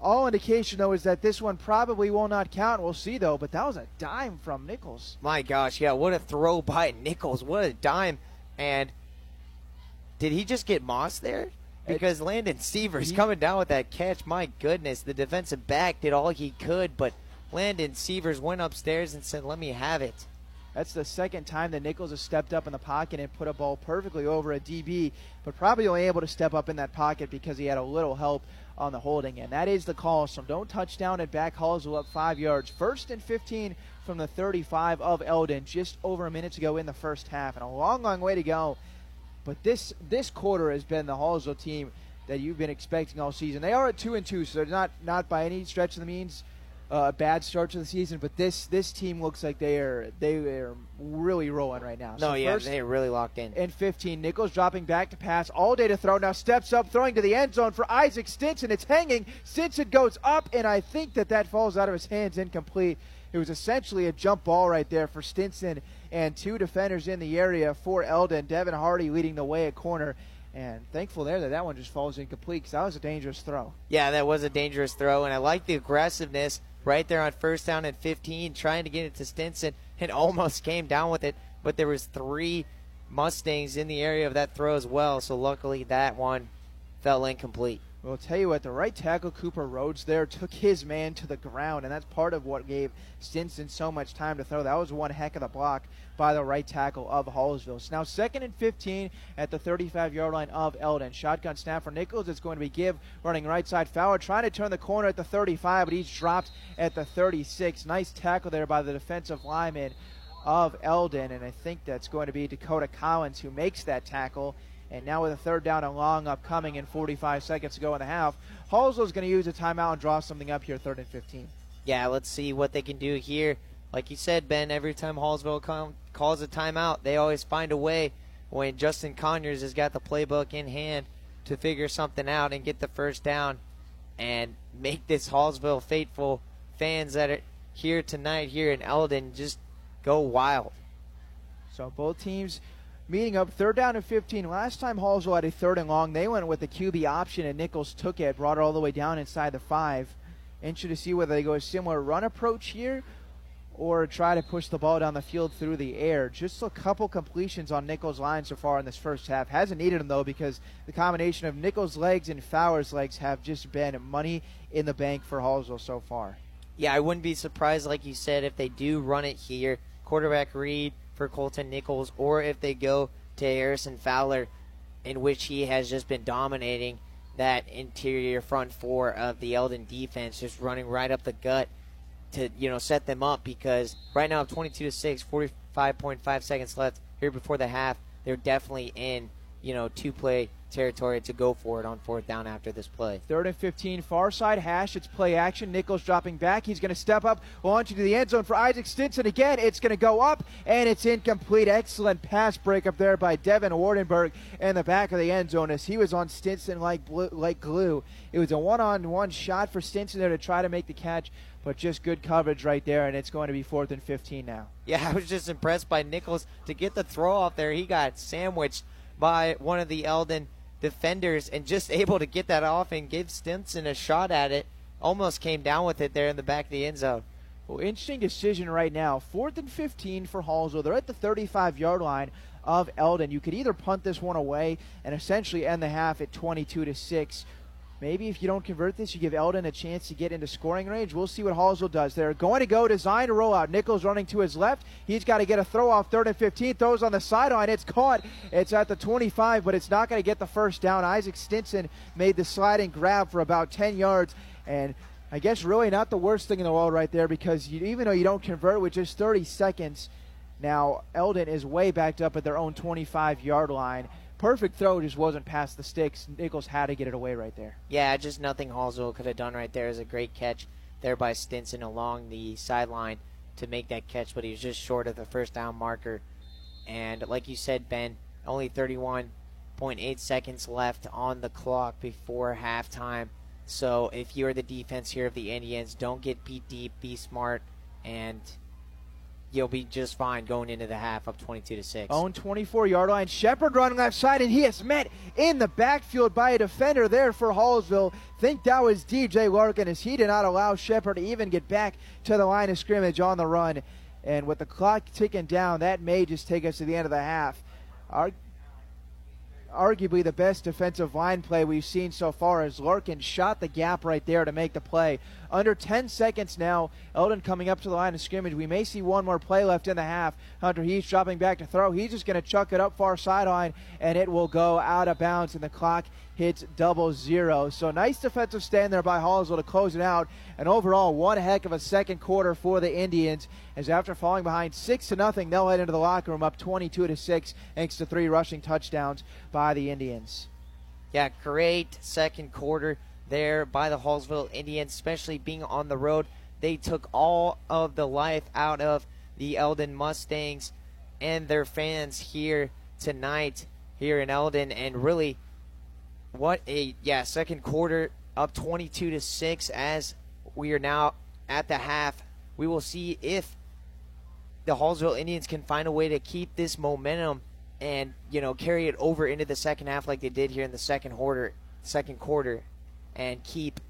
All indication, though, is that this one probably will not count. We'll see, though. But that was a dime from Nichols. My gosh, yeah, what a throw by Nichols. What a dime. And did he just get Moss there? Because Landon Sievers coming down with that catch. My goodness, the defensive back did all he could, but Landon Sievers went upstairs and said, "Let me have it." That's the second time that Nichols has stepped up in the pocket and put a ball perfectly over a DB, but probably only able to step up in that pocket because he had a little help on the holding And That is the call. So don't touch down and back Hallsville up five yards. First and 15 from the 35 of Eldon, just over a minute to go in the first half, and a long, long way to go but this this quarter has been the Hallsville team that you've been expecting all season. They are at two and two, so they're not not by any stretch of the means uh, a bad start to the season, but this this team looks like they are they are really rolling right now. No, so yeah, they're really locked in. and 15. Nichols dropping back to pass. All day to throw. Now steps up, throwing to the end zone for Isaac Stinson. It's hanging. Stinson goes up, and I think that that falls out of his hands incomplete. It was essentially a jump ball right there for Stinson and two defenders in the area for Eldon. Devin Hardy leading the way at corner. And thankful there that that one just falls incomplete because that was a dangerous throw. Yeah, that was a dangerous throw, and I like the aggressiveness right there on first down at 15, trying to get it to Stinson, and *laughs* almost came down with it. But there was three Mustangs in the area of that throw as well, so luckily that one fell incomplete. Well, I'll tell you what, the right tackle Cooper Rhodes there took his man to the ground, and that's part of what gave Stinson so much time to throw. That was one heck of a block by the right tackle of Hallsville. So now second and 15 at the 35-yard line of Eldon. Shotgun snap for Nichols. It's going to be give running right side. Fowler trying to turn the corner at the 35, but he's dropped at the 36. Nice tackle there by the defensive lineman of Eldon, and I think that's going to be Dakota Collins who makes that tackle. And now with a third down and long upcoming and 45 seconds to go in the half, Hallsville's going to use a timeout and draw something up here, third and 15. Yeah, let's see what they can do here. Like you said, Ben, every time Hallsville com- calls a timeout, they always find a way when Justin Conyers has got the playbook in hand to figure something out and get the first down and make this Hallsville faithful fans that are here tonight here in Eldon just go wild. So both teams meeting up third down and 15. Last time Hallsville had a third and long, they went with the QB option and Nichols took it, brought it all the way down inside the five. Interested to see whether they go a similar run approach here or try to push the ball down the field through the air. Just a couple completions on Nichols' line so far in this first half. Hasn't needed them though because the combination of Nichols' legs and Fowler's legs have just been money in the bank for Hallsville so far. Yeah, I wouldn't be surprised, like you said, if they do run it here. Quarterback read for Colton Nichols, or if they go to Harrison Fowler, in which he has just been dominating that interior front four of the Eldon defense, just running right up the gut to you know set them up. Because right now, 22 to six, 45.5 seconds left here before the half. They're definitely in you know two play territory to go for it on fourth down after this play. Third and 15, far side hash. It's play action. Nichols dropping back. He's going to step up, launch into the end zone for Isaac Stinson again. It's going to go up, and it's incomplete. Excellent pass break up there by Devin Wardenberg in the back of the end zone as he was on Stinson like blue, like glue. It was a one-on-one shot for Stinson there to try to make the catch, but just good coverage right there, and it's going to be fourth and 15 now. Yeah, *laughs* I was just impressed by Nichols to get the throw off there. He got sandwiched by one of the Eldon defenders and just *laughs* able to get that off and give Stinson a shot at it. Almost came down with it there in the back of the end zone. Well, interesting decision right now. Fourth and 15 for Hallsville. They're at the 35 yard line of Eldon. You could either punt this one away and essentially end the half at 22 to 6. Maybe if you don't convert this, you give Eldon a chance to get into scoring range. We'll see what Hallsville does. They're going to go design a roll out. Nichols running to his left. He's got to get a throw off third and 15. Throws on the sideline. It's caught. It's at the 25, but it's not going to get the first down. Isaac Stinson made the sliding grab for about 10 yards. And I guess really not the worst thing in the world right there because you, even though you don't convert with just 30 seconds, now Eldon is way backed up at their own 25 yard line perfect throw just wasn't past the sticks. Nichols had to get it away right there. Yeah, just nothing Hallsville could have done right there is a great catch there by Stinson along the sideline to make that catch, but he was just short of the first down marker. And like you said, Ben, only 31.8 seconds left on the clock before halftime. So if you're the defense here of the Indians, don't get beat deep, be smart, and you'll be just fine going into the half up 22 to 6. Own 24 yard line. Shepard running left side, and he is met in the backfield by a defender there for Hallsville. Think that was DJ Larkin as he did not allow Shepard to even get back to the line of scrimmage on the run. And with the clock ticking down, that may just take us to the end of the half. Our arguably the best defensive line play we've seen so far as Larkin shot the gap right there to make the play. Under 10 seconds now, Eldon coming up to the line of scrimmage. We may see one more play left in the half. Hunter Heese dropping back to throw. He's just going to chuck it up far sideline, and it will go out of bounds, and the clock hits double zero. So nice defensive stand there by Hallsville to close it out. And overall, one heck of a second quarter for the Indians. As after falling behind six to nothing, they'll head into the locker room up 22 to six, thanks to three rushing touchdowns by the Indians. Yeah, great second quarter there by the Hallsville Indians, especially being on the road. They took all of the life out of the Eldon Mustangs and their fans here tonight here in Eldon and really what a yeah, second quarter up 22 to 6 as we are now at the half. We will see if the Hallsville Indians can find a way to keep this momentum and you know carry it over into the second half like they did here in the second quarter, second quarter, and keep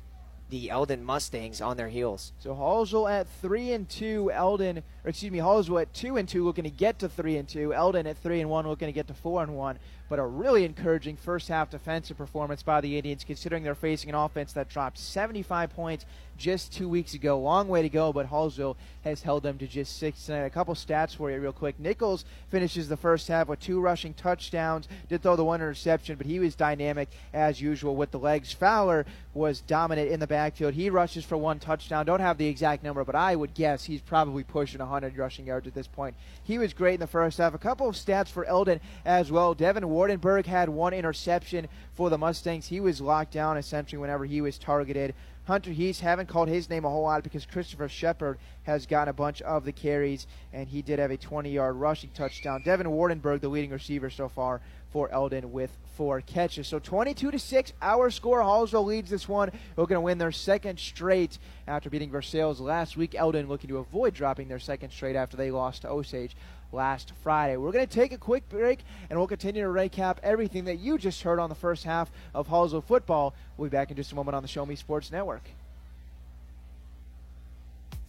the Eldon Mustangs on their heels. So Hallsville at three and two, Eldon, or excuse me, Hallsville at two and two, looking to get to three and two. Eldon at three and one, looking to get to four and one. But a really encouraging first half defensive performance by the Indians, considering they're facing an offense that dropped 75 points just two weeks ago. Long way to go, but Hallsville has held them to just six tonight. A couple stats for you, real quick. Nichols finishes the first half with two rushing touchdowns. Did throw the one interception, but he was dynamic as usual with the legs. Fowler was dominant in the backfield. He rushes for one touchdown. Don't have the exact number, but I would guess he's probably pushing 100 rushing yards at this point. He was great in the first half. A couple of stats for Eldon as well. Devin Wardenberg had one interception for the Mustangs. He was locked down essentially whenever he was targeted. Hunter Heese haven't called his name a whole lot because Christopher Shepard has gotten a bunch of the carries, and he did have a 20-yard rushing touchdown. Devin Wardenberg, the leading receiver so far for Eldon, with four catches. So 22 to six, our score. Hallsville leads this one. They're going to win their second straight after beating Versailles last week. Eldon looking to avoid dropping their second straight after they lost to Osage last Friday. We're going to take a quick break and we'll continue to recap everything that you just heard on the first half of Hallsville football. We'll be back in just a moment on the Show Me Sports Network.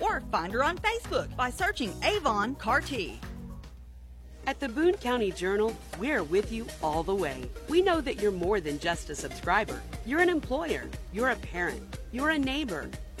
or find her on Facebook by searching Avon Carty. At the Boone County Journal, we're with you all the way. We know that you're more than just a subscriber. You're an employer, you're a parent, you're a neighbor.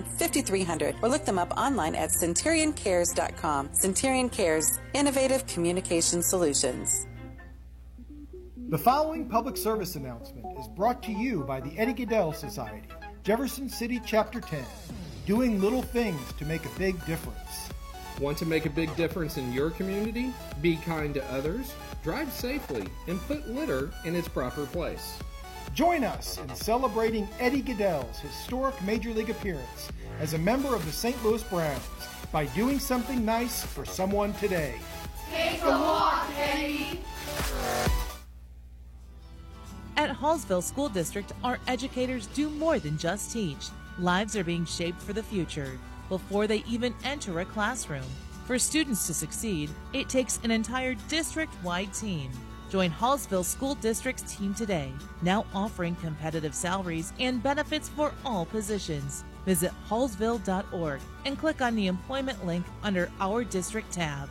5300 or look them up online at centurioncares.com. Centurion Cares, innovative communication solutions. The following public service announcement is brought to you by the Eddie Gaedel Society, Jefferson City Chapter 10, doing little things to make a big difference. Want to make a big difference in your community? Be kind to others, drive safely, and put litter in its proper place. Join us in celebrating Eddie Gaedel's historic Major League appearance as a member of the St. Louis Browns by doing something nice for someone today. Take a walk, Eddie! At Hallsville School District, our educators do more than just teach. Lives are being shaped for the future before they even enter a classroom. For students to succeed, it takes an entire district wide team. Join Hallsville School District's team today, now offering competitive salaries and benefits for all positions. Visit hallsville.org and click on the employment link under Our District tab.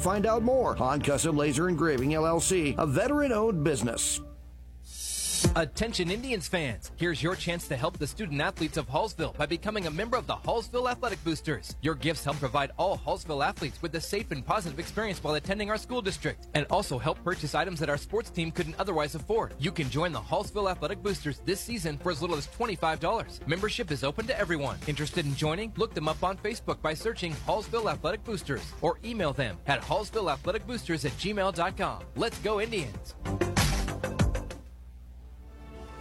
find out more. Han Custom Laser Engraving LLC, a veteran owned business. Attention Indians fans, here's your chance to help the student athletes of Hallsville by becoming a member of the Hallsville Athletic Boosters. Your gifts help provide all Hallsville athletes with a safe and positive experience while attending our school district and also help purchase items that our sports team couldn't otherwise afford. You can join the Hallsville Athletic Boosters this season for as little as $25. Membership is open to everyone. Interested in joining? Look them up on Facebook by searching Hallsville Athletic Boosters or email them at hallsvilleathleticboosters at gmail.com. Let's go Indians!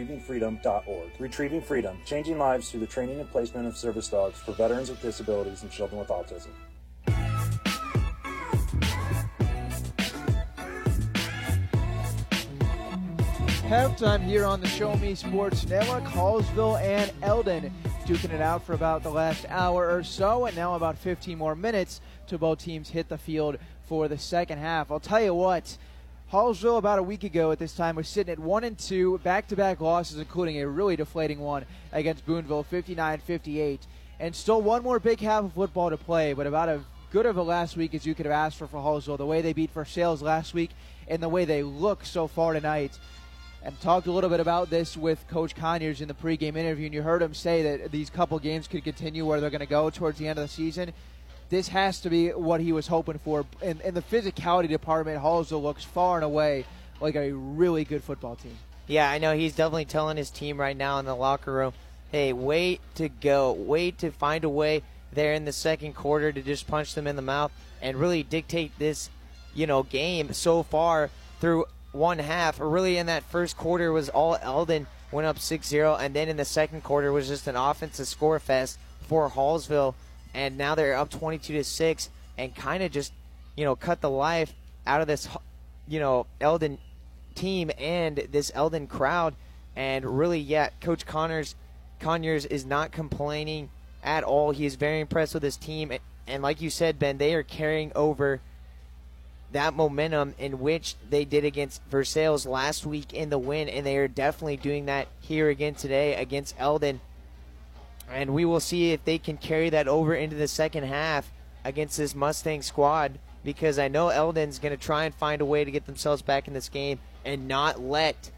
retrievingfreedom.org. Retrieving Freedom, changing lives through the training and placement of service dogs for veterans with disabilities and children with autism. Halftime here on the Show Me Sports Network. Hallsville and Eldon duking it out for about the last hour or so, and now about 15 more minutes to both teams hit the field for the second half. I'll tell you what, Hallsville about a week ago at this time was sitting at one and two, back-to-back losses, including a really deflating one against Boonville, 59-58, and still one more big half of football to play, but about as good of a last week as you could have asked for for Hallsville. The way they beat Versailles last week, and the way they look so far tonight and talked a little bit about this with Coach Conyers in the pregame interview, and you heard him say that these couple games could continue where they're going to go towards the end of the season. This has to be what he was hoping for. In, in the physicality department, Hallsville looks far and away like a really good football team. Yeah, I know he's definitely telling his team right now in the locker room, hey, wait to go. Wait to find a way there in the second quarter to just punch them in the mouth and really dictate this, you know, game so far through one half, really in that first quarter was all Eldon went up 6-0, and then in the second quarter was just an offensive score fest for Hallsville, and now they're up 22 to six, and kind of just you know cut the life out of this you know Eldon team and this Eldon crowd, and really yeah, Coach Connors Conyers is not complaining at all. He is very impressed with his team, and like you said, Ben, they are carrying over that momentum in which they did against Versailles last week in the win, and they are definitely doing that here again today against Eldon. And we will see if they can carry that over into the second half against this Mustang squad because I know Eldon's going to try and find a way to get themselves back in this game and not let,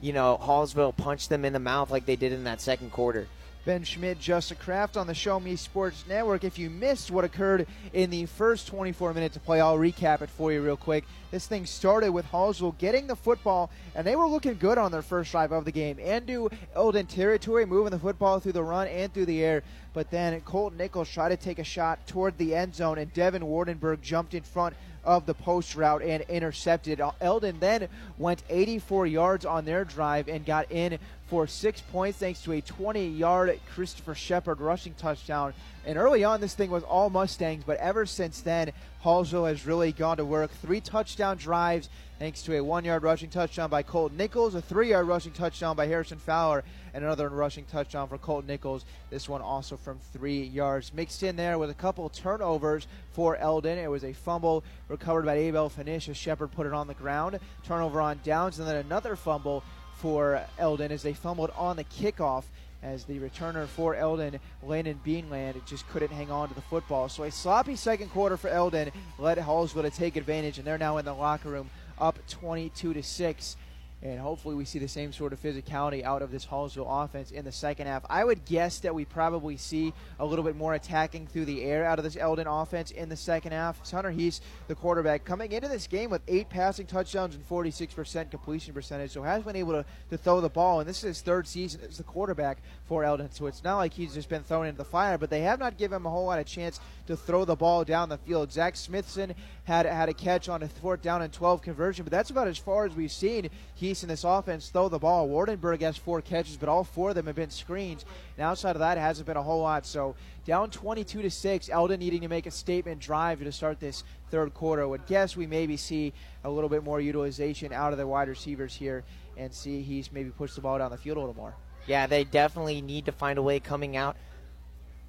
you know, Hallsville punch them in the mouth like they did in that second quarter. Ben Schmidt, Justin Kraft on the Show Me Sports Network. If you missed what occurred in the first 24 minutes of play, I'll recap it for you real quick. This thing started with Hallsville getting the football, and they were looking good on their first drive of the game. Into Eldon territory, moving the football through the run and through the air. But then Colton Nichols tried to take a shot toward the end zone, and Devin Wardenberg jumped in front of the post route and intercepted. Eldon then went 84 yards on their drive and got in for six points thanks to a 20 yard Christopher Shepard rushing touchdown. And early on, this thing was all Mustangs, but ever since then, Hallsville has really gone to work. Three touchdown drives thanks to a one yard rushing touchdown by Colton Nichols, a three yard rushing touchdown by Harrison Fowler, and another rushing touchdown for Colton Nichols. This one also from three yards. Mixed in there with a couple turnovers for Eldon. It was a fumble recovered by Abel Finish as Shepard put it on the ground. Turnover on downs, and then another fumble for Eldon as they fumbled on the kickoff as the returner for Eldon, Landon Beanland, just couldn't hang on to the football. So a sloppy second quarter for Eldon led Hallsville to take advantage, and they're now in the locker room up 22 to 6 and hopefully we see the same sort of physicality out of this Hallsville offense in the second half. I would guess that we probably see a little bit more attacking through the air out of this Eldon offense in the second half. It's Hunter Heese, the quarterback, coming into this game with eight passing touchdowns and 46% completion percentage, so has been able to, to throw the ball, and this is his third season as the quarterback for Eldon, so it's not like he's just been thrown into the fire, but they have not given him a whole lot of chance to throw the ball down the field. Zach Smithson had had a catch on a fourth down and 12 conversion, but that's about as far as we've seen Heese in this offense throw the ball. Wardenberg has four catches, but all four of them have been screens. And outside of that, it hasn't been a whole lot. So down 22 to six, Eldon needing to make a statement drive to start this third quarter. I would guess we maybe see a little bit more utilization out of the wide receivers here and see Heese maybe push the ball down the field a little more. Yeah, they definitely need to find a way coming out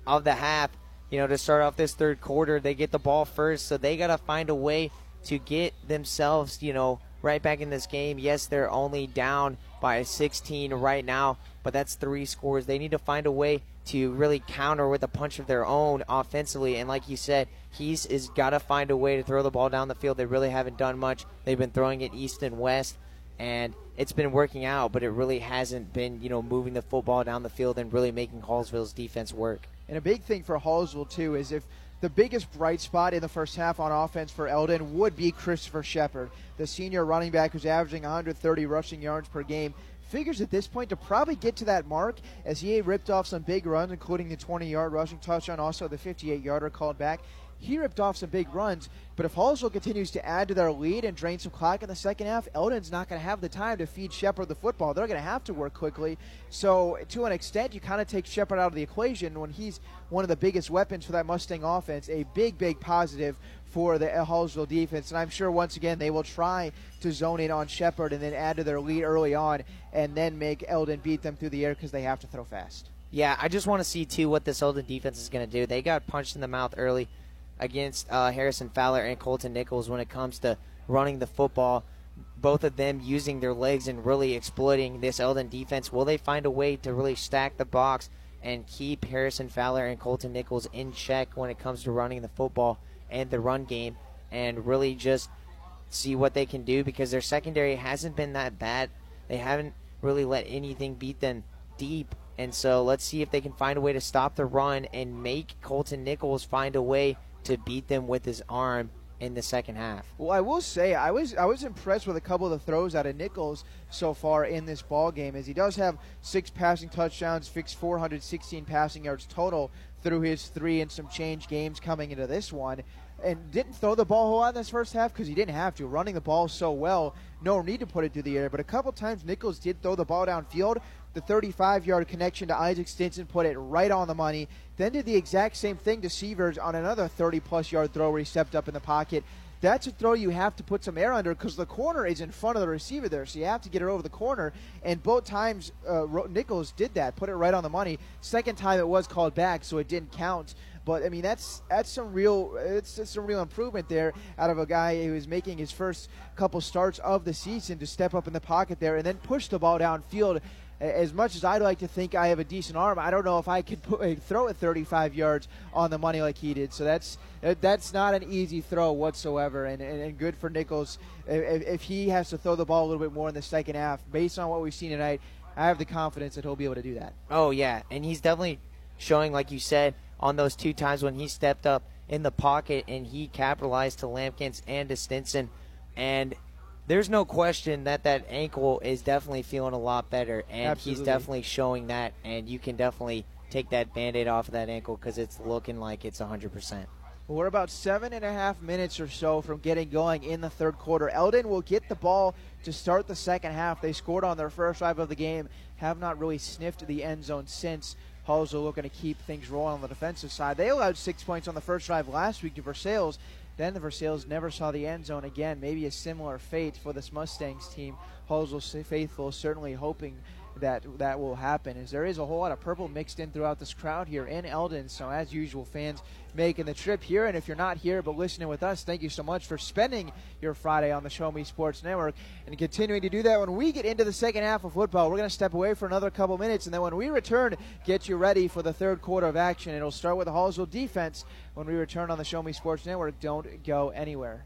of the half you know, to start off this third quarter. They get the ball first, so they got to find a way to get themselves, you know, right back in this game. Yes, they're only down by 16 right now, but that's three scores. They need to find a way to really counter with a punch of their own offensively. And like you said, Heese is got to find a way to throw the ball down the field. They really haven't done much. They've been throwing it east and west, and it's been working out, but it really hasn't been, you know, moving the football down the field and really making Hallsville's defense work. And a big thing for Hallsville, too, is if the biggest bright spot in the first half on offense for Eldon would be Christopher Shepard, the senior running back who's averaging 130 rushing yards per game. Figures at this point to probably get to that mark as he ripped off some big runs, including the 20 yard rushing touchdown, also the 58 yarder called back he ripped off some big runs. But if Hallsville continues to add to their lead and drain some clock in the second half, Eldon's not going to have the time to feed Shepard the football. They're going to have to work quickly. So, to an extent, you kind of take Shepard out of the equation when he's one of the biggest weapons for that Mustang offense. A big, big positive for the Hallsville defense. And I'm sure once again they will try to zone in on Shepard and then add to their lead early on and then make Eldon beat them through the air because they have to throw fast. Yeah, I just want to see too what this Eldon defense is going to do. They got punched in the mouth early against uh, Harrison Fowler and Colton Nichols when it comes to running the football. Both of them using their legs and really exploiting this Eldon defense. Will they find a way to really stack the box and keep Harrison Fowler and Colton Nichols in check when it comes to running the football and the run game and really just see what they can do because their secondary hasn't been that bad. They haven't really let anything beat them deep. And so let's see if they can find a way to stop the run and make Colton Nichols find a way to beat them with his arm in the second half. Well, I will say I was I was impressed with a couple of the throws out of Nichols so far in this ball game, as he does have six passing touchdowns, fixed 416 passing yards total through his three and some change games coming into this one, and didn't throw the ball a whole lot in this first half because he didn't have to. Running the ball so well, no need to put it through the air. But a couple times Nichols did throw the ball downfield, the 35 yard connection to Isaac Stinson put it right on the money. Then did the exact same thing to Sievers on another 30 plus yard throw where he stepped up in the pocket. That's a throw you have to put some air under because the corner is in front of the receiver there, so you have to get it over the corner. And both times uh, Nichols did that, put it right on the money. Second time it was called back, so it didn't count. But I mean, that's that's some real it's, it's some real improvement there out of a guy who is making his first couple starts of the season to step up in the pocket there and then push the ball downfield as much as I'd like to think I have a decent arm, I don't know if I could put, *laughs* throw it 35 yards on the money like he did. So that's that's not an easy throw whatsoever, and, and, and good for Nichols. If, if, he has to throw the ball a little bit more in the second half, based on what we've seen tonight, I have the confidence that he'll be able to do that. Oh yeah, and he's definitely showing, like you said, on those two times when he stepped up in the pocket and he capitalized to Lampkins and to Stinson, and there's no question that that ankle is definitely feeling a lot better, and Absolutely. he's definitely showing that. And you can definitely take that band-aid off of that ankle because it's looking like it's 100%. We're about seven and a half minutes or so from getting going in the third quarter. Eldon will get the ball to start the second half. They scored on their first drive of the game, have not really sniffed the end zone since. Hulls are looking to keep things rolling on the defensive side. They allowed six points on the first drive last week to Versailles. Then the Versailles never saw the end zone again. Maybe a similar fate for this Mustangs team. Stay faithful, certainly hoping that that will happen. is there is a whole lot of purple mixed in throughout this crowd here in Eldon. So as usual, fans making the trip here. And if you're not here but listening with us, thank you so much for spending your Friday on the Show Me Sports Network and continuing to do that. When we get into the second half of football, we're going to step away for another couple minutes. And then when we return, get you ready for the third quarter of action. It'll start with the Hallsville defense when we return on the Show Me Sports Network. Don't go anywhere.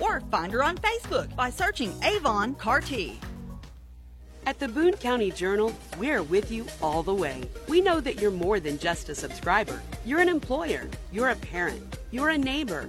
or find her on Facebook by searching Avon Carty. At the Boone County Journal, we're with you all the way. We know that you're more than just a subscriber. You're an employer, you're a parent, you're a neighbor.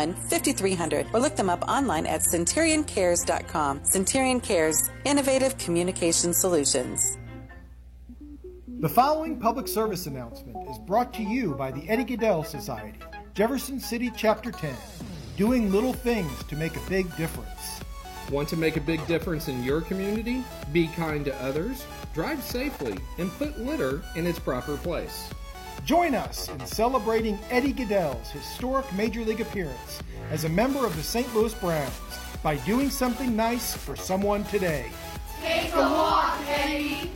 5300 or look them up online at centurioncares.com. Centurion Cares, innovative communication solutions. The following public service announcement is brought to you by the Eddie Gaedel Society, Jefferson City Chapter 10, doing little things to make a big difference. Want to make a big difference in your community? Be kind to others, drive safely, and put litter in its proper place. Join us in celebrating Eddie Gaedel's historic Major League appearance as a member of the St. Louis Browns by doing something nice for someone today. Take a walk, Eddie.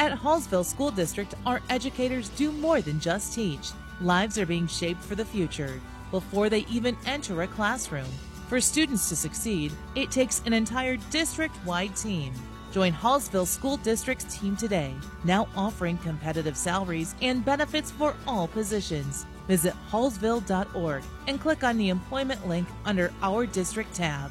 At Hallsville School District, our educators do more than just teach. Lives are being shaped for the future before they even enter a classroom. For students to succeed, it takes an entire district wide team. Join Hallsville School District's team today, now offering competitive salaries and benefits for all positions. Visit hallsville.org and click on the employment link under Our District tab.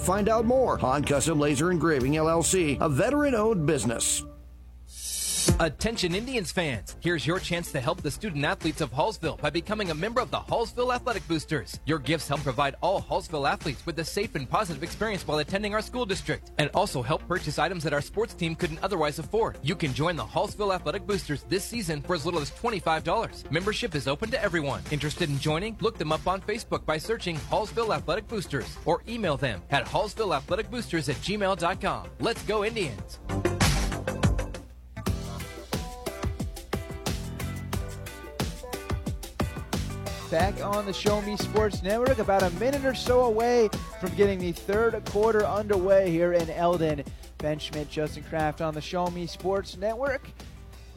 find out more. Han Custom Laser Engraving LLC, a veteran owned business. Attention Indians fans, here's your chance to help the student athletes of Hallsville by becoming a member of the Hallsville Athletic Boosters. Your gifts help provide all Hallsville athletes with a safe and positive experience while attending our school district, and also help purchase items that our sports team couldn't otherwise afford. You can join the Hallsville Athletic Boosters this season for as little as $25. Membership is open to everyone. Interested in joining? Look them up on Facebook by searching Hallsville Athletic Boosters or email them at hallsvilleathleticboosters at gmail.com. Let's go Indians! Back on the Show Me Sports Network, about a minute or so away from getting the third quarter underway here in Eldon. Ben Schmidt, Justin Kraft on the Show Me Sports Network.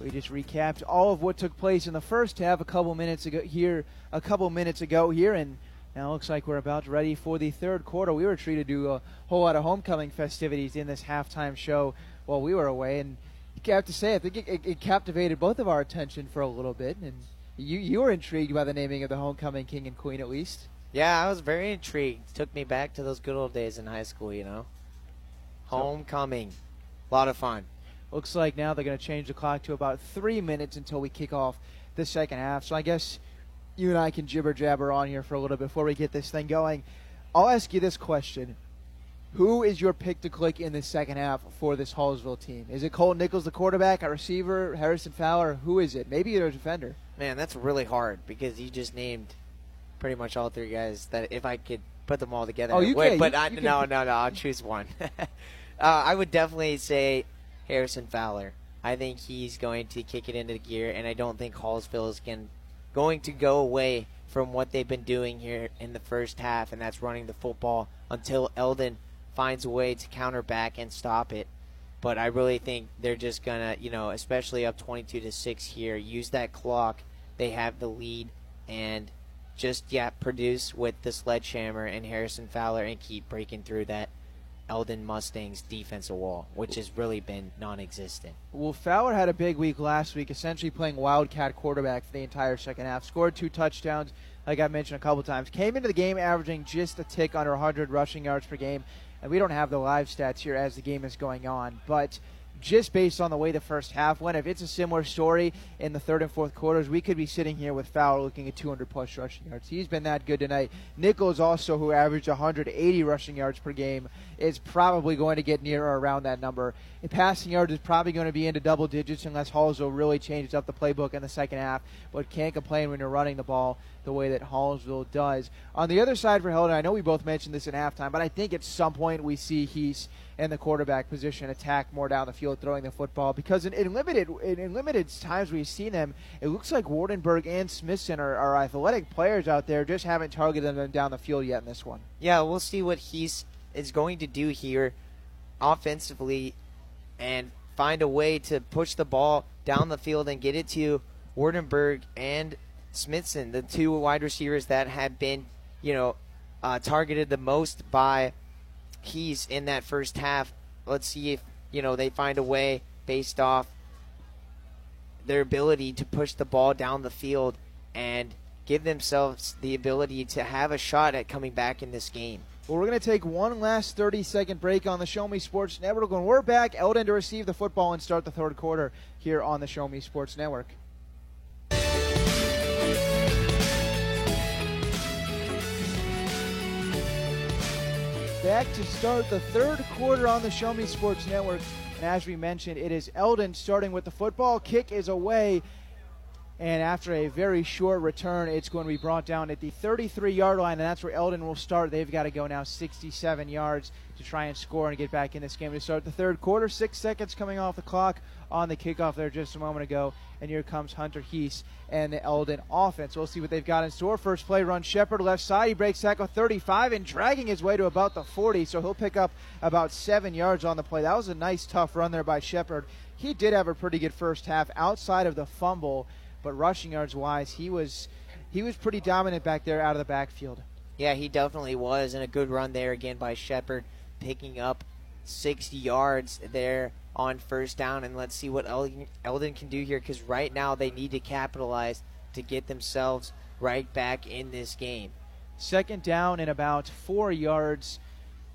We just recapped all of what took place in the first half a couple minutes ago here, a couple minutes ago here, and now it looks like we're about ready for the third quarter. We were treated to a whole lot of homecoming festivities in this halftime show while we were away, and I have to say, I think it, it, it captivated both of our attention for a little bit, and you you were intrigued by the naming of the homecoming king and queen, at least. Yeah, I was very intrigued. Took me back to those good old days in high school, you know. Homecoming, a lot of fun. Looks like now they're going to change the clock to about three minutes until we kick off the second half. So I guess you and I can jibber jabber on here for a little bit before we get this thing going. I'll ask you this question. Who is your pick to click in the second half for this Hallsville team? Is it Cole Nichols, the quarterback, a receiver, Harrison Fowler? Who is it? Maybe a defender. Man, that's really hard because you just named pretty much all three guys. That if I could put them all together, oh, you would, can. But you, I, you no, can. no, no. I'll choose one. *laughs* uh, I would definitely say Harrison Fowler. I think he's going to kick it into gear, and I don't think Hallsville is going going to go away from what they've been doing here in the first half, and that's running the football until Eldon finds a way to counter back and stop it. But I really think they're just gonna, you know, especially up 22 to six here, use that clock. They have the lead and just yeah, produce with the sledgehammer and Harrison Fowler and keep breaking through that Eldon Mustangs defensive wall, which has really been non-existent. Well, Fowler had a big week last week, essentially playing wildcat quarterback for the entire second half. Scored two touchdowns, like I mentioned a couple times. Came into the game averaging just a tick under 100 rushing yards per game and we don't have the live stats here as the game is going on, but just based on the way the first half went, if it's a similar story in the third and fourth quarters, we could be sitting here with Fowler looking at 200 plus rushing yards. He's been that good tonight. Nichols also, who averaged 180 rushing yards per game, is probably going to get near or around that number. And passing yards is probably going to be into double digits unless Hallsville really changes up the playbook in the second half. But can't complain when you're running the ball the way that Hallsville does. On the other side for Eldon, I know we both mentioned this in halftime, but I think at some point we see Heese in the quarterback position attack more down the field throwing the football because in, in limited in, in, limited times we've seen them it looks like Wardenberg and Smithson are, are, athletic players out there just haven't targeted them down the field yet in this one yeah we'll see what Heese is going to do here offensively and find a way to push the ball down the field and get it to Wardenberg and Smithson, the two wide receivers that have been, you know, uh, targeted the most by Heese in that first half. Let's see if you know they find a way based off their ability to push the ball down the field and give themselves the ability to have a shot at coming back in this game. Well, we're going to take one last 30 second break on the Show Me Sports Network. When we're back, Eldon to receive the football and start the third quarter here on the Show Me Sports Network. Back to start the third quarter on the Show Me Sports Network. And as we mentioned, it is Eldon starting with the football. Kick is away and after a very short return, it's going to be brought down at the 33 yard line, and that's where Eldon will start. They've got to go now 67 yards to try and score and get back in this game to start the third quarter. Six seconds coming off the clock on the kickoff there just a moment ago. And here comes Hunter Heese and the Eldon offense. We'll see what they've got in store. First play run Shepard left side. He breaks tackle 35 and dragging his way to about the 40, so he'll pick up about seven yards on the play. That was a nice, tough run there by Shepard. He did have a pretty good first half outside of the fumble but rushing yards wise, he was he was pretty dominant back there out of the backfield. Yeah, he definitely was, and a good run there again by Shepard, picking up 60 yards there on first down. And let's see what Eldon can do here, because right now they need to capitalize to get themselves right back in this game. Second down and about four yards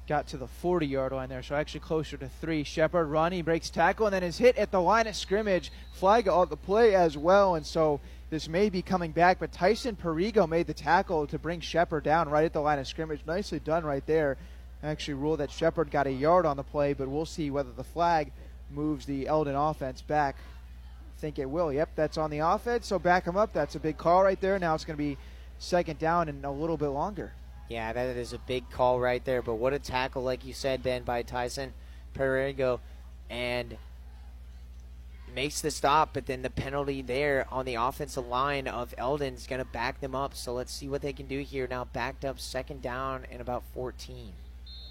got to the 40 yard line there, so actually closer to three. Shepard run, he breaks tackle, and then is hit at the line of scrimmage. Flag on the play as well, and so this may be coming back, but Tyson Perigo made the tackle to bring Shepard down right at the line of scrimmage. Nicely done right there. Actually ruled that Shepard got a yard on the play, but we'll see whether the flag moves the Eldon offense back. I think it will. Yep, that's on the offense, so back him up. That's a big call right there. Now it's going to be second down and a little bit longer. Yeah, that is a big call right there. But what a tackle, like you said, Ben, by Tyson Perigo, and makes the stop. But then the penalty there on the offensive line of Eldon is going to back them up. So let's see what they can do here. Now backed up second down and about 14.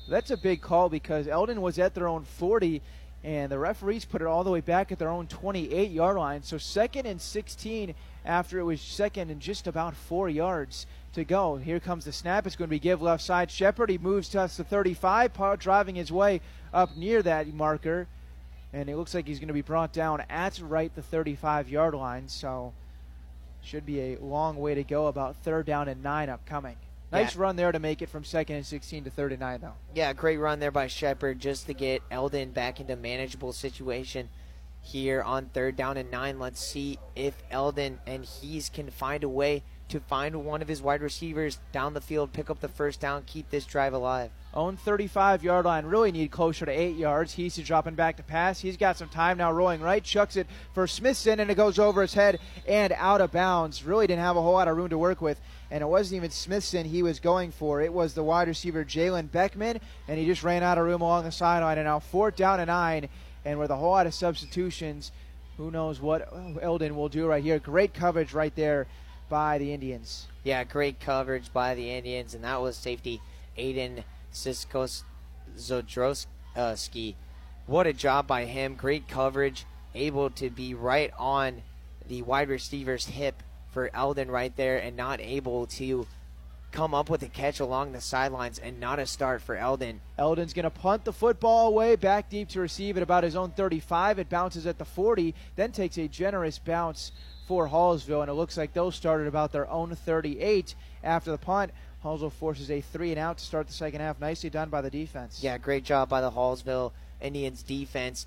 That's a big call because Eldon was at their own 40 and the referees put it all the way back at their own 28 yard line. So second and 16 after it was second and just about four yards to go. Here comes the snap. It's going to be give left side. Shepard. He moves to us to 35, driving his way up near that marker. And it looks like he's going to be brought down at right the 35 yard line. So should be a long way to go. About third down and nine upcoming. Nice yeah. run there to make it from second and 16 to 39, though. Yeah, great run there by Shepard just to get Eldon back into manageable situation here on third down and nine. Let's see if Eldon and Heese can find a way to find one of his wide receivers down the field, pick up the first down, keep this drive alive. Own 35 yard line, really need closer to eight yards. He's dropping back to pass. He's got some time now rolling right, chucks it for Smithson, and it goes over his head and out of bounds. Really didn't have a whole lot of room to work with. And it wasn't even Smithson he was going for. It was the wide receiver Jalen Beckman, and he just ran out of room along the sideline. And now fourth down and nine, and with a whole lot of substitutions, who knows what Eldon will do right here. Great coverage right there by the Indians. Yeah, great coverage by the Indians, and that was safety Aiden Siskos Zodrowski. What a job by him. Great coverage, able to be right on the wide receiver's hip for Eldon right there, and not able to come up with a catch along the sidelines and not a start for Eldon. Eldon's going to punt the football away back deep to receive at about his own 35. It bounces at the 40, then takes a generous bounce for Hallsville, and it looks like those started about their own 38 after the punt. Hallsville forces a three and out to start the second half. Nicely done by the defense. Yeah, great job by the Hallsville Indians defense.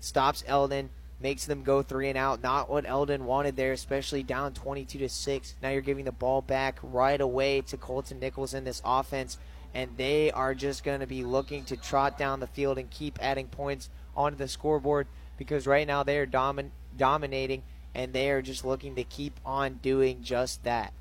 Stops Eldon, makes them go three and out. Not what Eldon wanted there, especially down 22 to six. Now you're giving the ball back right away to Colton Nichols in this offense, and they are just going to be looking to trot down the field and keep adding points onto the scoreboard because right now they are domin- dominating and they are just looking to keep on doing just that.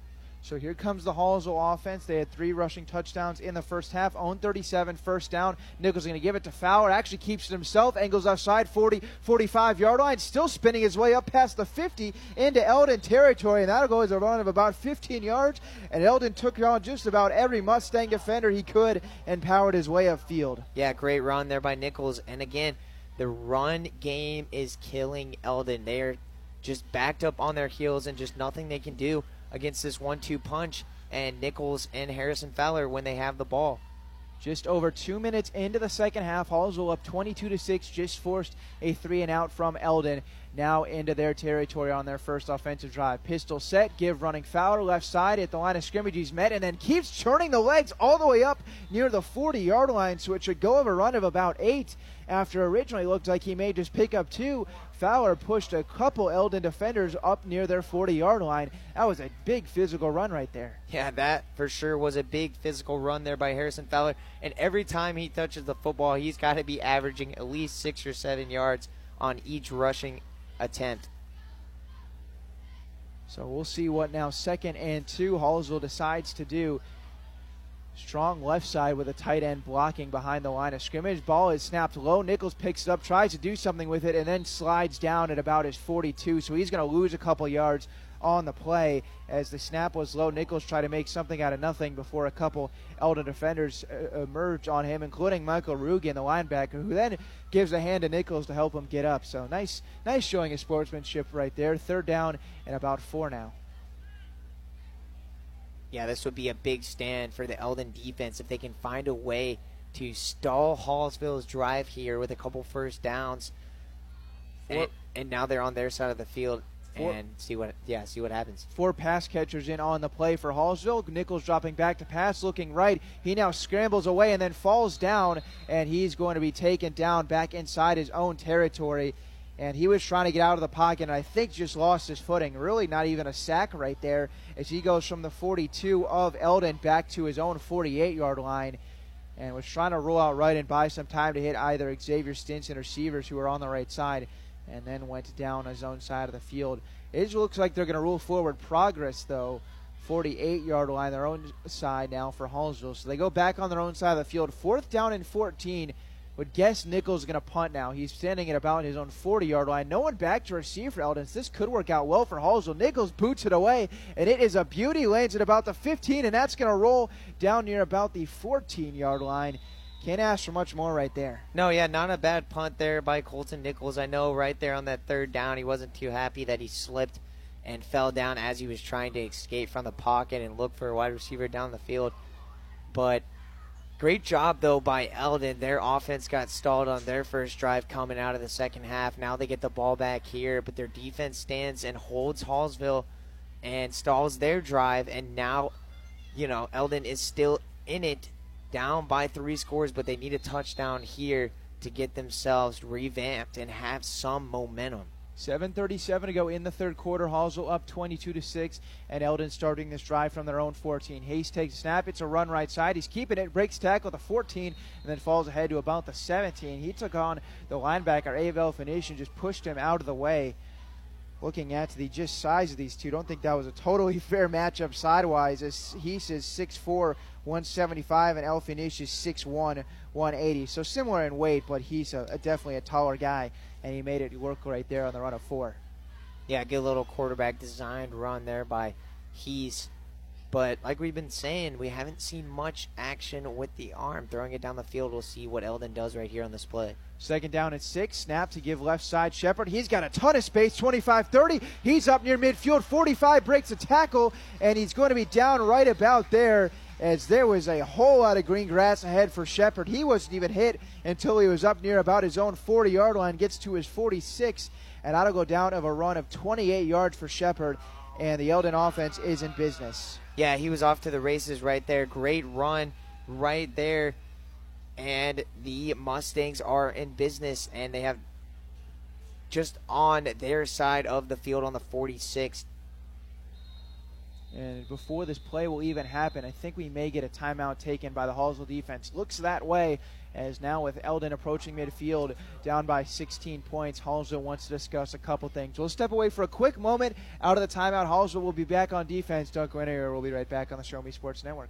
So here comes the Hallsville offense. They had three rushing touchdowns in the first half. Own 37, first down. Nichols is going to give it to Fowler. Actually keeps it himself. Angles outside, 40, 45 yard line. Still spinning his way up past the 50 into Eldon territory. And that'll go as a run of about 15 yards. And Eldon took on just about every Mustang defender he could and powered his way upfield. Yeah, great run there by Nichols. And again, the run game is killing Eldon. They're just backed up on their heels and just nothing they can do against this one-two punch and Nichols and Harrison Fowler when they have the ball. Just over two minutes into the second half, Hallsville up 22 to six. Just forced a three and out from Eldon. Now into their territory on their first offensive drive. Pistol set, give running Fowler left side at the line of scrimmage. He's met and then keeps turning the legs all the way up near the 40-yard line, so it should go of a run of about eight. After originally looked like he may just pick up two, Fowler pushed a couple Eldon defenders up near their 40 yard line. That was a big physical run right there. Yeah, that for sure was a big physical run there by Harrison Fowler. And every time he touches the football, he's got to be averaging at least six or seven yards on each rushing attempt. So we'll see what now second and two Hallsville decides to do. Strong left side with a tight end blocking behind the line of scrimmage. Ball is snapped low. Nichols picks it up, tries to do something with it, and then slides down at about his 42. So he's going to lose a couple yards on the play as the snap was low. Nichols tried to make something out of nothing before a couple Eldon defenders uh, emerged on him, including Michael Rugen, the linebacker, who then gives a hand to Nichols to help him get up. So nice, nice showing of sportsmanship right there. Third down and about four now. Yeah, this would be a big stand for the Eldon defense if they can find a way to stall Hallsville's drive here with a couple first downs. And, and now they're on their side of the field Four. and see what yeah see what happens. Four pass catchers in on the play for Hallsville. Nichols dropping back to pass, looking right. He now scrambles away and then falls down, and he's going to be taken down back inside his own territory. And he was trying to get out of the pocket, and I think just lost his footing. Really, not even a sack right there as he goes from the 42 of Eldon back to his own 48 yard line and was trying to roll out right and buy some time to hit either Xavier Stinson or Sievers, who were on the right side and then went down his own side of the field. It looks like they're going to rule forward progress, though. 48 yard line, their own side now for Hallsville. So they go back on their own side of the field. Fourth down and 14. Would guess Nichols is going to punt now. He's standing at about his own 40 yard line. No one back to receive for Eldon. This could work out well for Hallsville. Nichols boots it away, and it is a beauty. Lands at about the 15, and that's going to roll down near about the 14 yard line. Can't ask for much more right there. No, yeah, not a bad punt there by Colton Nichols. I know right there on that third down, he wasn't too happy that he slipped and fell down as he was trying to escape from the pocket and look for a wide receiver down the field. But great job, though, by Eldon. Their offense got stalled on their first drive coming out of the second half. Now they get the ball back here, but their defense stands and holds Hallsville and stalls their drive. And now, you know, Eldon is still in it down by three scores, but they need a touchdown here to get themselves revamped and have some momentum. 7:37 to go in the third quarter. Hallsville up 22 to six, and Eldon starting this drive from their own 14. Heese takes a snap. It's a run right side. He's keeping it. Breaks tackle the 14, and then falls ahead to about the 17. He took on the linebacker Avel Phoenician, just pushed him out of the way looking at the just size of these two, don't think that was a totally *laughs* fair matchup sidewise. As he says 6'4, 175, and El Finish is 6'1, 180. So similar in weight, but he's a, a, definitely a taller guy, and he made it work right there on the run of four. Yeah, good little quarterback designed run there by Heese. But like we've been saying, we haven't seen much action with the arm. Throwing it down the field, we'll see what Eldon does right here on this play. Second down and six. Snap to give left side Shepard. He's got a ton of space, 25 30. He's up near midfield. 45 breaks a tackle, and he's going to be down right about there as there was a whole lot of green grass ahead for Shepard. He wasn't even hit until he was up near about his own 40 yard line, gets to his 46, and that'll go down of a run of 28 yards for Shepard, and the Eldon offense is in business. Yeah, he was off to the races right there. Great run right there. And the Mustangs are in business, and they have just on their side of the field on the 46. And before this play will even happen, I think we may get a timeout taken by the Hallsville defense. Looks that way as now with Eldon approaching midfield down by 16 points, Hallsville wants to discuss a couple things. We'll step away for a quick moment out of the timeout. Hallsville will be back on defense. Doug Winter will be right back on the Show Me Sports Network.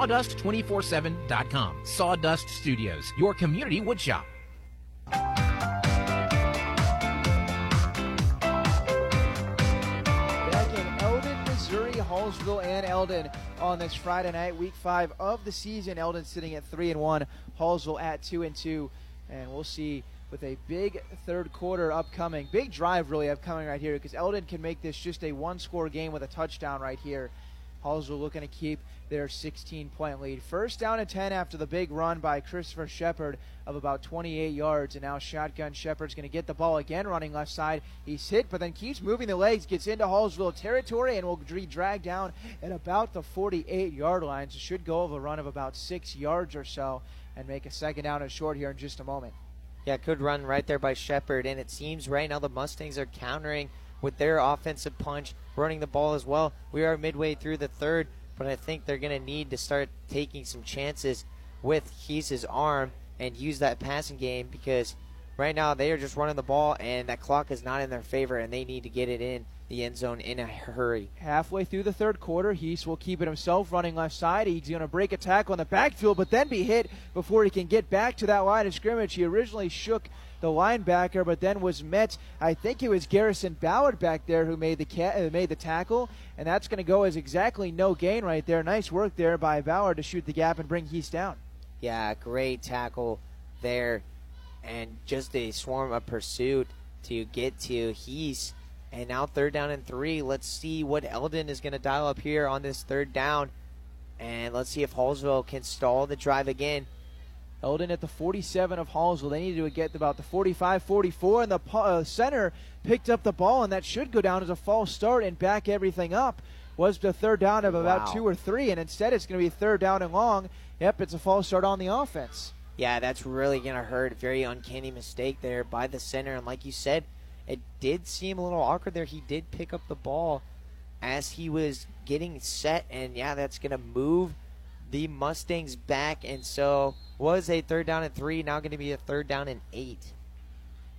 sawdust247.com. Sawdust Studios, your community woodshop. Back in Eldon, Missouri, Hallsville and Eldon on this Friday night, week five of the season. Eldon sitting at three and one, Hallsville at two and two, and we'll see with a big third quarter upcoming. Big drive, really, upcoming right here because Eldon can make this just a one score game with a touchdown right here. Hallsville looking to keep their 16 point lead. First down and 10 after the big run by Christopher Shepard of about 28 yards. And now shotgun Shepard's going to get the ball again running left side. He's hit, but then keeps moving the legs, gets into Hallsville territory, and will be dragged down at about the 48 yard line. So should go of a run of about six yards or so and make a second down and short here in just a moment. Yeah, good run right there by Shepard. And it seems right now the Mustangs are countering with their offensive punch, running the ball as well. We are midway through the third, but I think they're going to need to start taking some chances with Heese's arm and use that passing game because right now they are just running the ball and that clock is not in their favor and they need to get it in the end zone in a hurry. Halfway through the third quarter, Heese will keep it himself running left side. He's going to break a tackle in the backfield, but then be hit before he can get back to that line of scrimmage. He originally shook the linebacker, but then was met. I think it was Garrison Ballard back there who made the ca- uh, made the tackle, and that's going to go as exactly no gain right there. Nice work there by Ballard to shoot the gap and bring Heese down. Yeah, great tackle there, and just a swarm of pursuit to get to Heese. And now third down and three. Let's see what Eldon is going to dial up here on this third down. And let's see if Hallsville can stall the drive again. Eldon at the 47 of Hallsville. They needed to get about the 45 44, and the uh, center picked up the ball, and that should go down as a false start and back everything up. Was the third down of about Wow. two or three, and instead it's going to be third down and long. Yep, it's a false start on the offense. Yeah, that's really going to hurt. Very uncanny mistake there by the center. And like you said, it did seem a little awkward there. He did pick up the ball as he was getting set. And yeah, that's going to move the Mustangs back. And so was a third down and three, now going to be a third down and eight.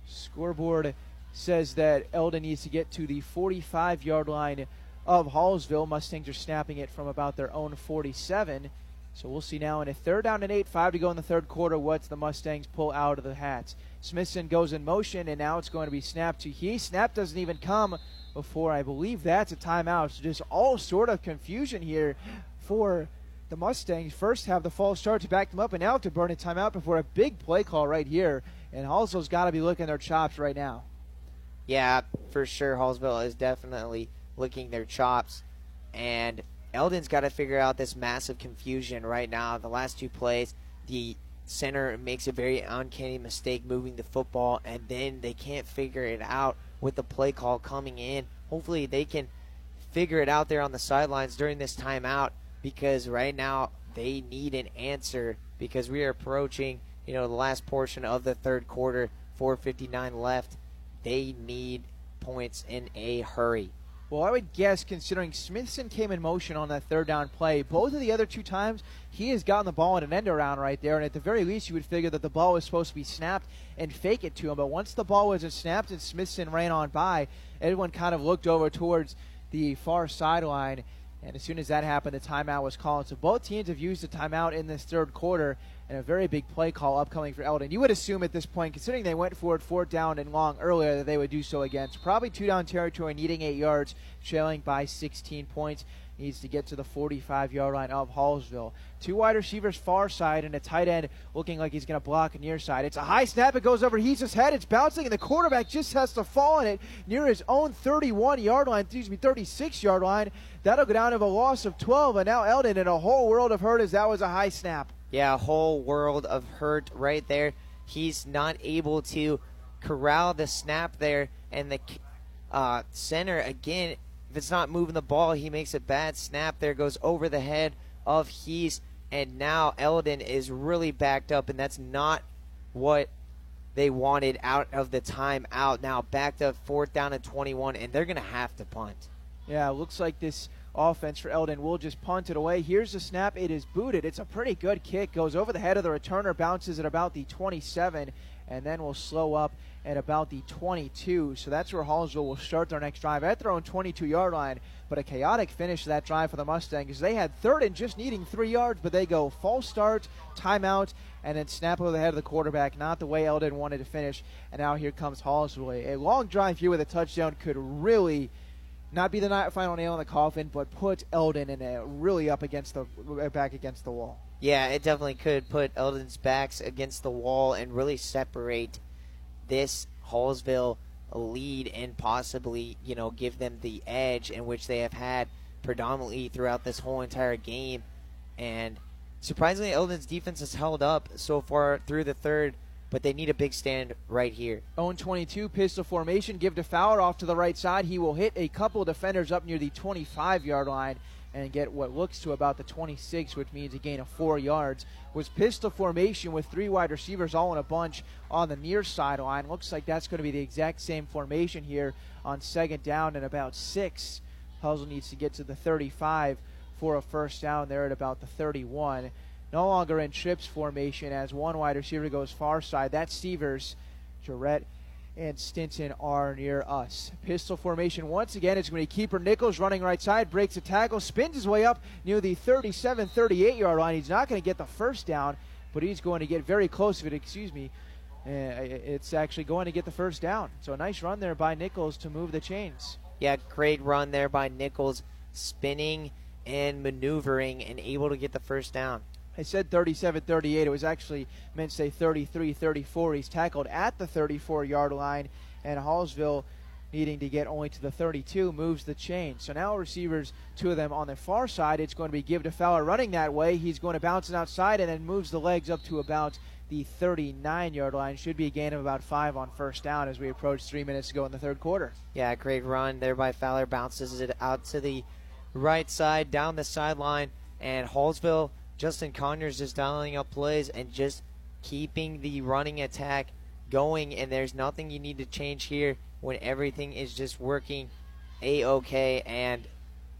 Scoreboard says that Eldon needs to get to the 45 yard line of Hallsville. Mustangs are snapping it from about their own 47. So we'll see now in a third down and eight, five to go in the third quarter. What's the Mustangs pull out of the hats? Smithson goes in motion, and now it's going to be snapped to he. Snap doesn't even come before I believe that's a timeout. So just all sort of confusion here for the Mustangs. First have the false start to back them up, and now to burn a timeout before a big play call right here. And Hallsville's got to be looking their chops right now. Yeah, for sure. Hallsville is definitely licking their chops. And Eldon's got to figure out this massive confusion right now. The last two plays, the center makes a very uncanny mistake moving the football, and then they can't figure it out with the play call coming in. Hopefully, they can figure it out there on the sidelines during this timeout because right now they need an answer because we are approaching, you know, the last portion of the third quarter, 4:59 left. They need points in a hurry. Well, I would guess, considering Smithson came in motion on that third down play, both of the other two times he has gotten the ball in an end around right there, and at the very least, you would figure that the ball was supposed to be snapped and fake it to him. But once the ball wasn't snapped and Smithson ran on by, everyone kind of looked over towards the far sideline. And as soon as that happened, the timeout was called. So both teams have used the timeout in this third quarter, and a very big play call upcoming for Eldon. You would assume at this point, considering they went for it fourth down and long earlier, that they would do so again. So probably two down territory, needing eight yards, trailing by 16 points. Needs to get to the 45 yard line of Hallsville. Two wide receivers far side and a tight end looking like he's going to block near side. It's a high snap. It goes over Heese's head. It's bouncing, and the quarterback just has to fall on it near his own 31 yard line, excuse me, 36 yard line. That'll go down to a loss of 12, and now Eldon in a whole world of hurt as that was a high snap. Yeah, a whole world of hurt right there. He's not able to corral the snap there, and the uh, center again. If it's not moving the ball, he makes a bad snap. There goes over the head of Heese, and now Eldon is really backed up, and that's not what they wanted out of the timeout. Now back to fourth down and 21, and they're going to have to punt. Yeah, looks like this offense for Eldon will just punt it away. Here's the snap. It is booted. It's a pretty good kick. Goes over the head of the returner, bounces at about the 27, and then will slow up at about the 22. So that's where Hallsville will start their next drive at their own 22 yard line. But a chaotic finish to that drive for the Mustangs. They had third and just needing three yards, but they go false start, timeout, and then snap over the head of the quarterback. Not the way Eldon wanted to finish. And now here comes Hallsville. A long drive here with a touchdown could really not be the final nail in the coffin, but put Eldon in a really up against the back against the wall. Yeah, it definitely could put Eldon's backs against the wall and really separate this Hallsville lead and possibly, you know, give them the edge in which they have had predominantly throughout this whole entire game. And surprisingly, Eldon's defense has held up so far through the third, but they need a big stand right here. Own 22 pistol formation. Give to Fowler off to the right side. He will hit a couple defenders up near the 25 yard line and get what looks to about the 26, which means a gain of four yards. Was pistol formation with three wide receivers all in a bunch on the near sideline. Looks like that's going to be the exact same formation here on second down and about six. Puzzle needs to get to the 35 for a first down there at about the 31. No longer in trips formation as one wide receiver goes far side. That's Sievers. Jarrett and Stinson are near us. Pistol formation once again. It's going to be keeper Nichols running right side, breaks a tackle, spins his way up near the 37 38 yard line. He's not going to get the first down, but he's going to get very close to it. Excuse me. Uh, it's actually going to get the first down. So a nice run there by Nichols to move the chains. Yeah, great run there by Nichols, spinning and maneuvering and able to get the first down. I said 37 38. It was actually meant to say 33 34. He's tackled at the 34 yard line, and Hallsville, needing to get only to the 32, moves the chain. So now receivers, two of them on the far side. It's going to be give to Fowler running that way. He's going to bounce it outside and then moves the legs up to about the 39 yard line. Should be a gain of about five on first down as we approach three minutes to go in the third quarter. Yeah, great run there by Fowler. Bounces it out to the right side, down the sideline, and Hallsville Justin Conyers just dialing up plays and just keeping the running attack going. And there's nothing you need to change here when everything is just working a okay and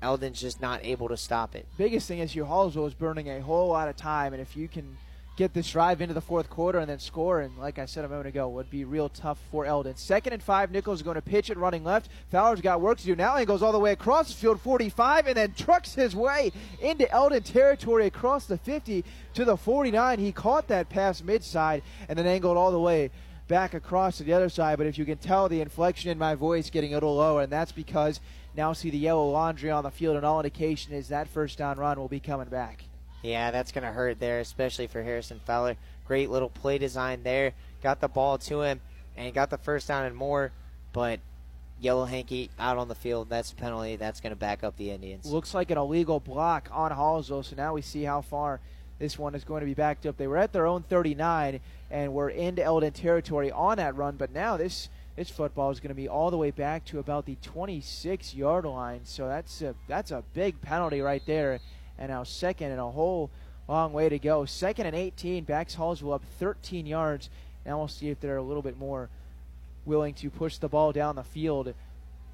Eldon's just not able to stop it. Biggest thing is your Hallsville is burning a whole lot of time, and if you can get this drive into the fourth quarter and then score. And like I said a moment ago, would be real tough for Eldon. Second and five, Nichols is going to pitch it running left. Fowler's got work to do now. He goes all the way across the field, 45, and then trucks his way into Eldon territory across the 50 to the 49. He caught that pass midside and then angled all the way back across to the other side. But if you can tell the inflection in my voice getting a little lower, and that's because now see the yellow laundry on the field, and all indication is that first down run will be coming back. Yeah, that's going to hurt there, especially for Harrison Fowler. Great little play design there. Got the ball to him and got the first down and more, but Yellow Hanky out on the field. That's a penalty. That's going to back up the Indians. Looks like an illegal block on Hallsville, so now we see how far this one is going to be backed up. They were at their own 39 and were into Eldon territory on that run, but now this this football is going to be all the way back to about the 26 yard line. So that's a that's a big penalty right there and now second and a whole long way to go. Second and 18. Backs Hallsville up 13 yards. Now we'll see if they're a little bit more willing to push the ball down the field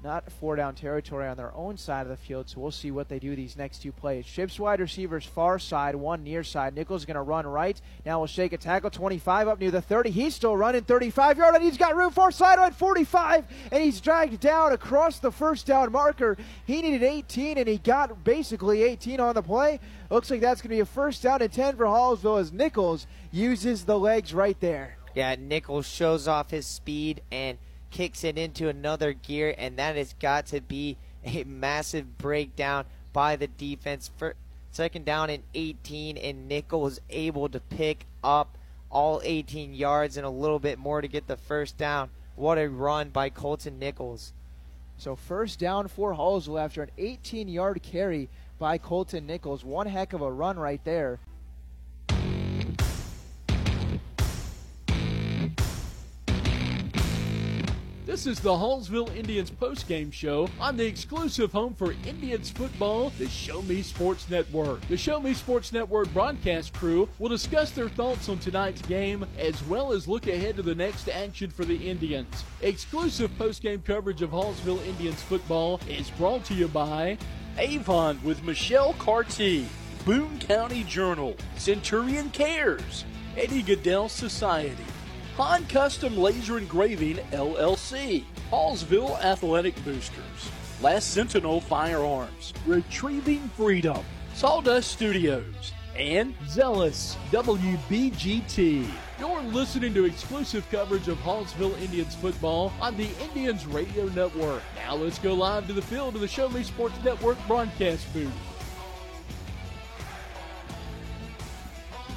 not four down territory on their own side of the field, so we'll see what they do these next two plays. Ships wide receivers far side, one near side. Nichols is going to run right. Now we'll shake a tackle 25 up near the 30. He's still running 35 yard, and he's got room for sideline 45, and he's dragged down across the first down marker. He needed 18, and he got basically 18 on the play. Looks like that's going to be a first down and 10 for Hallsville as Nichols uses the legs right there. Yeah, Nichols shows off his speed and – kicks it into another gear, and that has got to be a massive breakdown by the defense. For second down and 18, and Nichols was able to pick up all 18 yards and a little bit more to get the first down. What a run by Colton Nichols. So first down for Hallsville after an 18-yard carry by Colton Nichols. One heck of a run right there. This is the Hallsville Indians postgame show on the exclusive home for Indians football, the Show Me Sports Network. The Show Me Sports Network broadcast crew will discuss their thoughts on tonight's game as well as look ahead to the next action for the Indians. Exclusive postgame coverage of Hallsville Indians football is brought to you by Avon with Michelle Carty, Boone County Journal, Centurion Cares, Eddie Gaedel Society. Han Custom Laser Engraving LLC, Hallsville Athletic Boosters, Last Sentinel Firearms, Retrieving Freedom, Sawdust Studios, and Zealous WBGT. You're listening to exclusive coverage of Hallsville Indians football on the Indians Radio Network. Now let's go live to the field of the Show Me Sports Network broadcast booth.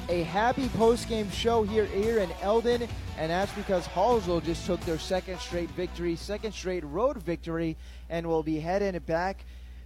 A happy post-game show here here in Eldon. and that's because Hallsville just took their second straight victory, second straight road victory, and will be heading back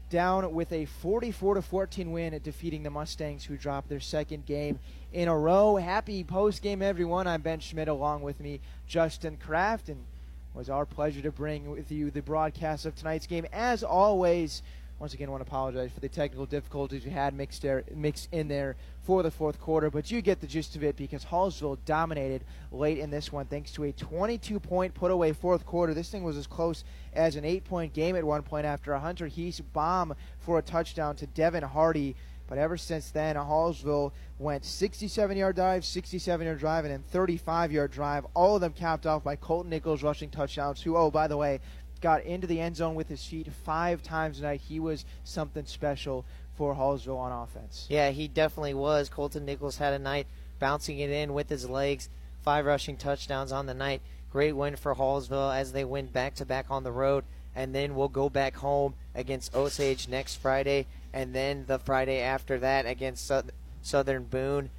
down with a 44 to 14 win at defeating the Mustangs, who dropped their second game in a row. Happy post game, everyone. I'm Ben Schmidt, along with me, Justin Kraft, and it was our pleasure to bring with you the broadcast of tonight's game. As always, once again, I want to apologize for the technical difficulties we had mixed, there, mixed in there for the fourth quarter, but you get the gist of it because Hallsville dominated late in this one thanks to a 22 point put away fourth quarter. This thing was as close as an eight point game at one point after a Hunter Heese bomb for a touchdown to Devin Hardy. But ever since then, Hallsville went 67 yard dive, 67 yard drive, and then 35 yard drive. All of them capped off by Colton Nichols rushing touchdowns, who, oh, by the way, got into the end zone with his feet five times tonight. He was something special for Hallsville on offense. Yeah, he definitely was. Colton Nichols had a night bouncing it in with his legs. Five rushing touchdowns on the night. Great win for Hallsville as they win back to back on the road. And then we'll go back home against Osage next Friday. And then the Friday after that against Southern Boone.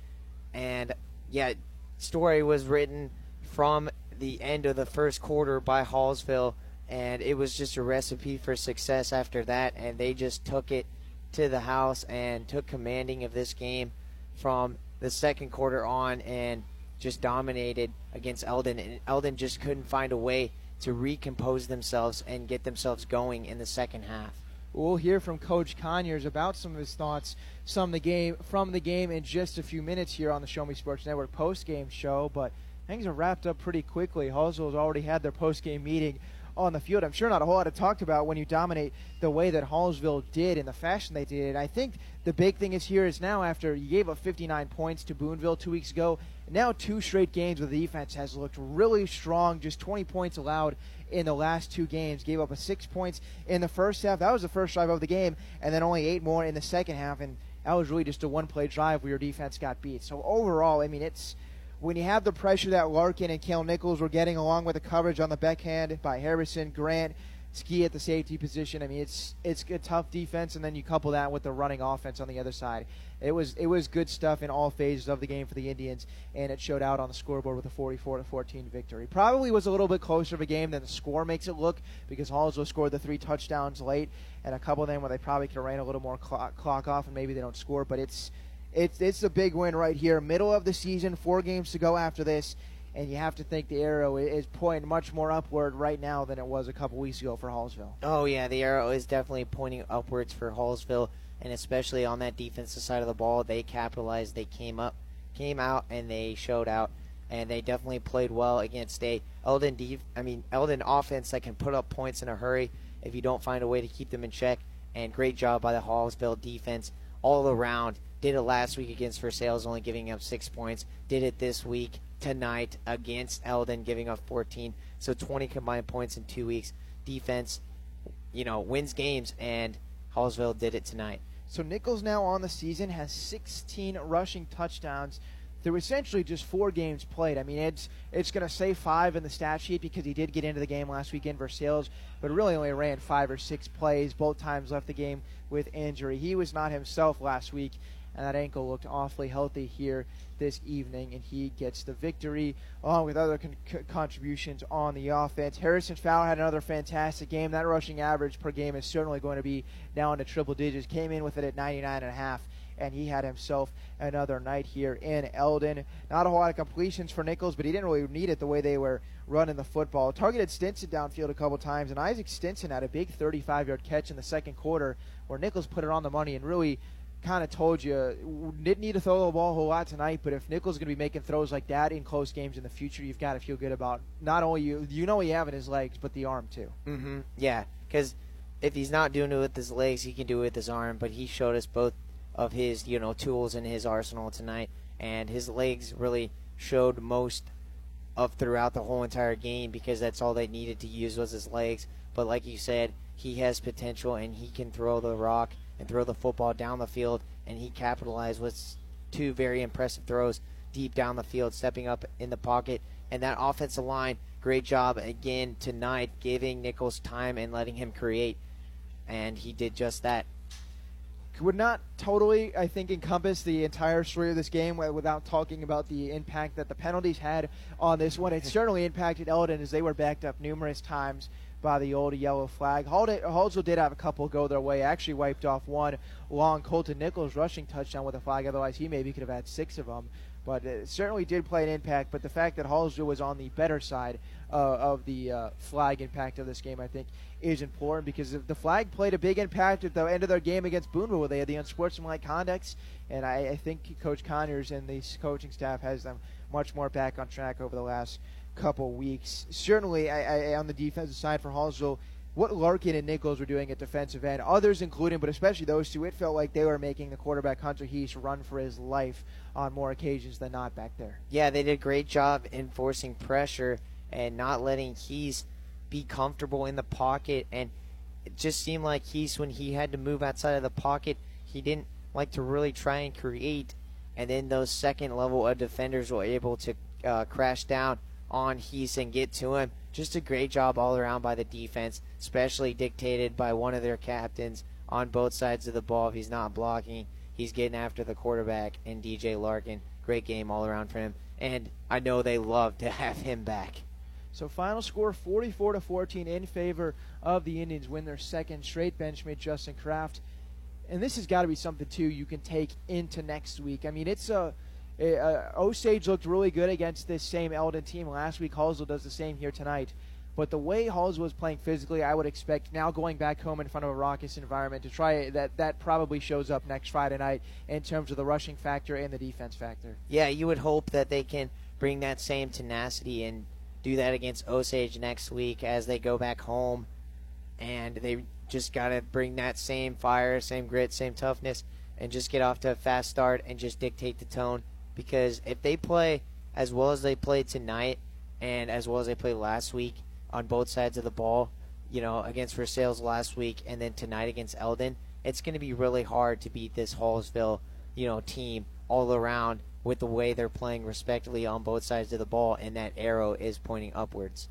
And yeah, story was written from the end of the first quarter by Hallsville and it was just a recipe for success after that. And they just took it to the house and took commanding of this game from the second quarter on and just dominated against Eldon. And Eldon just couldn't find a way to recompose themselves and get themselves going in the second half. We'll hear from Coach Conyers about some of his thoughts some the game from the game in just a few minutes here on the Show Me Sports Network post game show. But things are wrapped up pretty quickly. Hallsville's already had their post game meeting on the field. I'm sure not a whole lot to talk about when you dominate the way that Hallsville did in the fashion they did. I think the big thing is here is now after you gave up 59 points to Boonville two weeks ago, now two straight games where the defense has looked really strong. Just 20 points allowed in the last two games. Gave up a six points in the first half. That was the first drive of the game, and then only eight more in the second half. And that was really just a one-play drive where your defense got beat. So overall, I mean, it's when you have the pressure that Larkin and Kale Nichols were getting along with the coverage on the backhand by Harrison, Grant, Ski at the safety position. I mean, it's it's a tough defense, and then you couple that with the running offense on the other side. It was it was good stuff in all phases of the game for the Indians, and it showed out on the scoreboard with a 44 to 14 victory. Probably was a little bit closer of a game than the score makes it look because Hallsville scored the three touchdowns late, and a couple of them where they probably could have ran a little more clock, clock off, and maybe they don't score. But it's it's it's a big win right here. Middle of the season, four games to go after this, and you have to think the arrow is pointing much more upward right now than it was a couple weeks ago for Hallsville. Oh yeah, the arrow is definitely pointing upwards for Hallsville, and especially on that defensive side of the ball, they capitalized. They came up, came out, and they showed out, and they definitely played well against a Eldon def- I mean Eldon offense that can put up points in a hurry if you don't find a way to keep them in check. And great job by the Hallsville defense all around did it last week against Versailles, only giving up six points. Did it this week tonight against Eldon, giving up 14. So 20 combined points in two weeks. Defense, you know, wins games, and Hallsville did it tonight. So Nichols now on the season has 16 rushing touchdowns through essentially just four games played. I mean, it's it's going to say five in the stat sheet because he did get into the game last weekend Versailles, but really only ran five or six plays. Both times left the game with injury. He was not himself last week, and that ankle looked awfully healthy here this evening, and he gets the victory along with other con- contributions on the offense. Harrison Fowler had another fantastic game. That rushing average per game is certainly going to be now into triple digits. Came in with it at 99 and a half and he had himself another night here in Eldon. Not a whole lot of completions for Nichols, but he didn't really need it the way they were running the football. Targeted Stinson downfield a couple times, and Isaac Stinson had a big 35 yard catch in the second quarter where Nichols put it on the money and really kind of told you didn't need to throw the ball a whole lot tonight, but if Nichols is going to be making throws like that in close games in the future, you've got to feel good about not only you you know you have in his legs, but the arm too. Mm-hmm. Yeah, because if he's not doing it with his legs, he can do it with his arm. But he showed us both of his you know tools in his arsenal tonight, and his legs really showed most of throughout the whole entire game because that's all they needed to use was his legs. But like you said, he has potential and he can throw the rock and throw the football down the field, and he capitalized with two very impressive throws deep down the field, stepping up in the pocket. And that offensive line, great job again tonight, giving Nichols time and letting him create. And he did just that. Would not totally, I think, encompass the entire story of this game without talking about the impact that the penalties had on this one. It *laughs* certainly impacted Eldon as they were backed up numerous times by the old yellow flag. Hallsville did have a couple go their way. Actually wiped off one long Colton Nichols rushing touchdown with a flag. Otherwise, he maybe could have had six of them. But it certainly did play an impact. But the fact that Hallsville was on the better side uh, of the uh, flag impact of this game, I think, is important because the flag played a big impact at the end of their game against Boonville where they had the unsportsmanlike conduct, And I, I think Coach Conyers and the coaching staff has them much more back on track over the last couple weeks. Certainly, I, I, on the defensive side for Hallsville, what Larkin and Nichols were doing at defensive end, others including, but especially those two, it felt like they were making the quarterback Hunter Heese run for his life on more occasions than not back there. Yeah, they did a great job enforcing pressure and not letting Heese be comfortable in the pocket. And it just seemed like Heese, when he had to move outside of the pocket, he didn't like to really try and create. And then those second level of defenders were able to uh, crash down on Heese and get to him. Just a great job all around by the defense, especially dictated by one of their captains on both sides of the ball. If he's not blocking, he's getting after the quarterback and DJ Larkin. Great game all around for him. And I know they love to *laughs* have him back. So final score 44 to 14 in favor of the Indians win their second straight benchmate Justin Kraft. And this has got to be something too you can take into next week. I mean, it's a uh, Osage looked really good against this same Eldon team last week. Hallsville does the same here tonight. But the way Hallsville was playing physically, I would expect now going back home in front of a raucous environment to try that. That probably shows up next Friday night in terms of the rushing factor and the defense factor. Yeah, you would hope that they can bring that same tenacity and do that against Osage next week as they go back home, and they just got to bring that same fire, same grit, same toughness, and just get off to a fast start and just dictate the tone. Because if they play as well as they played tonight and as well as they played last week on both sides of the ball, you know, against Versailles last week and then tonight against Eldon, it's going to be really hard to beat this Hallsville, you know, team all around with the way they're playing respectively on both sides of the ball and that arrow is pointing upwards.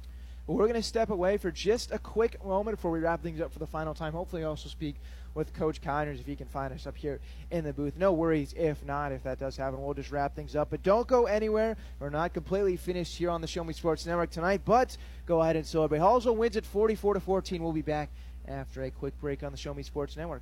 We're going to step away for just a quick moment before we wrap things up for the final time. Hopefully, also speak with Coach Conyers if he can find us up here in the booth. No worries if not, if that does happen. We'll just wrap things up. But don't go anywhere. We're not completely finished here on the Show Me Sports Network tonight, but go ahead and celebrate. Hallsville wins at 44 to 14. We'll be back after a quick break on the Show Me Sports Network.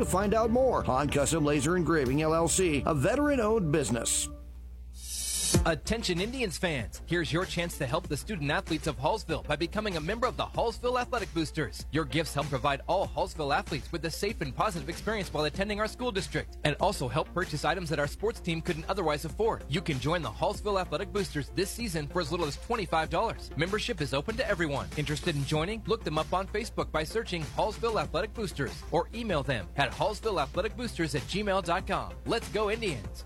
to find out more on Custom Laser Engraving LLC, a veteran owned business. Attention Indians fans, here's your chance to help the student athletes of Hallsville by becoming a member of the Hallsville Athletic Boosters. Your gifts help provide all Hallsville athletes with a safe and positive experience while attending our school district, and also help purchase items that our sports team couldn't otherwise afford. You can join the Hallsville Athletic Boosters this season for as little as $25. Membership is open to everyone. Interested in joining? Look them up on Facebook by searching Hallsville Athletic Boosters or email them at hallsvilleathleticboosters at gmail.com. Let's go Indians!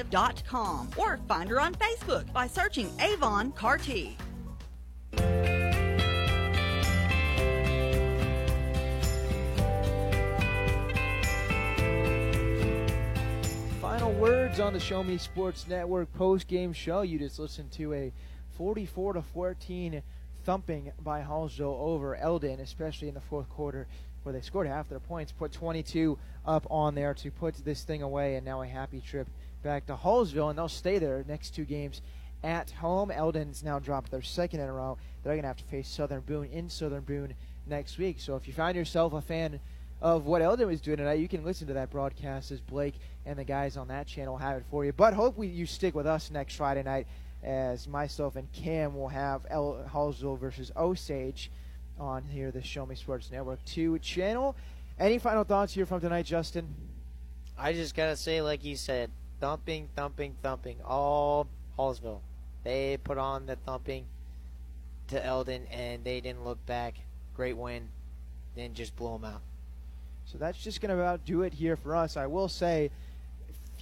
avoncarty.com or find her on Facebook by searching Avon Carty. Final words on the Show Me Sports Network post game show. You just listened to a 44 to 14 thumping by Hallsville over Eldon, especially in the fourth quarter where they scored half their points, put 22 up on there to put this thing away, and now a happy trip back to Hallsville, and they'll stay there next two games at home. Eldon's now dropped their second in a row. They're going to have to face Southern Boone in Southern Boone next week. So if you find yourself a fan of what Eldon was doing tonight, you can listen to that broadcast as Blake and the guys on that channel have it for you. But hope we, you stick with us next Friday night as myself and Cam will have El- Hallsville versus Osage on here, the Show Me Sports Network 2 channel. Any final thoughts here from tonight, Justin? I just got to say, like you said, thumping, thumping, thumping. All Hallsville. They put on the thumping to Eldon, and they didn't look back. Great win. Then just blew them out. So that's just going to about do it here for us. I will say,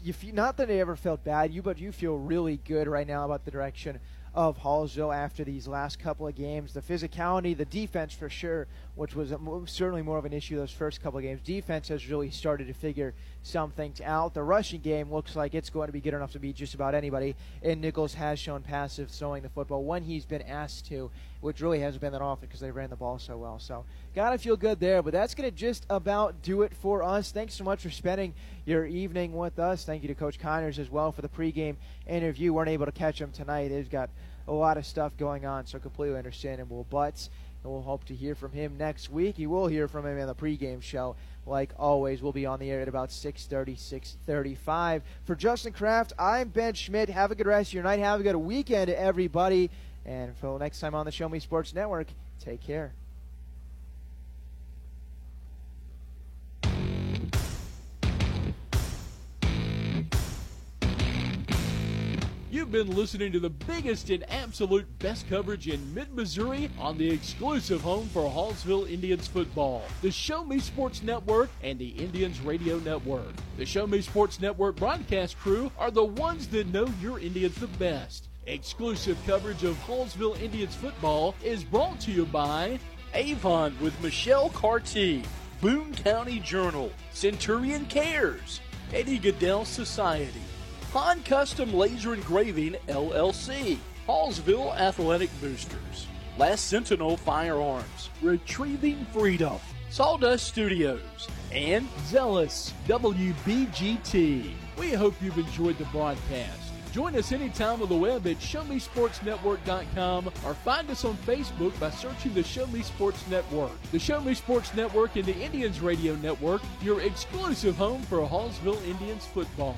you, not that I ever felt bad, you but you feel really good right now about the direction of Hallsville after these last couple of games. The physicality, the defense for sure, which was certainly more of an issue those first couple of games. Defense has really started to figure some things out. The rushing game looks like it's going to be good enough to beat just about anybody. And Nichols has shown passive throwing the football when he's been asked to, which really hasn't been that often because they ran the ball so well. So, got to feel good there. But that's going to just about do it for us. Thanks so much for spending your evening with us. Thank you to Coach Conyers as well for the pregame interview. Weren't able to catch him tonight. They've got a lot of stuff going on, so completely understandable. But and we'll hope to hear from him next week. You will hear from him in the pregame show. Like always, we'll be on the air at about 6.30, 6.35. For Justin Kraft, I'm Ben Schmidt. Have a good rest of your night. Have a good weekend, everybody. And until next time on the Show Me Sports Network, take care. You've been listening to the biggest and absolute best coverage in mid Missouri on the exclusive home for Hallsville Indians football, the Show Me Sports Network and the Indians Radio Network. The Show Me Sports Network broadcast crew are the ones that know your Indians the best. Exclusive coverage of Hallsville Indians football is brought to you by Avon with Michelle Carty, Boone County Journal, Centurion Cares, Eddie Gaedel Society, Han Custom Laser Engraving LLC, Hallsville Athletic Boosters, Last Sentinel Firearms, Retrieving Freedom, Sawdust Studios, and Zealous WBGT. We hope you've enjoyed the broadcast. Join us anytime on the web at ShowMeSportsNetwork.com or find us on Facebook by searching the Show Me Sports Network. The Show Me Sports Network and the Indians Radio Network, your exclusive home for Hallsville Indians football.